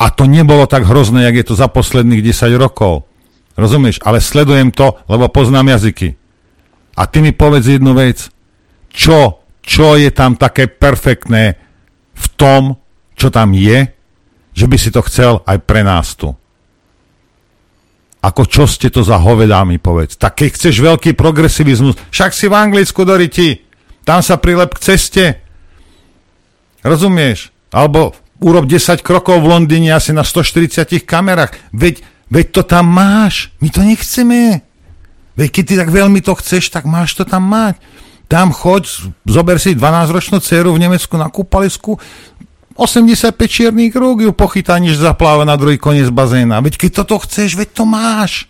A to nebolo tak hrozné, jak je to za posledných 10 rokov. Rozumieš? Ale sledujem to, lebo poznám jazyky. A ty mi povedz jednu vec. Čo, čo je tam také perfektné v tom, čo tam je, že by si to chcel aj pre nás tu. Ako čo ste to za hovedá, povedz. Tak keď chceš veľký progresivizmus, však si v Anglicku, Doriti, tam sa prilep k ceste. Rozumieš? Alebo urob 10 krokov v Londýne asi na 140 kamerách. Veď, veď to tam máš. My to nechceme. Veď keď ty tak veľmi to chceš, tak máš to tam mať. Tam choď, zober si 12-ročnú dceru v Nemecku na kúpalisku, 85 čiernych rúk ju pochytá, než zapláva na druhý koniec bazéna. Veď keď toto chceš, veď to máš.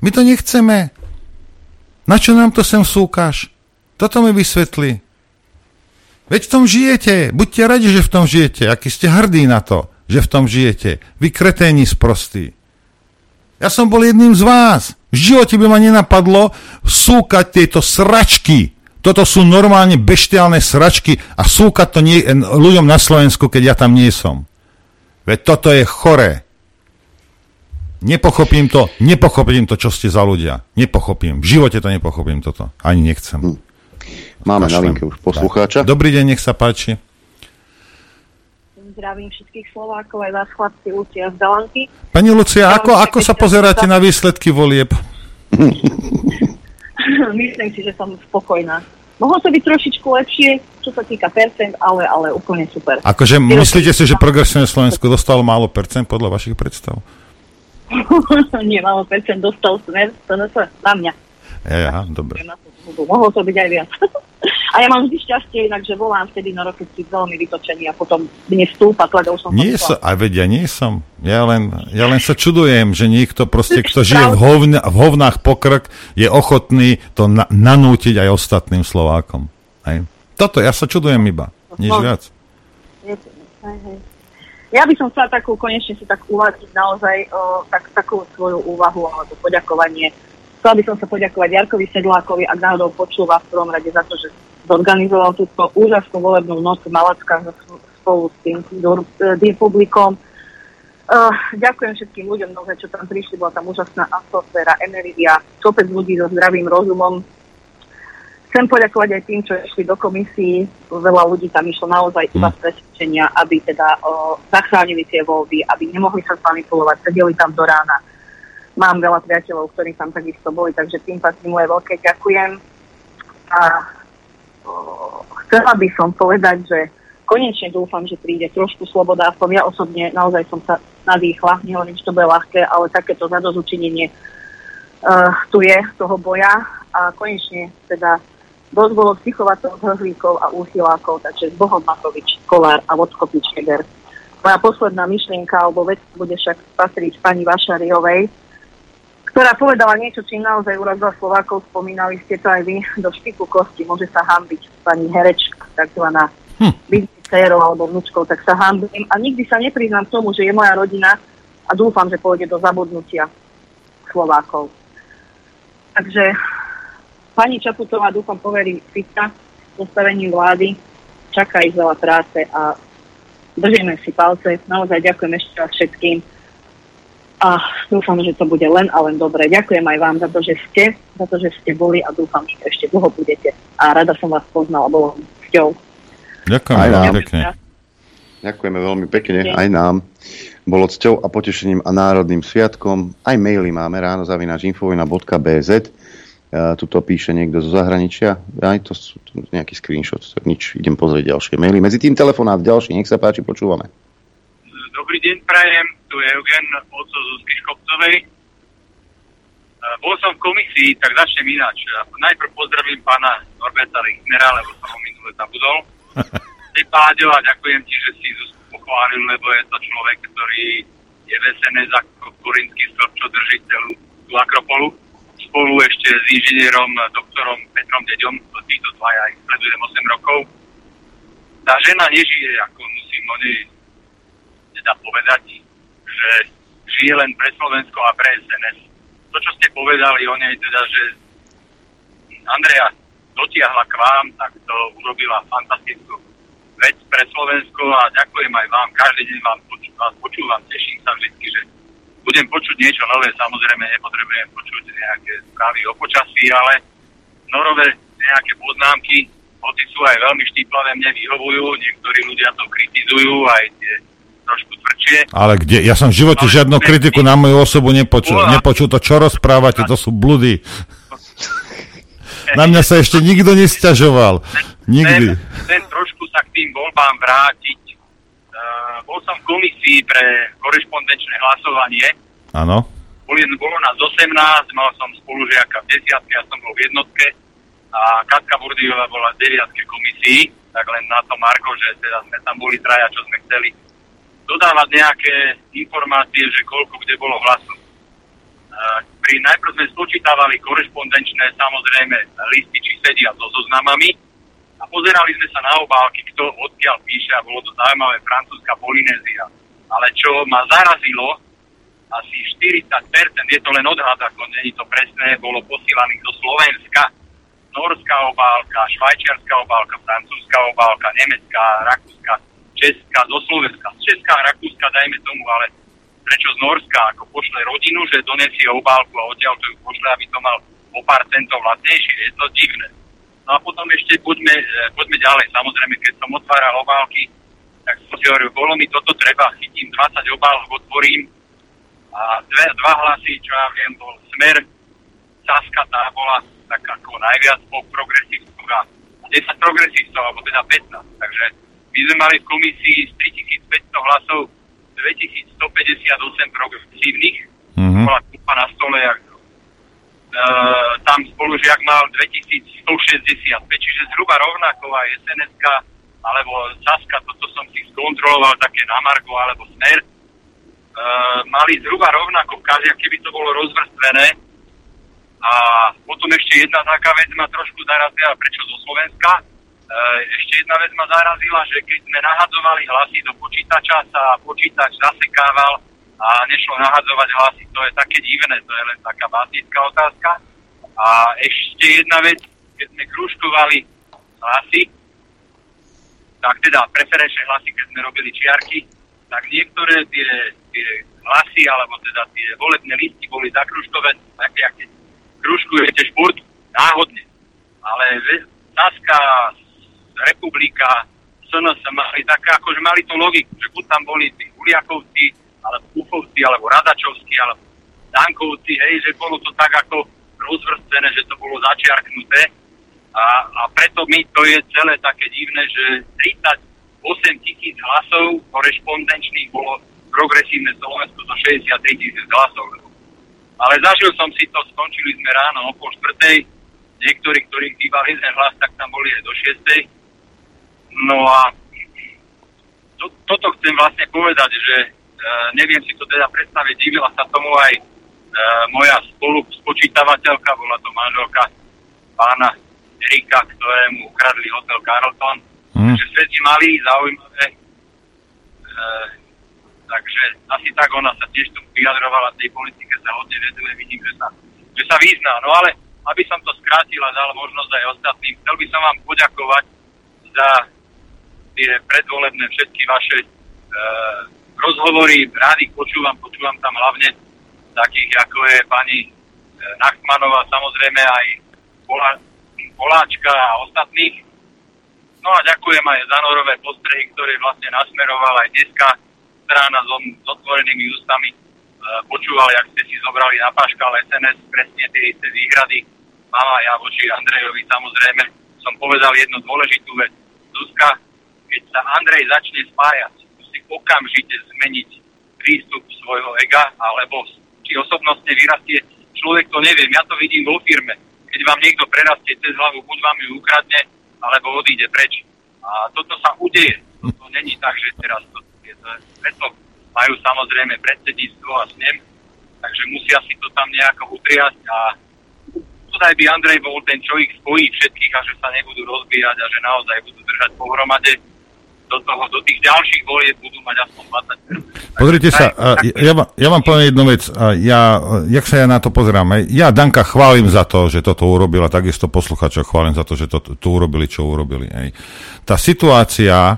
My to nechceme. Na čo nám to sem súkaš? Toto mi vysvetli. Veď v tom žijete. Buďte radi, že v tom žijete. Aký ste hrdí na to, že v tom žijete. Vy kreténi sprostí. Ja som bol jedným z vás. V živote by ma nenapadlo súkať tieto sračky. Toto sú normálne beštiálne sračky a súkať to nie, ľuďom na Slovensku, keď ja tam nie som. Veď toto je choré. Nepochopím to, nepochopím to, čo ste za ľudia. Nepochopím. V živote to nepochopím toto. Ani nechcem. Hm. Máme Kašlem. na linke už poslucháča. Dobrý deň, nech sa páči. Zdravím všetkých Slovákov, aj vás chlapci Lucia z Dalanky. Pani Lucia, ako, ako sa pozeráte na výsledky volieb? (laughs) Myslím si, že som spokojná. Mohlo to byť trošičku lepšie, čo sa týka percent, ale, ale úplne super. Akože myslíte si, že progresívne Slovensko dostalo málo percent podľa vašich predstav? (laughs) Nie, málo percent dostal smer, to na mňa. Ja, dobre. Mohlo to byť aj viac. (laughs) A ja mám vždy šťastie, inak, že volám vtedy na roky si veľmi vytočený a potom dnes stúpa tlak, už som Nie som, aj veď ja nie som. Ja len, ja len sa čudujem, že niekto proste, kto žije v, hovna, v hovnách pokrk, je ochotný to na, nanútiť aj ostatným Slovákom. Hej. Toto, ja sa čudujem iba, nič no. viac. Ja by som chcela takú, konečne si tak uvádiť naozaj o, tak, takú svoju úvahu alebo poďakovanie Chcela by som sa poďakovať Jarkovi Sedlákovi, ak náhodou počúva v prvom rade za to, že zorganizoval túto úžasnú volebnú noc v Malackách spolu s tým, tým publikom. Uh, ďakujem všetkým ľuďom, mnohé, čo tam prišli, bola tam úžasná atmosféra, energia, kopec ľudí so zdravým rozumom. Chcem poďakovať aj tým, čo išli do komisí. Veľa ľudí tam išlo naozaj iba z presvedčenia, aby teda uh, zachránili tie voľby, aby nemohli sa zmanipulovať, sedeli tam do rána mám veľa priateľov, ktorí tam takisto boli, takže tým patrí moje veľké ďakujem. A chcela by som povedať, že konečne dúfam, že príde trošku sloboda, aspoň ja osobne naozaj som sa nadýchla, nehovorím, že to bude ľahké, ale takéto zadozučinenie uh, tu je toho boja a konečne teda dosť bolo psychovatov, hrhlíkov a úchylákov, takže s Bohom Matovič, Kolár a Vodskopič Heger. Moja posledná myšlienka, alebo vec bude však patriť pani Vašariovej, ktorá povedala niečo, čím naozaj urazila Slovákov. Spomínali ste to aj vy, do špiku kosti môže sa hambiť pani herečka, takzvaná hm. byť dcerou alebo vnúčkou, tak sa hambím. A nikdy sa nepriznám tomu, že je moja rodina a dúfam, že pôjde do zabudnutia Slovákov. Takže pani Čaputová dúfam poverí Fica postavením vlády. Čaká ich veľa práce a držíme si palce. Naozaj ďakujem ešte raz všetkým a dúfam, že to bude len a len dobre. Ďakujem aj vám za to, že ste, za to, že ste boli a dúfam, že ešte dlho budete. A rada som vás poznala, bolo cťou. Ďakujem aj nám. pekne. Ďakujeme veľmi pekne aj nám. Bolo cťou a potešením a národným sviatkom. Aj maily máme ráno zavináč infovina.bz. Uh, tuto píše niekto zo zahraničia. Aj to sú to nejaký screenshot, tak nič, idem pozrieť ďalšie maily. Medzi tým telefonát ďalší, nech sa páči, počúvame. Dobrý deň, prajem tu je Eugen, oco Zuzky Škopcovej. E, bol som v komisii, tak začnem ináč. Najprv pozdravím pána Norberta Lichnera, lebo som ho minule zabudol. (laughs) Ty, Páďo, a ďakujem ti, že si Zuzku pochválil, lebo je to človek, ktorý je vesené za korinský strop, čo drží celú tú Akropolu. Spolu ešte s inžinierom, doktorom Petrom Deďom, to títo dvaja ich sledujem 8 rokov. Tá žena nežije, ako musím o nej teda povedať, že žije len pre Slovensko a pre SNS. To, čo ste povedali o nej, teda, že Andrea dotiahla k vám, tak to urobila fantastickú vec pre Slovensko a ďakujem aj vám. Každý deň vám poču, vás počúvam, teším sa vždy, že budem počuť niečo nové. Samozrejme nepotrebujem počuť nejaké správy o počasí, ale norové nejaké poznámky, hoci sú aj veľmi štíplavé, mne vyhovujú, niektorí ľudia to kritizujú, aj tie trošku tvrdšie. Ale kde? Ja som v živote žiadnu kritiku na moju osobu nepočul. Nepočul to, čo rozprávate, to sú bludy. Na mňa sa ešte nikto nesťažoval. Nikdy. Ten trošku sa k tým voľbám vrátiť. Uh, bol som v komisii pre korešpondenčné hlasovanie. Áno. Bolo nás 18, mal som spolužiaka v desiatke, ja som bol v jednotke a Katka Burdiová bola v deviatke komisii, tak len na to Marko, že teda sme tam boli traja, čo sme chceli dodávať nejaké informácie, že koľko kde bolo hlasu. Pri najprv sme spočítavali korešpondenčné samozrejme listy, či sedia so zoznamami a pozerali sme sa na obálky, kto odkiaľ píše a bolo to zaujímavé francúzska Polynézia. Ale čo ma zarazilo, asi 40%, je to len odhad, ako nie je to presné, bolo posílaných do Slovenska. Norská obálka, švajčiarská obálka, francúzska obálka, nemecká, rakúska, česká, zo Slovenska. Z Česká a Rakúska, dajme tomu, ale prečo z Norska, ako pošle rodinu, že donesie obálku a odtiaľ to ju pošle, aby to mal o pár centov lacnejšie. Je to divné. No a potom ešte poďme, e, poďme ďalej. Samozrejme, keď som otváral obálky, tak som si hovoril, bolo mi toto treba, chytím 20 obálok, otvorím a dve, dva hlasy, čo ja viem, bol smer, Saska tá bola tak ako najviac po progresívcoch a 10 progresívcov, alebo teda 15. Takže my sme mali v komisii z 3500 hlasov 2158 progresívnych, mm-hmm. bola kúpa na stole, jak, uh, tam spolužiak mal 2165, čiže zhruba rovnako aj sns alebo Saska, toto som si skontroloval také na Margo alebo Smer, uh, mali zhruba rovnako, každý, keby to bolo rozvrstvené. A potom ešte jedna taká vec ma trošku zarazila, prečo zo Slovenska. Uh, ešte jedna vec ma zarazila, že keď sme nahadzovali hlasy do počítača, sa počítač zasekával a nešlo nahadzovať hlasy. To je také divné, to je len taká básnická otázka. A ešte jedna vec, keď sme kružkovali hlasy, tak teda preferenčné hlasy, keď sme robili čiarky, tak niektoré tie, tie hlasy, alebo teda tie volebné listy boli zakružkové, také, aké kružkujete šport, náhodne. Ale Saska, Republika, SNS mali také, akože mali tú logiku, že buď tam boli tí Uliakovci, alebo Ufovci, alebo Radačovci, alebo Dankovci, hej, že bolo to tak ako rozvrstvené, že to bolo začiarknuté a, a preto mi to je celé také divné, že 38 tisíc hlasov korešpondenčných bolo progresívne Slovensko do 63 tisíc hlasov. Ale zažil som si to, skončili sme ráno o pol štvrtej, niektorí, ktorí chýbal jeden hlas, tak tam boli aj do šiestej. No a to, toto chcem vlastne povedať, že e, neviem si to teda predstaviť, divila sa tomu aj e, moja spolu spočítavateľka, bola to manželka pána Erika, ktorému ukradli hotel Carlton. Mm. Takže je malý, zaujímavé. E, takže asi tak ona sa tiež tu vyjadrovala tej politike, sa hodne veduje, vidím, že sa, že sa vyzná. No ale aby som to skrátil a dal možnosť aj ostatným, chcel by som vám poďakovať za tie predvolebné všetky vaše e, rozhovory, rádi počúvam, počúvam tam hlavne takých, ako je pani e, Nachmanová, samozrejme aj bola Poláčka a ostatných. No a ďakujem aj za norové postrehy, ktoré vlastne nasmeroval aj dneska strana s, s otvorenými ústami. E, počúval, jak ste si zobrali na Paškal SNS presne tie isté výhrady. Mama ja voči Andrejovi samozrejme som povedal jednu dôležitú vec. Zuzka, keď sa Andrej začne spájať, musí okamžite zmeniť prístup svojho ega, alebo či osobnostne vyrastie. Človek to neviem, ja to vidím vo firme keď vám niekto prerastie cez hlavu, buď vám ju ukradne, alebo odíde preč. A toto sa udeje. To není tak, že teraz to je. Preto majú samozrejme predsedníctvo a snem, takže musia si to tam nejako utriasť a tutaj by Andrej bol ten, čo ich spojí všetkých a že sa nebudú rozbíjať a že naozaj budú držať pohromade do, toho, do tých ďalších volieb budú mať aspoň 20 Pozrite sa, ja, ja vám poviem jednu vec. Ja, jak sa ja na to pozerám, ja Danka chválim za to, že toto urobila, takisto posluchačov chválim za to, že to, to urobili, čo urobili. Hej. Tá situácia,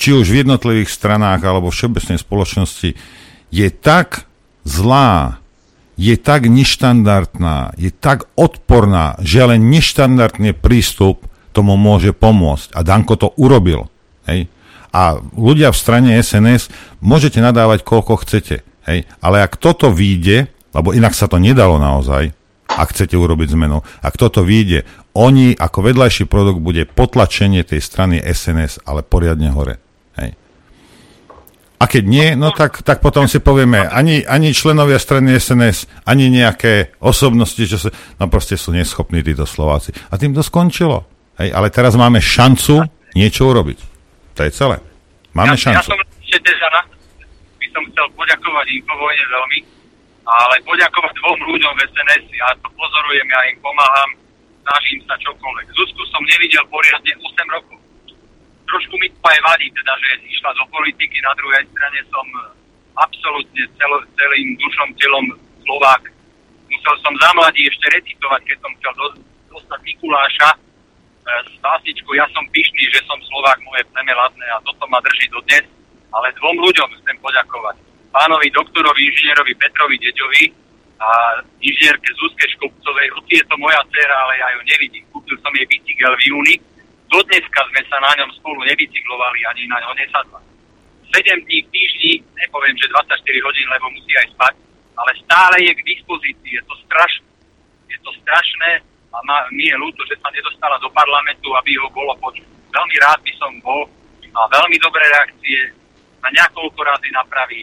či už v jednotlivých stranách alebo všeobecnej spoločnosti, je tak zlá, je tak neštandardná, je tak odporná, že len neštandardný prístup tomu môže pomôcť. A Danko to urobil. Hej? A ľudia v strane SNS môžete nadávať koľko chcete. Hej? Ale ak toto vyjde, lebo inak sa to nedalo naozaj, ak chcete urobiť zmenu, ak toto vyjde, oni ako vedľajší produkt bude potlačenie tej strany SNS, ale poriadne hore. Hej. A keď nie, no tak, tak potom si povieme, ani, ani členovia strany SNS, ani nejaké osobnosti, čo sa, no proste sú neschopní títo Slováci. A tým to skončilo. Hej, ale teraz máme šancu niečo urobiť. To je celé. Máme ja, šancu. Ja som ešte teda by som chcel poďakovať Infovojne veľmi, ale poďakovať dvom ľuďom v SNS. Ja to pozorujem, ja im pomáham, snažím sa čokoľvek. Zuzku som nevidel poriadne 8 rokov. Trošku mi to aj vadí, teda, že išla do politiky, na druhej strane som absolútne cel, celým dušom, telom Slovák. Musel som za mladí ešte recitovať, keď som chcel do, dostať Mikuláša z básničku Ja som pyšný, že som Slovák, moje pleme ladné a toto ma drží do dnes. Ale dvom ľuďom chcem poďakovať. Pánovi doktorovi, inžinierovi Petrovi Deďovi a inžinierke Zuzke Škopcovej. Hoci je to moja dcera, ale ja ju nevidím. Kúpil som jej bicykel v júni. Dodneska sme sa na ňom spolu nebicyklovali, ani na ňo nesadla. 7 dní v týždni, nepoviem, že 24 hodín, lebo musí aj spať, ale stále je k dispozícii. Je to strašné. Je to strašné a ma, mi je ľúto, že sa nedostala do parlamentu, aby ho bolo počuť. Veľmi rád by som bol a veľmi dobré reakcie a nejakoľko razy napraví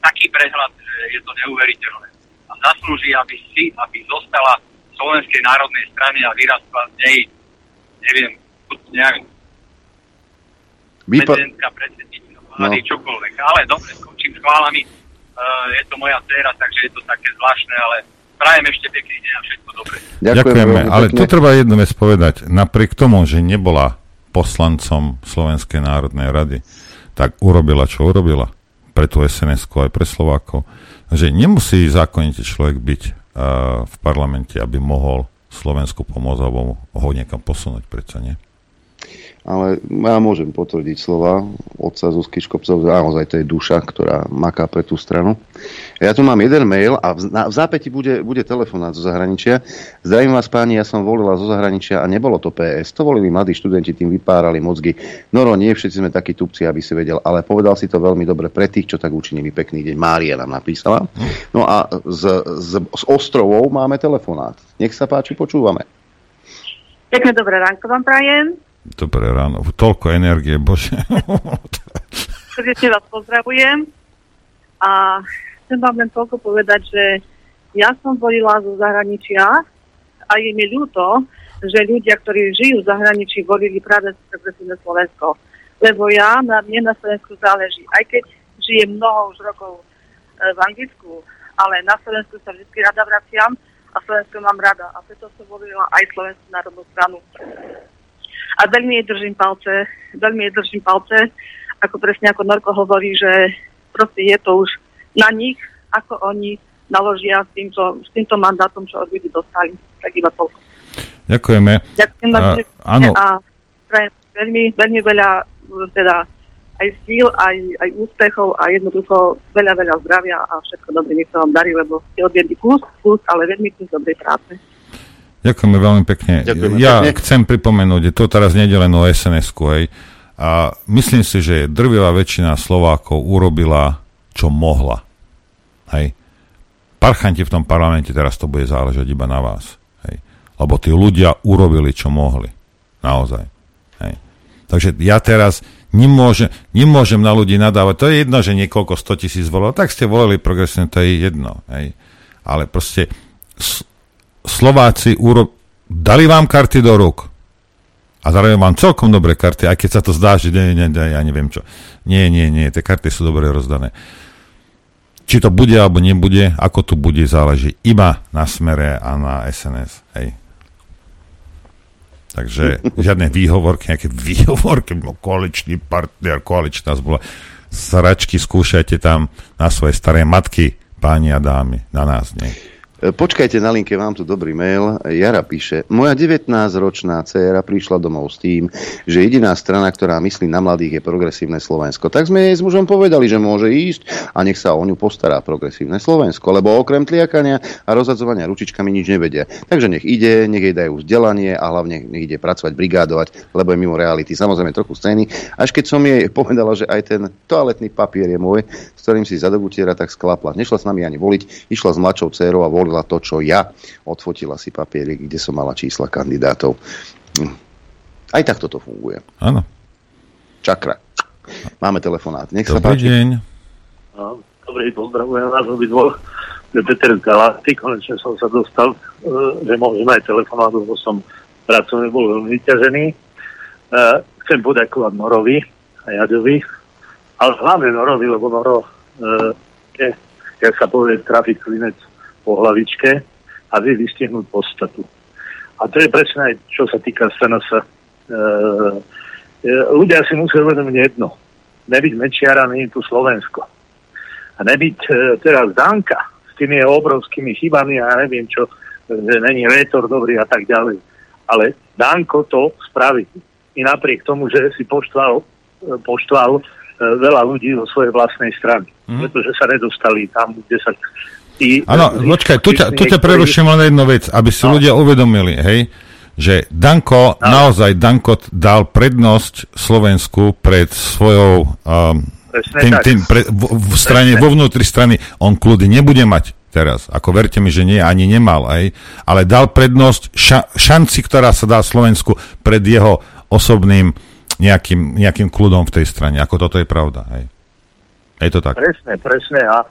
taký prehľad, že je to neuveriteľné. A zaslúži, aby si, aby zostala v Slovenskej národnej strane a vyrastla z nej, neviem, nejak Vypa- prezidentka, predsedníčka, vlády, no. čokoľvek. Ale dobre, skončím s chválami. Uh, je to moja dcera, takže je to také zvláštne, ale prajem ešte pekný deň a všetko dobre. Ďakujeme, ale tu treba jednu vec povedať. Napriek tomu, že nebola poslancom Slovenskej národnej rady, tak urobila, čo urobila pre tú sns aj pre Slovákov. Že nemusí zákonite človek byť uh, v parlamente, aby mohol Slovensku pomôcť alebo ho niekam posunúť, prečo nie? Ale ja môžem potvrdiť slova otca Zuzky Škopcov, naozaj to je duša, ktorá maká pre tú stranu. Ja tu mám jeden mail a v, na, zápäti bude, bude telefonát zo zahraničia. Zdravím vás páni, ja som volila zo zahraničia a nebolo to PS. To volili mladí študenti, tým vypárali mozgy. No, no, nie všetci sme takí tupci, aby si vedel, ale povedal si to veľmi dobre pre tých, čo tak učinili. Pekný deň. Mária nám napísala. No a z, z, z ostrovov máme telefonát. Nech sa páči, počúvame. Pekné dobré ránko vám prajem. Dobré ráno. Toľko energie, bože. Srdečne vás pozdravujem. A chcem vám len toľko povedať, že ja som volila zo zahraničia a je mi ľúto, že ľudia, ktorí žijú v zahraničí, volili práve progresívne Slovensko. Lebo ja, na mne na Slovensku záleží. Aj keď žijem mnoho už rokov e, v Anglicku, ale na Slovensku sa vždy rada vraciam a Slovensko mám rada. A preto som volila aj Slovenskú národnú stranu a veľmi jej držím palce, veľmi jej držím palce, ako presne ako Norko hovorí, že proste je to už na nich, ako oni naložia s týmto, s týmto mandátom, čo od ľudí dostali. Tak iba toľko. Ďakujeme. Ďakujem vám áno. a prajem veľmi, veľmi veľa teda aj síl, aj, aj úspechov a jednoducho veľa, veľa zdravia a všetko dobre, nech sa vám darí, lebo ste odviedli kus, kus, ale veľmi kus dobrej práce. Ďakujeme veľmi pekne. Ďakujeme ja pekne. chcem pripomenúť, že to teraz nie je len o sns hej, a myslím si, že drvivá väčšina Slovákov urobila, čo mohla. Hej. Parchanti v tom parlamente, teraz to bude záležať iba na vás. Hej. Lebo tí ľudia urobili, čo mohli. Naozaj. Hej. Takže ja teraz nemôžem, nemôžem na ľudí nadávať. To je jedno, že niekoľko 100 tisíc volilo. Tak ste volili progresívne, to je jedno. Hej. Ale proste Slováci uro... dali vám karty do rúk a zároveň vám celkom dobré karty, aj keď sa to zdá, že nie, nie, nie, ja neviem čo. Nie, nie, nie, tie karty sú dobre rozdané. Či to bude alebo nebude, ako to bude, záleží iba na smere a na SNS. Hej. Takže (laughs) žiadne výhovorky, nejaké výhovorky, koaličný partner, koaličná zbola. Sračky skúšajte tam na svoje staré matky, páni a dámy, na nás nie. E, počkajte na linke, mám tu dobrý mail. Jara píše, moja 19-ročná dcéra prišla domov s tým, že jediná strana, ktorá myslí na mladých je progresívne Slovensko. Tak sme jej s mužom povedali, že môže ísť a nech sa o ňu postará progresívne Slovensko, lebo okrem tliakania a rozhadzovania ručičkami nič nevedia. Takže nech ide, nech jej dajú vzdelanie a hlavne nech ide pracovať, brigádovať, lebo je mimo reality. Samozrejme trochu scény. Až keď som jej povedala, že aj ten toaletný papier je môj, s ktorým si zadobutiera, tak sklapla. Nešla s nami ani voliť, išla s mladšou dcerou a volila volila to, čo ja. Odfotila si papierik, kde som mala čísla kandidátov. Hm. Aj takto to funguje. Áno. Čakra. Máme telefonát. Nech Dobrý sa páči. deň. No, dobrý, pozdravujem vás obidvoch. Peter z Galakty, konečne som sa dostal, e, že môžem aj telefonát, lebo som pracovne bol veľmi vyťažený. E, chcem poďakovať Norovi a Jaďovi, ale hlavne Norovi, lebo Noro je, jak sa povie, trafik klinec po hlavičke a vie vystihnúť podstatu. A to je presne aj, čo sa týka SNS. E, e, ľudia si musia uvedomiť jedno. Nebyť Mečiara, nie je tu Slovensko. A nebyť e, teraz Danka s tými obrovskými chybami a ja neviem čo, že není rétor dobrý a tak ďalej. Ale Danko to spraví. I napriek tomu, že si poštval, e, poštval e, veľa ľudí zo svojej vlastnej strany. Mm. Pretože sa nedostali tam, kde sa... Áno, počkaj, tu ťa, tu ťa preruším len jednu vec, aby si no. ľudia uvedomili, hej, že Danko, no. naozaj Danko dal prednosť Slovensku pred svojou um, tým, tým pre, v, v strane, vo vnútri strany. On kľudy nebude mať teraz. Ako verte mi, že nie, ani nemal, aj, ale dal prednosť ša, šanci, ktorá sa dá Slovensku pred jeho osobným nejakým, nejakým kľudom v tej strane. Ako toto je pravda. Aj. Je to tak? Presne, presne. A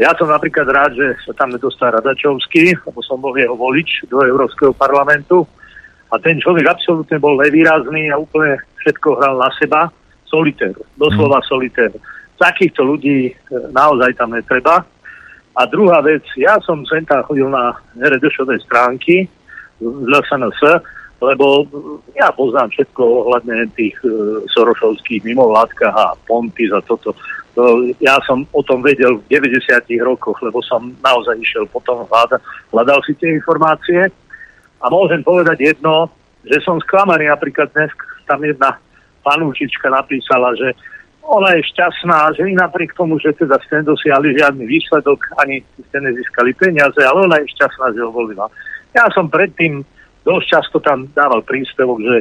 ja som napríklad rád, že sa tam nedostal Radačovský, lebo som bol jeho volič do Európskeho parlamentu a ten človek absolútne bol nevýrazný a úplne všetko hral na seba. Solitér, doslova mm. solitér. Takýchto ľudí e, naozaj tam netreba. A druhá vec, ja som sem tam chodil na RDŠové stránky z LSNS, lebo ja poznám všetko ohľadne tých e, sorošovských mimovládkach a Ponty za toto. Ja som o tom vedel v 90 rokoch, lebo som naozaj išiel potom hľadal, hľadal si tie informácie. A môžem povedať jedno, že som sklamaný, napríklad dnes tam jedna panúčička napísala, že ona je šťastná, že i napriek tomu, že teda ste nedosiahli žiadny výsledok, ani ste nezískali peniaze, ale ona je šťastná, že ho volila. Ja som predtým dosť často tam dával príspevok, že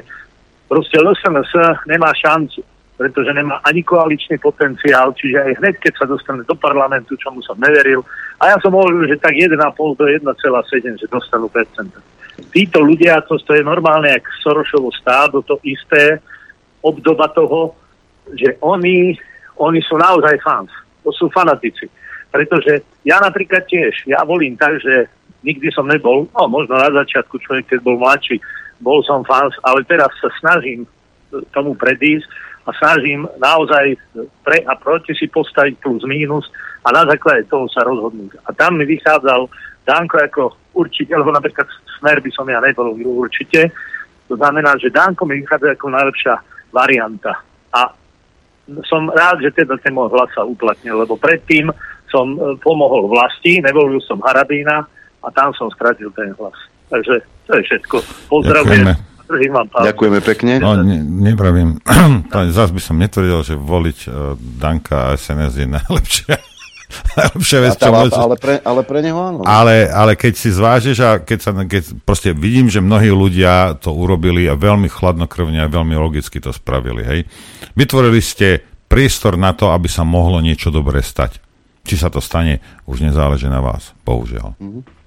proste LSNS nemá šancu, pretože nemá ani koaličný potenciál, čiže aj hneď, keď sa dostane do parlamentu, čomu som neveril, a ja som hovoril, že tak 1,5 do 1,7, že dostanú percenta títo ľudia, to, to je normálne, jak Sorošovo stádo, to isté, obdoba toho, že oni, oni sú naozaj fans. To sú fanatici. Pretože ja napríklad tiež, ja volím tak, že nikdy som nebol, no možno na začiatku človek, keď bol mladší, bol som fans, ale teraz sa snažím tomu predísť a snažím naozaj pre a proti si postaviť plus mínus a na základe toho sa rozhodnúť. A tam mi vychádzal Danko ako určite, lebo napríklad smer by som ja nebol určite. To znamená, že Danko mi vychádza ako najlepšia varianta. A som rád, že teda ten môj hlas sa uplatnil, lebo predtým som e, pomohol vlasti, nevolil som Harabína a tam som stratil ten hlas. Takže to je všetko. Pozdravujem. Ďakujeme. Ďakujeme pekne. No, ne, nepravím. (clears throat) Zas by som netvrdil, že voliť uh, Danka a SNS je najlepšia (laughs) najlepšia vec, čo môže... ale, pre, ale pre neho áno. Ale, ale keď si zvážiš a keď sa keď proste vidím, že mnohí ľudia to urobili a veľmi chladnokrvne a veľmi logicky to spravili, hej. Vytvorili ste priestor na to, aby sa mohlo niečo dobré stať. Či sa to stane, už nezáleží na vás, bohužiaľ. Mm-hmm.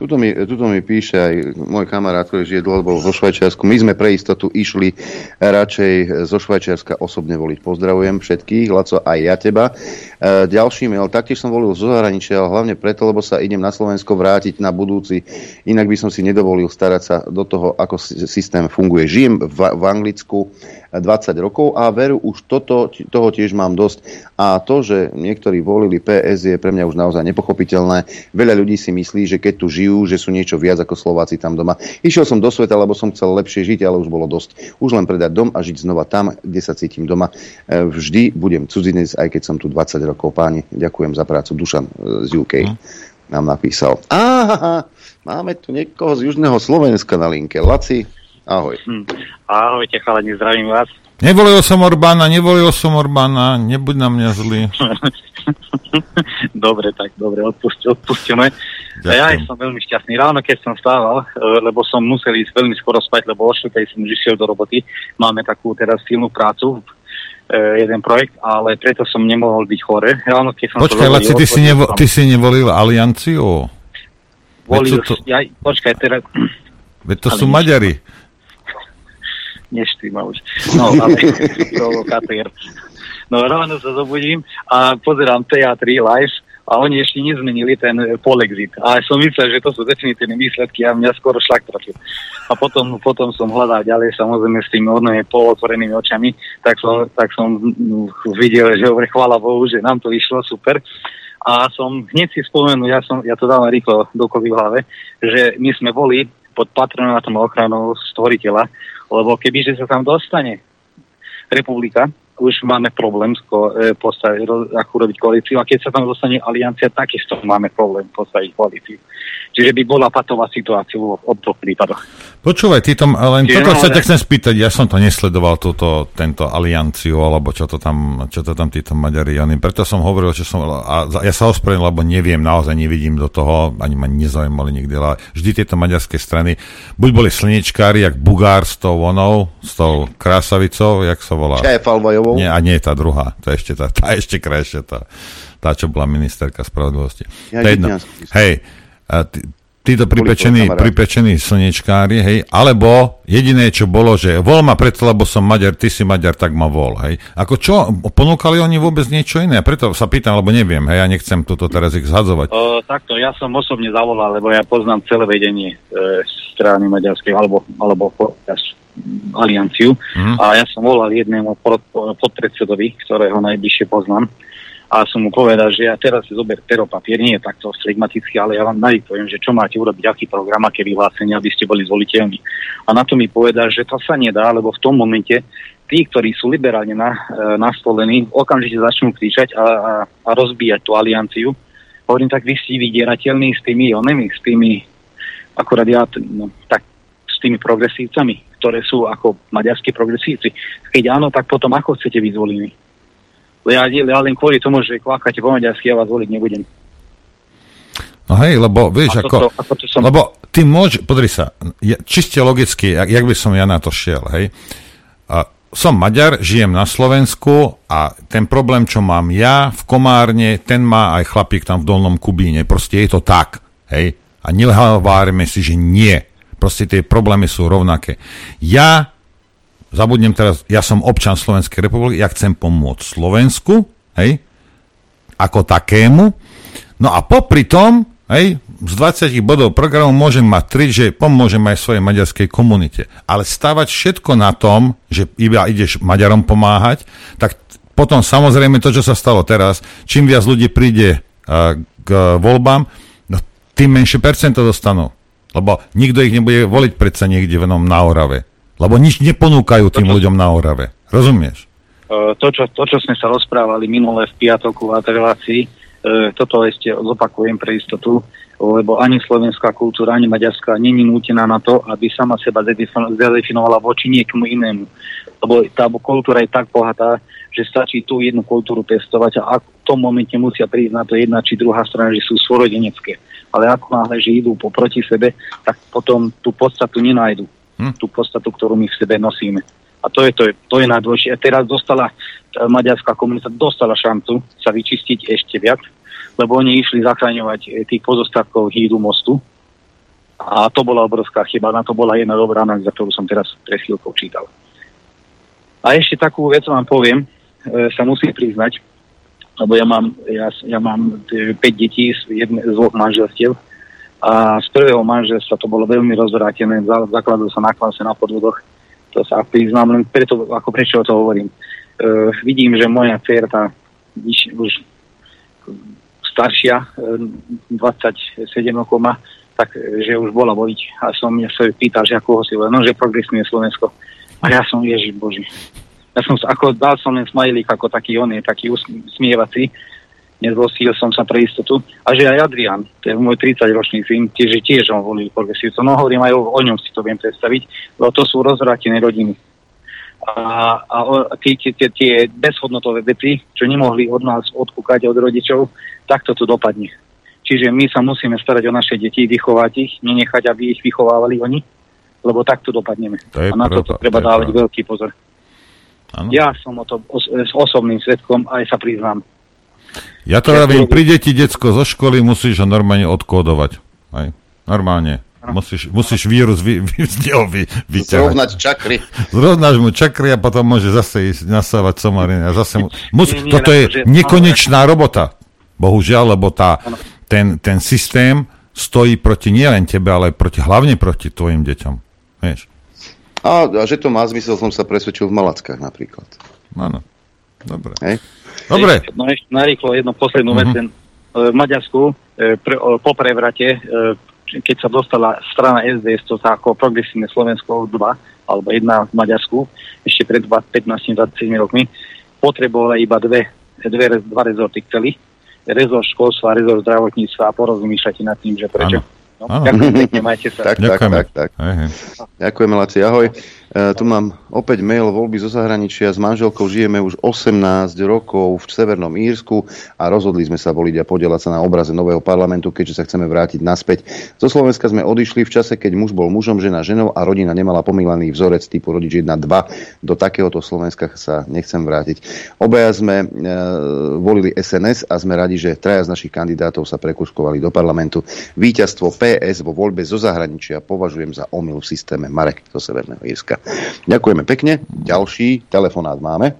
Tuto mi, tuto mi píše aj môj kamarát, ktorý žije dlhodobo vo Švajčiarsku. My sme pre istotu išli radšej zo Švajčiarska osobne voliť. Pozdravujem všetkých, Laco, aj ja teba. E, ďalší mail, taktiež som volil zo zahraničia, ale hlavne preto, lebo sa idem na Slovensko vrátiť na budúci. Inak by som si nedovolil starať sa do toho, ako systém funguje. Žijem v, v Anglicku 20 rokov a veru už toto, toho tiež mám dosť. A to, že niektorí volili PS je pre mňa už naozaj nepochopiteľné. Veľa ľudí si myslí, že keď tu žijú, že sú niečo viac ako Slováci tam doma. Išiel som do sveta, lebo som chcel lepšie žiť, ale už bolo dosť. Už len predať dom a žiť znova tam, kde sa cítim doma. E, vždy budem cudzinec, aj keď som tu 20 rokov. Páni, ďakujem za prácu. Dušan e, z UK hm. nám napísal. Aha, máme tu niekoho z Južného Slovenska na linke. Laci, Ahoj. Hm. Ahojte, chalani, zdravím vás. Nevolil som Orbána, nevolil som Orbána, nebuď na mňa zlý. (laughs) dobre, tak dobre, odpust, odpustíme. Ďakujem. Ja som veľmi šťastný. Ráno, keď som stával, e, lebo som musel ísť veľmi skoro spať, lebo o som už išiel do roboty. Máme takú teraz silnú prácu, e, jeden projekt, ale preto som nemohol byť chore. Ráno, keď som Počkaj, Laci, ty, si nevo, ty si nevolil Alianciu? Volil, to... ja, počkaj, teraz... Veď to sú Maďari neštýma už. No, ale (laughs) provokatér. No ráno sa zobudím a pozerám TA3 live a oni ešte nezmenili ten polexit. A som myslel, že to sú definitívne výsledky a mňa skoro šlak trafil. A potom, potom som hľadal ďalej, samozrejme s tými odnými polotvorenými očami, tak som, tak som videl, že hovorí, chvála Bohu, že nám to išlo super. A som hneď si spomenul, ja, som, ja to dávam rýchlo dokovi v hlave, že my sme boli pod patronátom ochranou stvoriteľa lebo kebyže sa tam dostane republika, už máme problém sko- e, postaviť, ako robiť koalíciu a keď sa tam dostane aliancia, takisto máme problém postaviť koalíciu. Čiže by bola patová situácia v obdvoch prípadoch. Počúvaj, ty tom, len Čiže toto sa naozaj- ťa chcem spýtať, ja som to nesledoval, túto, tento alianciu, alebo čo to tam, čo to tam títo Maďari, oni, preto som hovoril, že som, a ja sa ospravedlňujem, lebo neviem, naozaj nevidím do toho, ani ma nezaujímali nikdy, ale vždy tieto maďarské strany, buď boli slnečkári, jak Bugár s tou onou, s tou krásavicou, jak sa volá? Čajfalvajovou? Nie, a nie tá druhá, to je ešte tá, tá ešte krajšia, tá, tá, čo bola ministerka spravodlivosti. Ja. Hej, títo pripečení, pripečení slnečkári, hej, alebo jediné, čo bolo, že vol ma preto, lebo som Maďar, ty si Maďar, tak ma vol, hej. Ako čo, ponúkali oni vôbec niečo iné? Preto sa pýtam, lebo neviem, hej, ja nechcem toto teraz ich zhadzovať. O, takto, ja som osobne zavolal, lebo ja poznám celé vedenie e, strany maďarskej, alebo, alebo až alianciu. Mhm. A ja som volal jednému pod, podpredsedovi, ktorého najbližšie poznám. A som mu povedal, že ja teraz si zober pero papier, nie je takto flegmaticky, ale ja vám nadiktujem, že čo máte urobiť, aký program, aké vyhlásenie, aby ste boli zvoliteľní. A na to mi povedal, že to sa nedá, lebo v tom momente tí, ktorí sú liberálne na, e, nastolení, okamžite začnú kričať a, a, a rozbíjať tú alianciu. Hovorím, tak vy ste vydierateľní s tými onemi, s tými, akurát ja, no, tak s tými progresívcami, ktoré sú ako maďarskí progresívci. Keď áno, tak potom ako chcete byť? Ja, len kvôli tomu, že kvákate po maďarsky, ja vás voliť nebudem. No hej, lebo vieš, A ako, toto- ako to som- lebo ty môž, podri sa, ja, čiste logicky, jak, jak by som ja na to šiel, hej. A som Maďar, žijem na Slovensku a ten problém, čo mám ja v Komárne, ten má aj chlapík tam v Dolnom Kubíne. Proste je to tak, hej. A nehovárime si, že nie. Proste tie problémy sú rovnaké. Ja zabudnem teraz, ja som občan Slovenskej republiky, ja chcem pomôcť Slovensku, hej, ako takému. No a popri tom, hej, z 20 bodov programu môžem mať 3, že pomôžem aj svojej maďarskej komunite. Ale stavať všetko na tom, že iba ideš Maďarom pomáhať, tak potom samozrejme to, čo sa stalo teraz, čím viac ľudí príde uh, k voľbám, no tým menšie percento dostanú. Lebo nikto ich nebude voliť predsa niekde venom na Orave. Lebo nič neponúkajú tým ľuďom na Orave. Rozumieš? E, to, čo, to, čo sme sa rozprávali minule v piatoku v relácii, e, toto ešte zopakujem pre istotu, lebo ani slovenská kultúra, ani maďarská není nútená na to, aby sama seba zadefin- zadefinovala voči niekomu inému. Lebo tá kultúra je tak bohatá, že stačí tú jednu kultúru pestovať a v tom momente musia prísť na to jedna či druhá strana, že sú svorodenecké. Ale ako náhle, že idú po proti sebe, tak potom tú podstatu nenájdu. Hm? Tú podstatu, ktorú my v sebe nosíme. A to je, to je, to je najdôležšie. Teraz dostala, maďarská komunita dostala šancu sa vyčistiť ešte viac, lebo oni išli zachraňovať eh, tých pozostavkov hídu mostu. A to bola obrovská chyba. Na to bola jedna dobrá analýza, ktorú som teraz pre chvíľkou čítal. A ešte takú vec vám poviem, e, sa musím priznať, lebo ja mám, ja, ja mám 5 detí z, jedne, z dvoch manželstiev a z prvého manželstva to bolo veľmi rozvrátené, za- zakladalo sa na klase, na podvodoch. To sa priznám, len preto, ako prečo to hovorím. E, vidím, že moja dcerka už, staršia, e, 27 rokov má, tak e, že už bola voliť a som mňa sa pýtal, že ako ho si volil, no, že progresívne Slovensko. A ja som, ježiš Bože. Ja som ako dal som len smajlík ako taký on je, taký usm- smievací. Nezlostil som sa pre istotu. A že aj Adrian, to je môj 30-ročný syn, tiež, tiež on volil progresívcov. No hovorím aj o, o ňom si to viem predstaviť, lebo to sú rozvrátené rodiny. A, a tie, tie, tie, tie bezhodnotové veci, čo nemohli od nás odkúkať od rodičov, tak to tu dopadne. Čiže my sa musíme starať o naše deti, vychovať ich, nenechať, aby ich vychovávali oni, lebo takto dopadneme. To a na pravda, treba to dávať pravda. veľký pozor. Áno. Ja som o to os- s osobným svetkom, aj sa priznám. Ja to vravím, príde ti decko zo školy, musíš ho normálne odkódovať. Aj, normálne. Musíš, musíš vírus vy, vy, z neho vy, vyťahať. Zrovnať čakry. Zrovnáš mu čakry a potom môže zase ísť nasávať somariny. A zase mu, mus, Nie, nie, toto je akože- nekonečná robota. Bohužiaľ, lebo tá, ten, ten systém stojí proti nielen tebe, ale proti, hlavne proti tvojim deťom. Vieš? A, a že to má zmysel, som sa presvedčil v Malackách napríklad. Áno. Dobre. Hej? Dobre. No ešte narýchlo jednu poslednú Mhm. vec. Ten, e, v Maďarsku e, pre, po prevrate, e, keď sa dostala strana SDS, to sa ako progresívne Slovensko 2, alebo jedna v Maďarsku, ešte pred 15-20 rokmi, potrebovali iba dve, dve, dva rezorty chceli. Rezort školstva, rezort zdravotníctva a porozmýšľate nad tým, že prečo. No, ďakujem pekne, majte sa. Tak, tak, tak, tak. Ďakujeme, Laci, ahoj. E, tu mám opäť mail voľby zo zahraničia. S manželkou žijeme už 18 rokov v Severnom Írsku a rozhodli sme sa voliť a podielať sa na obraze nového parlamentu, keďže sa chceme vrátiť naspäť. Zo Slovenska sme odišli v čase, keď muž bol mužom, žena ženou a rodina nemala pomýlený vzorec typu rodič 1-2. Do takéhoto Slovenska sa nechcem vrátiť. Obaja sme e, volili SNS a sme radi, že traja z našich kandidátov sa prekuškovali do parlamentu. Víťazstvo PS vo voľbe zo zahraničia považujem za omyl v systéme Marek zo Severného Írska. Ďakujeme pekne. Ďalší telefonát máme.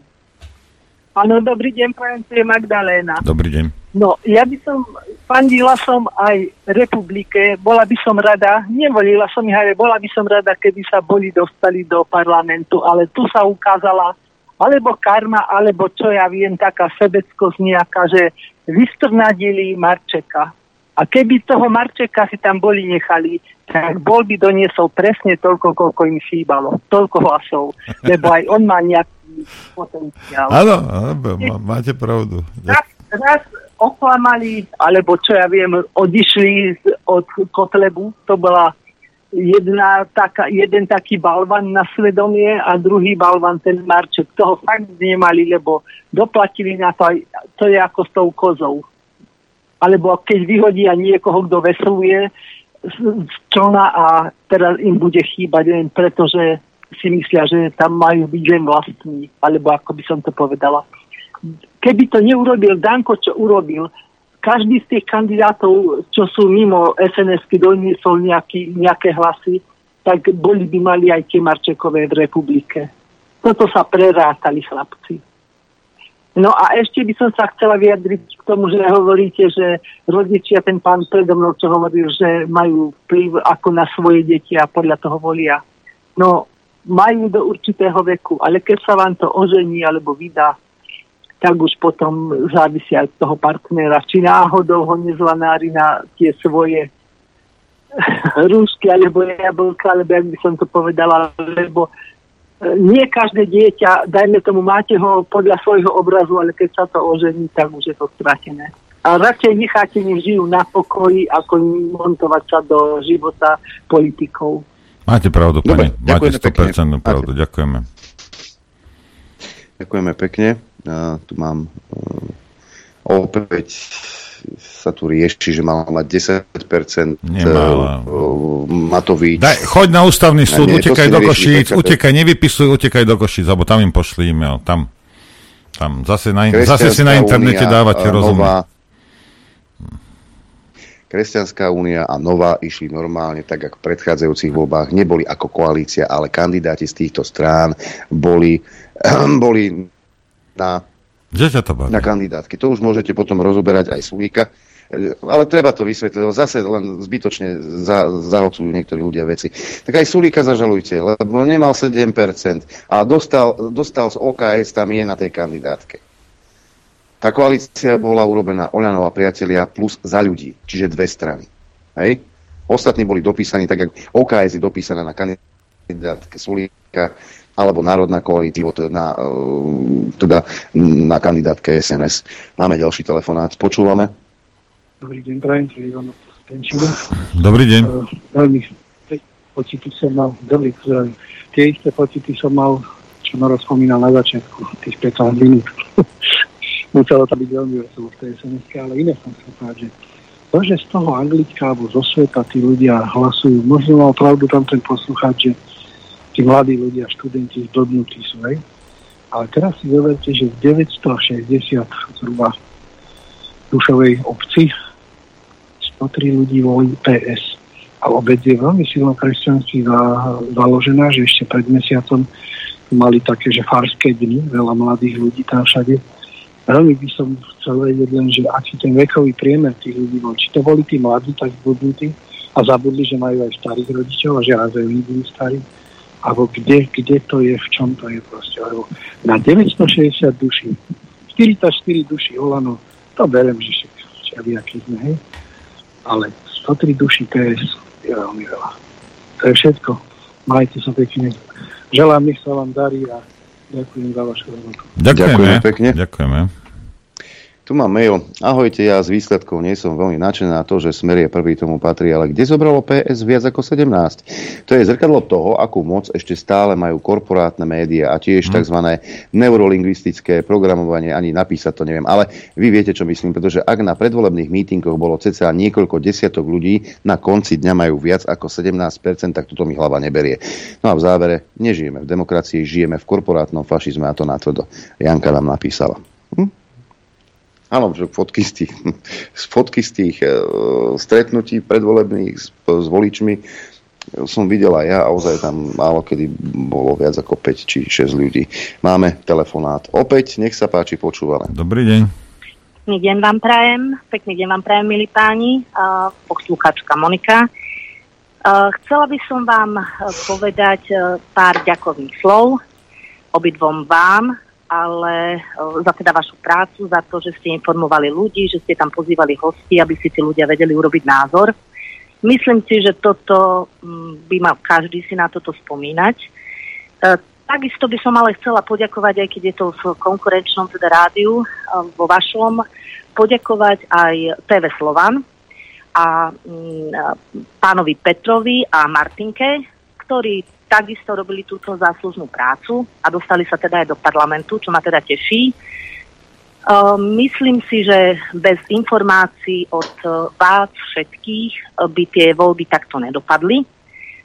Áno, dobrý deň, prajem, tu je Magdaléna. Dobrý deň. No, ja by som, fandila som aj republike, bola by som rada, nevolila som ich, ale bola by som rada, keby sa boli dostali do parlamentu, ale tu sa ukázala alebo karma, alebo čo ja viem, taká sebeckosť nejaká, že vystrnadili Marčeka. A keby toho Marčeka si tam boli nechali, tak bol by doniesol presne toľko, koľko im chýbalo. Toľko hlasov. Lebo aj on má nejaký potenciál. Áno, máte pravdu. Raz, raz oklamali, alebo čo ja viem, odišli od Kotlebu. To bola jedna taká, jeden taký balvan na svedomie a druhý balvan ten Marček. Toho fakt nemali, lebo doplatili na to aj, to je ako s tou kozou. Alebo keď vyhodia niekoho, kto vesluje, člna a teraz im bude chýbať len preto, že si myslia, že tam majú byť len vlastní, alebo ako by som to povedala. Keby to neurobil Danko, čo urobil, každý z tých kandidátov, čo sú mimo SNS-ky, doniesol nejaký, nejaké hlasy, tak boli by mali aj tie Marčekové v republike. Toto sa prerátali chlapci. No a ešte by som sa chcela vyjadriť k tomu, že hovoríte, že rodičia, ten pán predo mnou, čo hovoril, že majú vplyv ako na svoje deti a podľa toho volia. No, majú do určitého veku, ale keď sa vám to ožení alebo vydá, tak už potom závisia od toho partnera. Či náhodou ho nezlanári na tie svoje (laughs) rúšky alebo jablka, alebo jak by som to povedala, lebo nie každé dieťa, dajme tomu, máte ho podľa svojho obrazu, ale keď sa to ožení, tak už je to stratené. A radšej necháte, nech žijú na pokoji, ako montovať sa do života politikov. Máte pravdu, pani. Máte 100% pekne. pravdu. Ďakujeme. Ďakujeme pekne. Ja tu mám uh, opäť sa tu rieši, že mal mať 10% Nemala. Uh, Matovič. Daj, choď na ústavný súd, nie, utekaj do Košíc, utekaj, nevypisuj, utekaj do Košíc, alebo tam im pošli e-mail, tam. Tam zase, na, zase si na internete únia, dávate rozumieť. Kresťanská únia a Nová išli normálne tak, ako v predchádzajúcich voľbách. Neboli ako koalícia, ale kandidáti z týchto strán boli, (clears throat) boli na že ťa to baví? Na kandidátky. To už môžete potom rozoberať aj Sulíka. Ale treba to vysvetliť, zase len zbytočne za, zahocujú niektorí ľudia veci. Tak aj Sulíka zažalujte, lebo nemal 7% a dostal, dostal z OKS tam je na tej kandidátke. Tá koalícia bola urobená Oľanov a priatelia plus za ľudí, čiže dve strany. Hej? Ostatní boli dopísaní tak, ako OKS je dopísaná na kandidátke Sulíka, alebo Národná koalícia na, e, teda na kandidátke SNS. Máme ďalší telefonát. Počúvame. Dobrý deň, prajem, Ivan Dobrý deň. Uh, veľmi pocity som mal, dobrý pozdravím. Tie isté pocity som mal, čo Noro spomínal na začiatku, tých 15 minút. (laughs) Muselo to byť veľmi veselo v tej sns ale iné som chcel povedať, že to, že z toho Anglická alebo zo sveta tí ľudia hlasujú, možno mal pravdu tam ten poslucháč, že tí mladí ľudia, študenti zdobnutí sú, hej. Ale teraz si zoberte, že v 960 zhruba dušovej obci 103 ľudí volí PS. A obec je veľmi silno kresťanství založená, že ešte pred mesiacom mali také, že farské dni, veľa mladých ľudí tam všade. Veľmi by som chcel vedieť len, že aký ten vekový priemer tých ľudí bol. Či to boli tí mladí tak zbudnutí a zabudli, že majú aj starých rodičov a že aj oni starí alebo kde, kde to je, v čom to je proste. Lebo na 960 duší, 44 duší Olano, to berem, že všelijaký sme, hej. Ale 103 duší PS je veľmi veľa. To je všetko. Majte sa pekne. Želám, nech sa vám darí a Ďakujem za vašu robotu. Ďakujeme. Ďakujeme pekne. Ďakujeme. Tu mám mail. Ahojte, ja z výsledkov nie som veľmi nadšený na to, že Smer je prvý tomu patrí, ale kde zobralo PS viac ako 17? To je zrkadlo toho, akú moc ešte stále majú korporátne médiá a tiež Mhm. tzv. neurolingvistické programovanie, ani napísať to neviem. Ale vy viete, čo myslím, pretože ak na predvolebných mítingoch bolo cca niekoľko desiatok ľudí, na konci dňa majú viac ako 17%, tak toto mi hlava neberie. No a v závere, nežijeme v demokracii, žijeme v korporátnom fašizme a to natvrdo. Janka nám napísala. Hm? Áno, že fotky z tých, z fotky z tých e, stretnutí predvolebných s, s voličmi som videl aj ja a ozaj tam málo kedy bolo viac ako 5 či 6 ľudí. Máme telefonát. Opäť, nech sa páči, počúvame. Dobrý deň. Pekný deň vám prajem, pekný deň vám prajem, milí páni, uh, posluchačka Monika. Uh, chcela by som vám uh, povedať uh, pár ďakovných slov obidvom vám, ale za teda vašu prácu, za to, že ste informovali ľudí, že ste tam pozývali hosti, aby si tí ľudia vedeli urobiť názor. Myslím si, že toto mm, by mal každý si na toto spomínať. Uh, Takisto by som ale chcela poďakovať, aj keď je to v konkurenčnom teda rádiu, uh, vo vašom, poďakovať aj TV Slovan a mm, a pánovi Petrovi a Martinke, ktorí takisto robili túto záslužnú prácu a dostali sa teda aj do parlamentu, čo ma teda teší. Uh, myslím si, že bez informácií od uh, vás všetkých uh, by tie voľby takto nedopadli.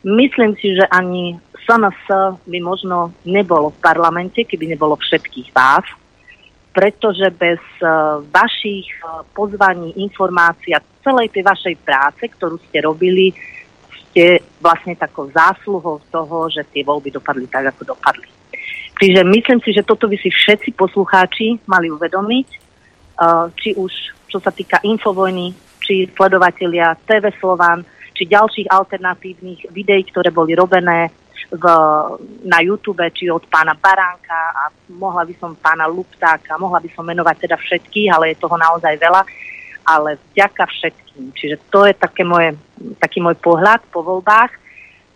Myslím si, že ani SNS by možno nebolo v parlamente, keby nebolo všetkých vás, pretože bez uh, vašich pozvaní, informácií a celej tej vašej práce, ktorú ste robili, ste vlastne takou zásluhou toho, že tie voľby dopadli tak, ako dopadli. Čiže myslím si, že toto by si všetci poslucháči mali uvedomiť, uh, či už čo sa týka Infovojny, či sledovatelia TV Slovan, či ďalších alternatívnych videí, ktoré boli robené v, na YouTube, či od pána Baránka a mohla by som pána Luptáka, mohla by som menovať teda všetkých, ale je toho naozaj veľa, ale vďaka všetkým. Čiže to je také moje, taký môj pohľad po voľbách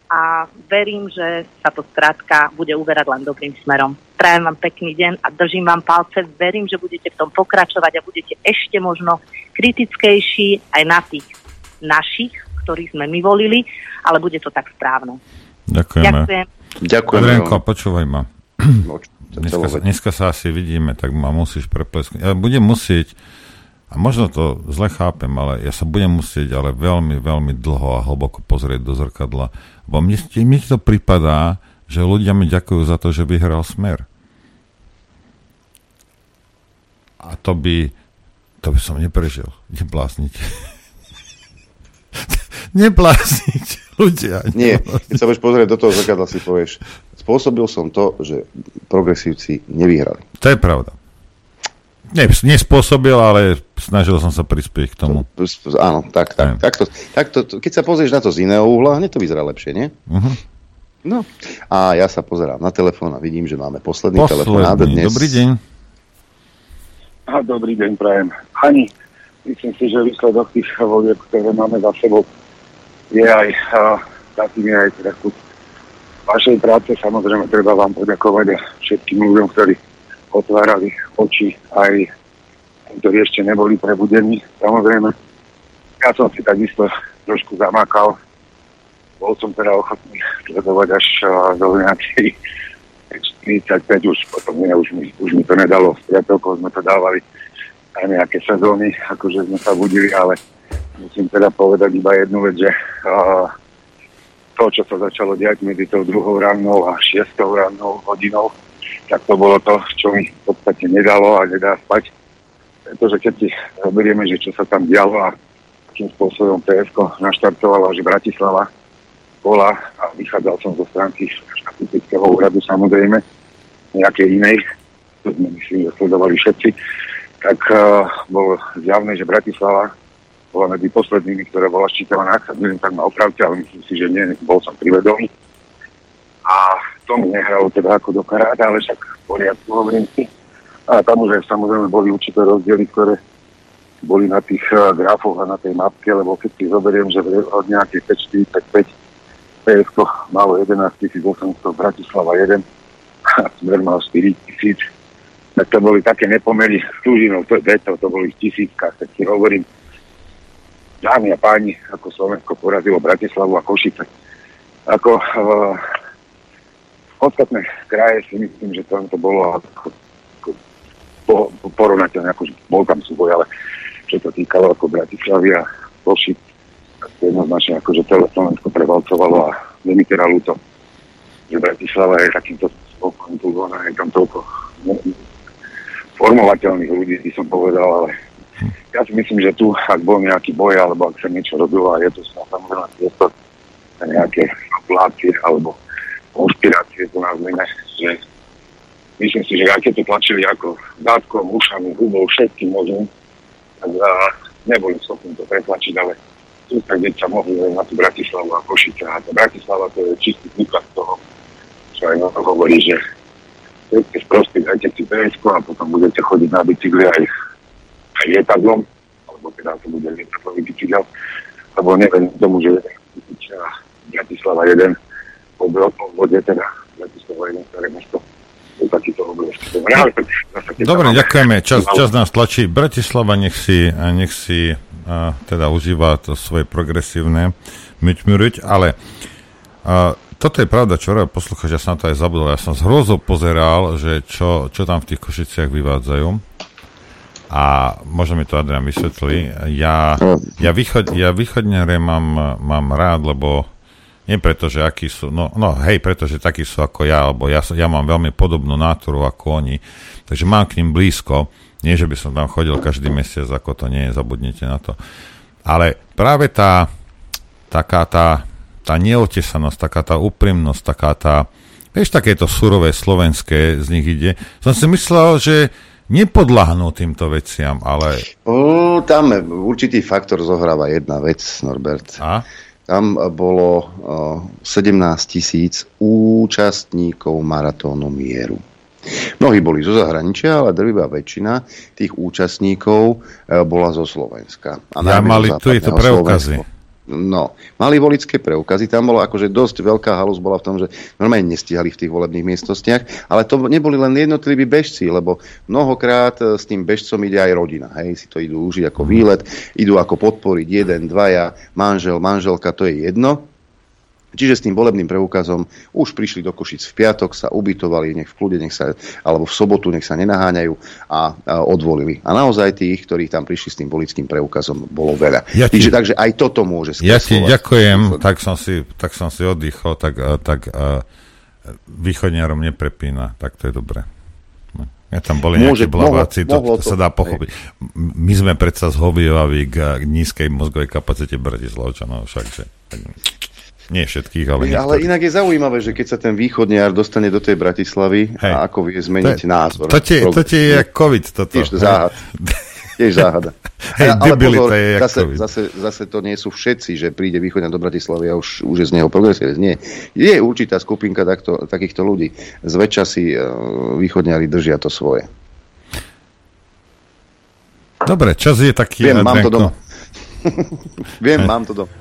a verím, že sa to skrátka bude uberať len dobrým smerom. Prajem vám pekný deň a držím vám palce. Verím, že budete v tom pokračovať a budete ešte možno kritickejší aj na tých našich, ktorých sme my volili, ale bude to tak správne. Ďakujeme. Ďakujem. Ďakujem. Adrianko, počúvaj ma. No, Dneska sa, dneska sa asi vidíme, tak ma musíš preplesknúť. Ja budem musieť, a možno to zle chápem, ale ja sa budem musieť ale veľmi, veľmi dlho a hlboko pozrieť do zrkadla, lebo mne, mne to pripadá, že ľudia mi ďakujú za to, že vyhral smer. A to by, to by som neprežil. Neblázniť. (laughs) Neblázniť ľudia. Nie, keď sa budeš pozrieť do toho zrkadla, si povieš, spôsobil som to, že progresívci nevyhrali. To je pravda. Ne, nespôsobil, ale snažil som sa prispieť k tomu. Áno, tak, tak. Takto, takto, keď sa pozrieš na to z iného uhla, hneď to vyzerá lepšie, nie? Uh-huh. No. A ja sa pozerám na telefón a vidím, že máme posledný, Posledný. telefonát dnes. Dobrý deň. A dobrý deň, prajem. Ani, myslím si, že výsledok tých volieb, ktoré máme za sebou, je aj uh, takým je aj teda vašej práce. Samozrejme, treba vám poďakovať a všetkým ľuďom, ktorí otvárali oči aj ktorí ešte neboli prebudení. Samozrejme, ja som si takisto trošku zamakal. Bol som teda ochotný sledovať až uh, do nejakej 45 už potom nie, už mi, už mi to nedalo. S priateľkou sme to dávali aj nejaké sezóny, akože sme sa budili, ale musím teda povedať iba jednu vec, že uh, to, čo sa začalo diať medzi tou druhou rannou a šiestou rannou hodinou, tak to bolo to, čo mi v podstate nedalo a nedá spať. Pretože keď si zoberieme, že čo sa tam dialo a akým spôsobom PSK naštartovala, že Bratislava bola a vychádzal som zo stránky štatistického úradu samozrejme, nejakej inej, to sme myslím, že sledovali všetci, tak uh, bolo zjavné, že Bratislava bola medzi poslednými, ktorá bola ščítavaná, ak sa tak ma opravte, ale myslím si, že nie, bol som privedomý. A to mi nehralo teda ako do karáta, ale však v poriadku hovorím si. A tam už aj samozrejme boli určité rozdiely, ktoré boli na tých uh, grafoch a na tej mapke, lebo keď si zoberiem, že od nejakej 545 PSK malo 11 800, Bratislava 1 (laughs) Smer mal 4 tisíc, tak to boli také nepomery s Tužinou, to, to, to boli v tisíckach, tak si hovorím, dámy a páni, ako Slovensko porazilo Bratislavu a Košice. Ako uh, ostatné kraje si myslím, že tam to bolo ako, ako po, po, porovnateľné, akože bol tam súboj, ale čo to týkalo ako Bratislavy a Košic, to jednoznačne akože celé Slovensko prevalcovalo a teda ľúto, že Bratislava je takýmto spôsobom je tam toľko formovateľných ľudí, by som povedal, ale ja si myslím, že tu, ak bol nejaký boj, alebo ak sa niečo robilo, a je to samozrejme priestor na nejaké populácie alebo konšpirácie, to nazvime, že myslím si, že to tlačili ako dátkom, ušami, hubou, všetkým možným, tak uh, neboli schopní to pretlačiť, ale sústrediť sa mohli na tú Bratislavu a Košice. A tá Bratislava to je čistý príklad toho, čo aj hovorí, že ste sprostí, dajte si PSK a potom budete chodiť na bicykli aj, aj lietadlom, alebo teda to bude lietadlový bicykel, lebo neviem tomu, že Bratislava 1 po vode teda Bratislava 1 staré mesto Dobre, ďakujeme. Čas, čas nás tlačí. Bratislava nech si, nech si a, teda užíva to svoje progresívne myťmuriť, ale a, toto je pravda, čo hovorí poslucháč, ja som na to aj zabudol. Ja som z hrozou pozeral, že čo, čo tam v tých košiciach vyvádzajú. A možno mi to Adrian vysvetlí. Ja, ja, východ, ja východňare mám, mám rád, lebo nie preto, že akí sú, no, no hej, pretože takí sú ako ja, alebo ja, ja mám veľmi podobnú náturu ako oni, takže mám k ním blízko, nie, že by som tam chodil každý mesiac, ako to nie je, zabudnite na to. Ale práve tá, taká tá, tá neotesanosť, taká tá úprimnosť, taká tá, vieš, takéto surové slovenské z nich ide. Som si myslel, že nepodlahnú týmto veciam, ale... Uh, tam určitý faktor zohráva jedna vec, Norbert. A? Tam bolo uh, 17 tisíc účastníkov maratónu mieru. Mnohí boli zo zahraničia, ale drvivá väčšina tých účastníkov uh, bola zo Slovenska. A ja mali tu je to preukazy. Slovensko. No, mali volické preukazy, tam bola akože dosť veľká halus bola v tom, že normálne nestihali v tých volebných miestnostiach, ale to neboli len jednotliví bežci, lebo mnohokrát e, s tým bežcom ide aj rodina, hej, si to idú užiť ako výlet, idú ako podporiť jeden, dvaja, manžel, manželka, to je jedno, Čiže s tým volebným preukazom už prišli do Košic v piatok, sa ubytovali, nech v kľude, nech sa, alebo v sobotu, nech sa nenaháňajú a, a odvolili. A naozaj tých, ktorí tam prišli s tým volickým preukazom, bolo veľa. Ja ti, Čiže, takže aj toto môže Ja ti ďakujem, tak som si, tak som si oddychol, tak, tak uh, východniarom neprepína, tak to je dobré. No. Ja tam boli Môže, nejakí blaváci, to, to, to sa dá pochopiť. My sme predsa zhovievaví k, k nízkej mozgovej kapacite Bratislavčanov, všakže. Nie všetkých, ale niektorých. Ale inak je zaujímavé, že keď sa ten východniar dostane do tej Bratislavy Hej. a ako vie zmeniť to, názor. To ti, to ti je COVID toto. Tiež záhad. Tiež záhada. (laughs) Hej, ale pozor, je zase, zase, zase to nie sú všetci, že príde východňar do Bratislavy a už, už je z neho progresívec. Nie. Je určitá skupinka takto, takýchto ľudí. Zväčša si uh, východňari držia to svoje. Dobre, čas je taký... Viem, (laughs) mám to doma. Viem, mám to doma.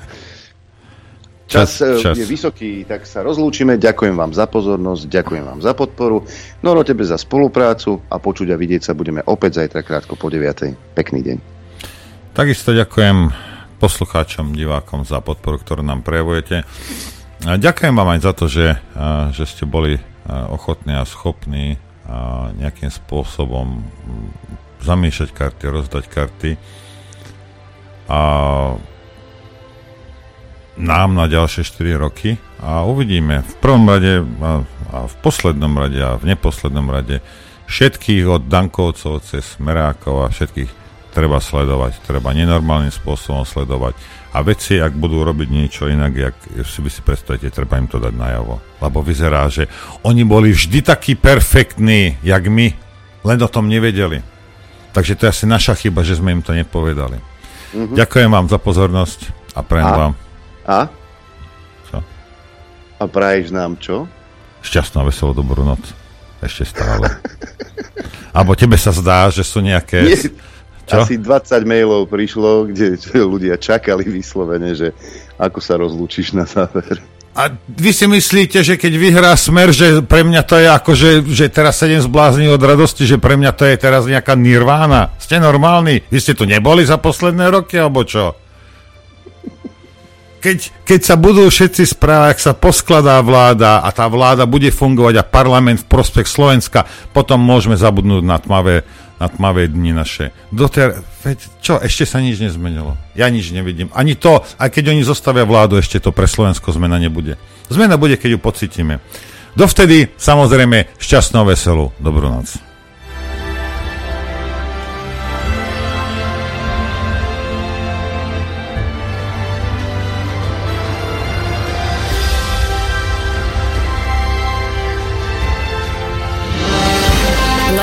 Čas, čas, čas je vysoký, tak sa rozlúčime. Ďakujem vám za pozornosť, ďakujem vám za podporu. Noro tebe za spoluprácu a počuť a vidieť sa budeme opäť zajtra krátko po 9. Pekný deň. Takisto ďakujem poslucháčom, divákom za podporu, ktorú nám prejavujete. A ďakujem vám aj za to, že, že ste boli ochotní a schopní nejakým spôsobom zamiešať karty, rozdať karty. A nám na ďalšie 4 roky a uvidíme v prvom rade a, a v poslednom rade a v neposlednom rade všetkých od Dankovcov cez Merákov a všetkých treba sledovať, treba nenormálnym spôsobom sledovať a veci, ak budú robiť niečo inak, jak si by si predstavíte, treba im to dať najavo. Lebo vyzerá, že oni boli vždy takí perfektní, jak my, len o tom nevedeli. Takže to je asi naša chyba, že sme im to nepovedali. Mm-hmm. Ďakujem vám za pozornosť a prajem vám a? Čo? A praješ nám čo? Šťastná, veselú, dobrú noc. Ešte stále. (laughs) Abo tebe sa zdá, že sú nejaké... Nie, čo? Asi 20 mailov prišlo, kde (laughs) ľudia čakali vyslovene, že ako sa rozlúčiš na záver. A vy si myslíte, že keď vyhrá smer, že pre mňa to je ako, že, že teraz sedem zblázni od radosti, že pre mňa to je teraz nejaká nirvána? Ste normálni? Vy ste tu neboli za posledné roky, alebo čo? Keď, keď sa budú všetci správať, ak sa poskladá vláda a tá vláda bude fungovať a parlament v prospech Slovenska, potom môžeme zabudnúť na tmavé, na tmavé dni naše. Doter, veď čo, ešte sa nič nezmenilo. Ja nič nevidím. Ani to, aj keď oni zostavia vládu, ešte to pre Slovensko zmena nebude. Zmena bude, keď ju pocítime. Dovtedy, samozrejme, šťastnou veselú. Dobrú noc.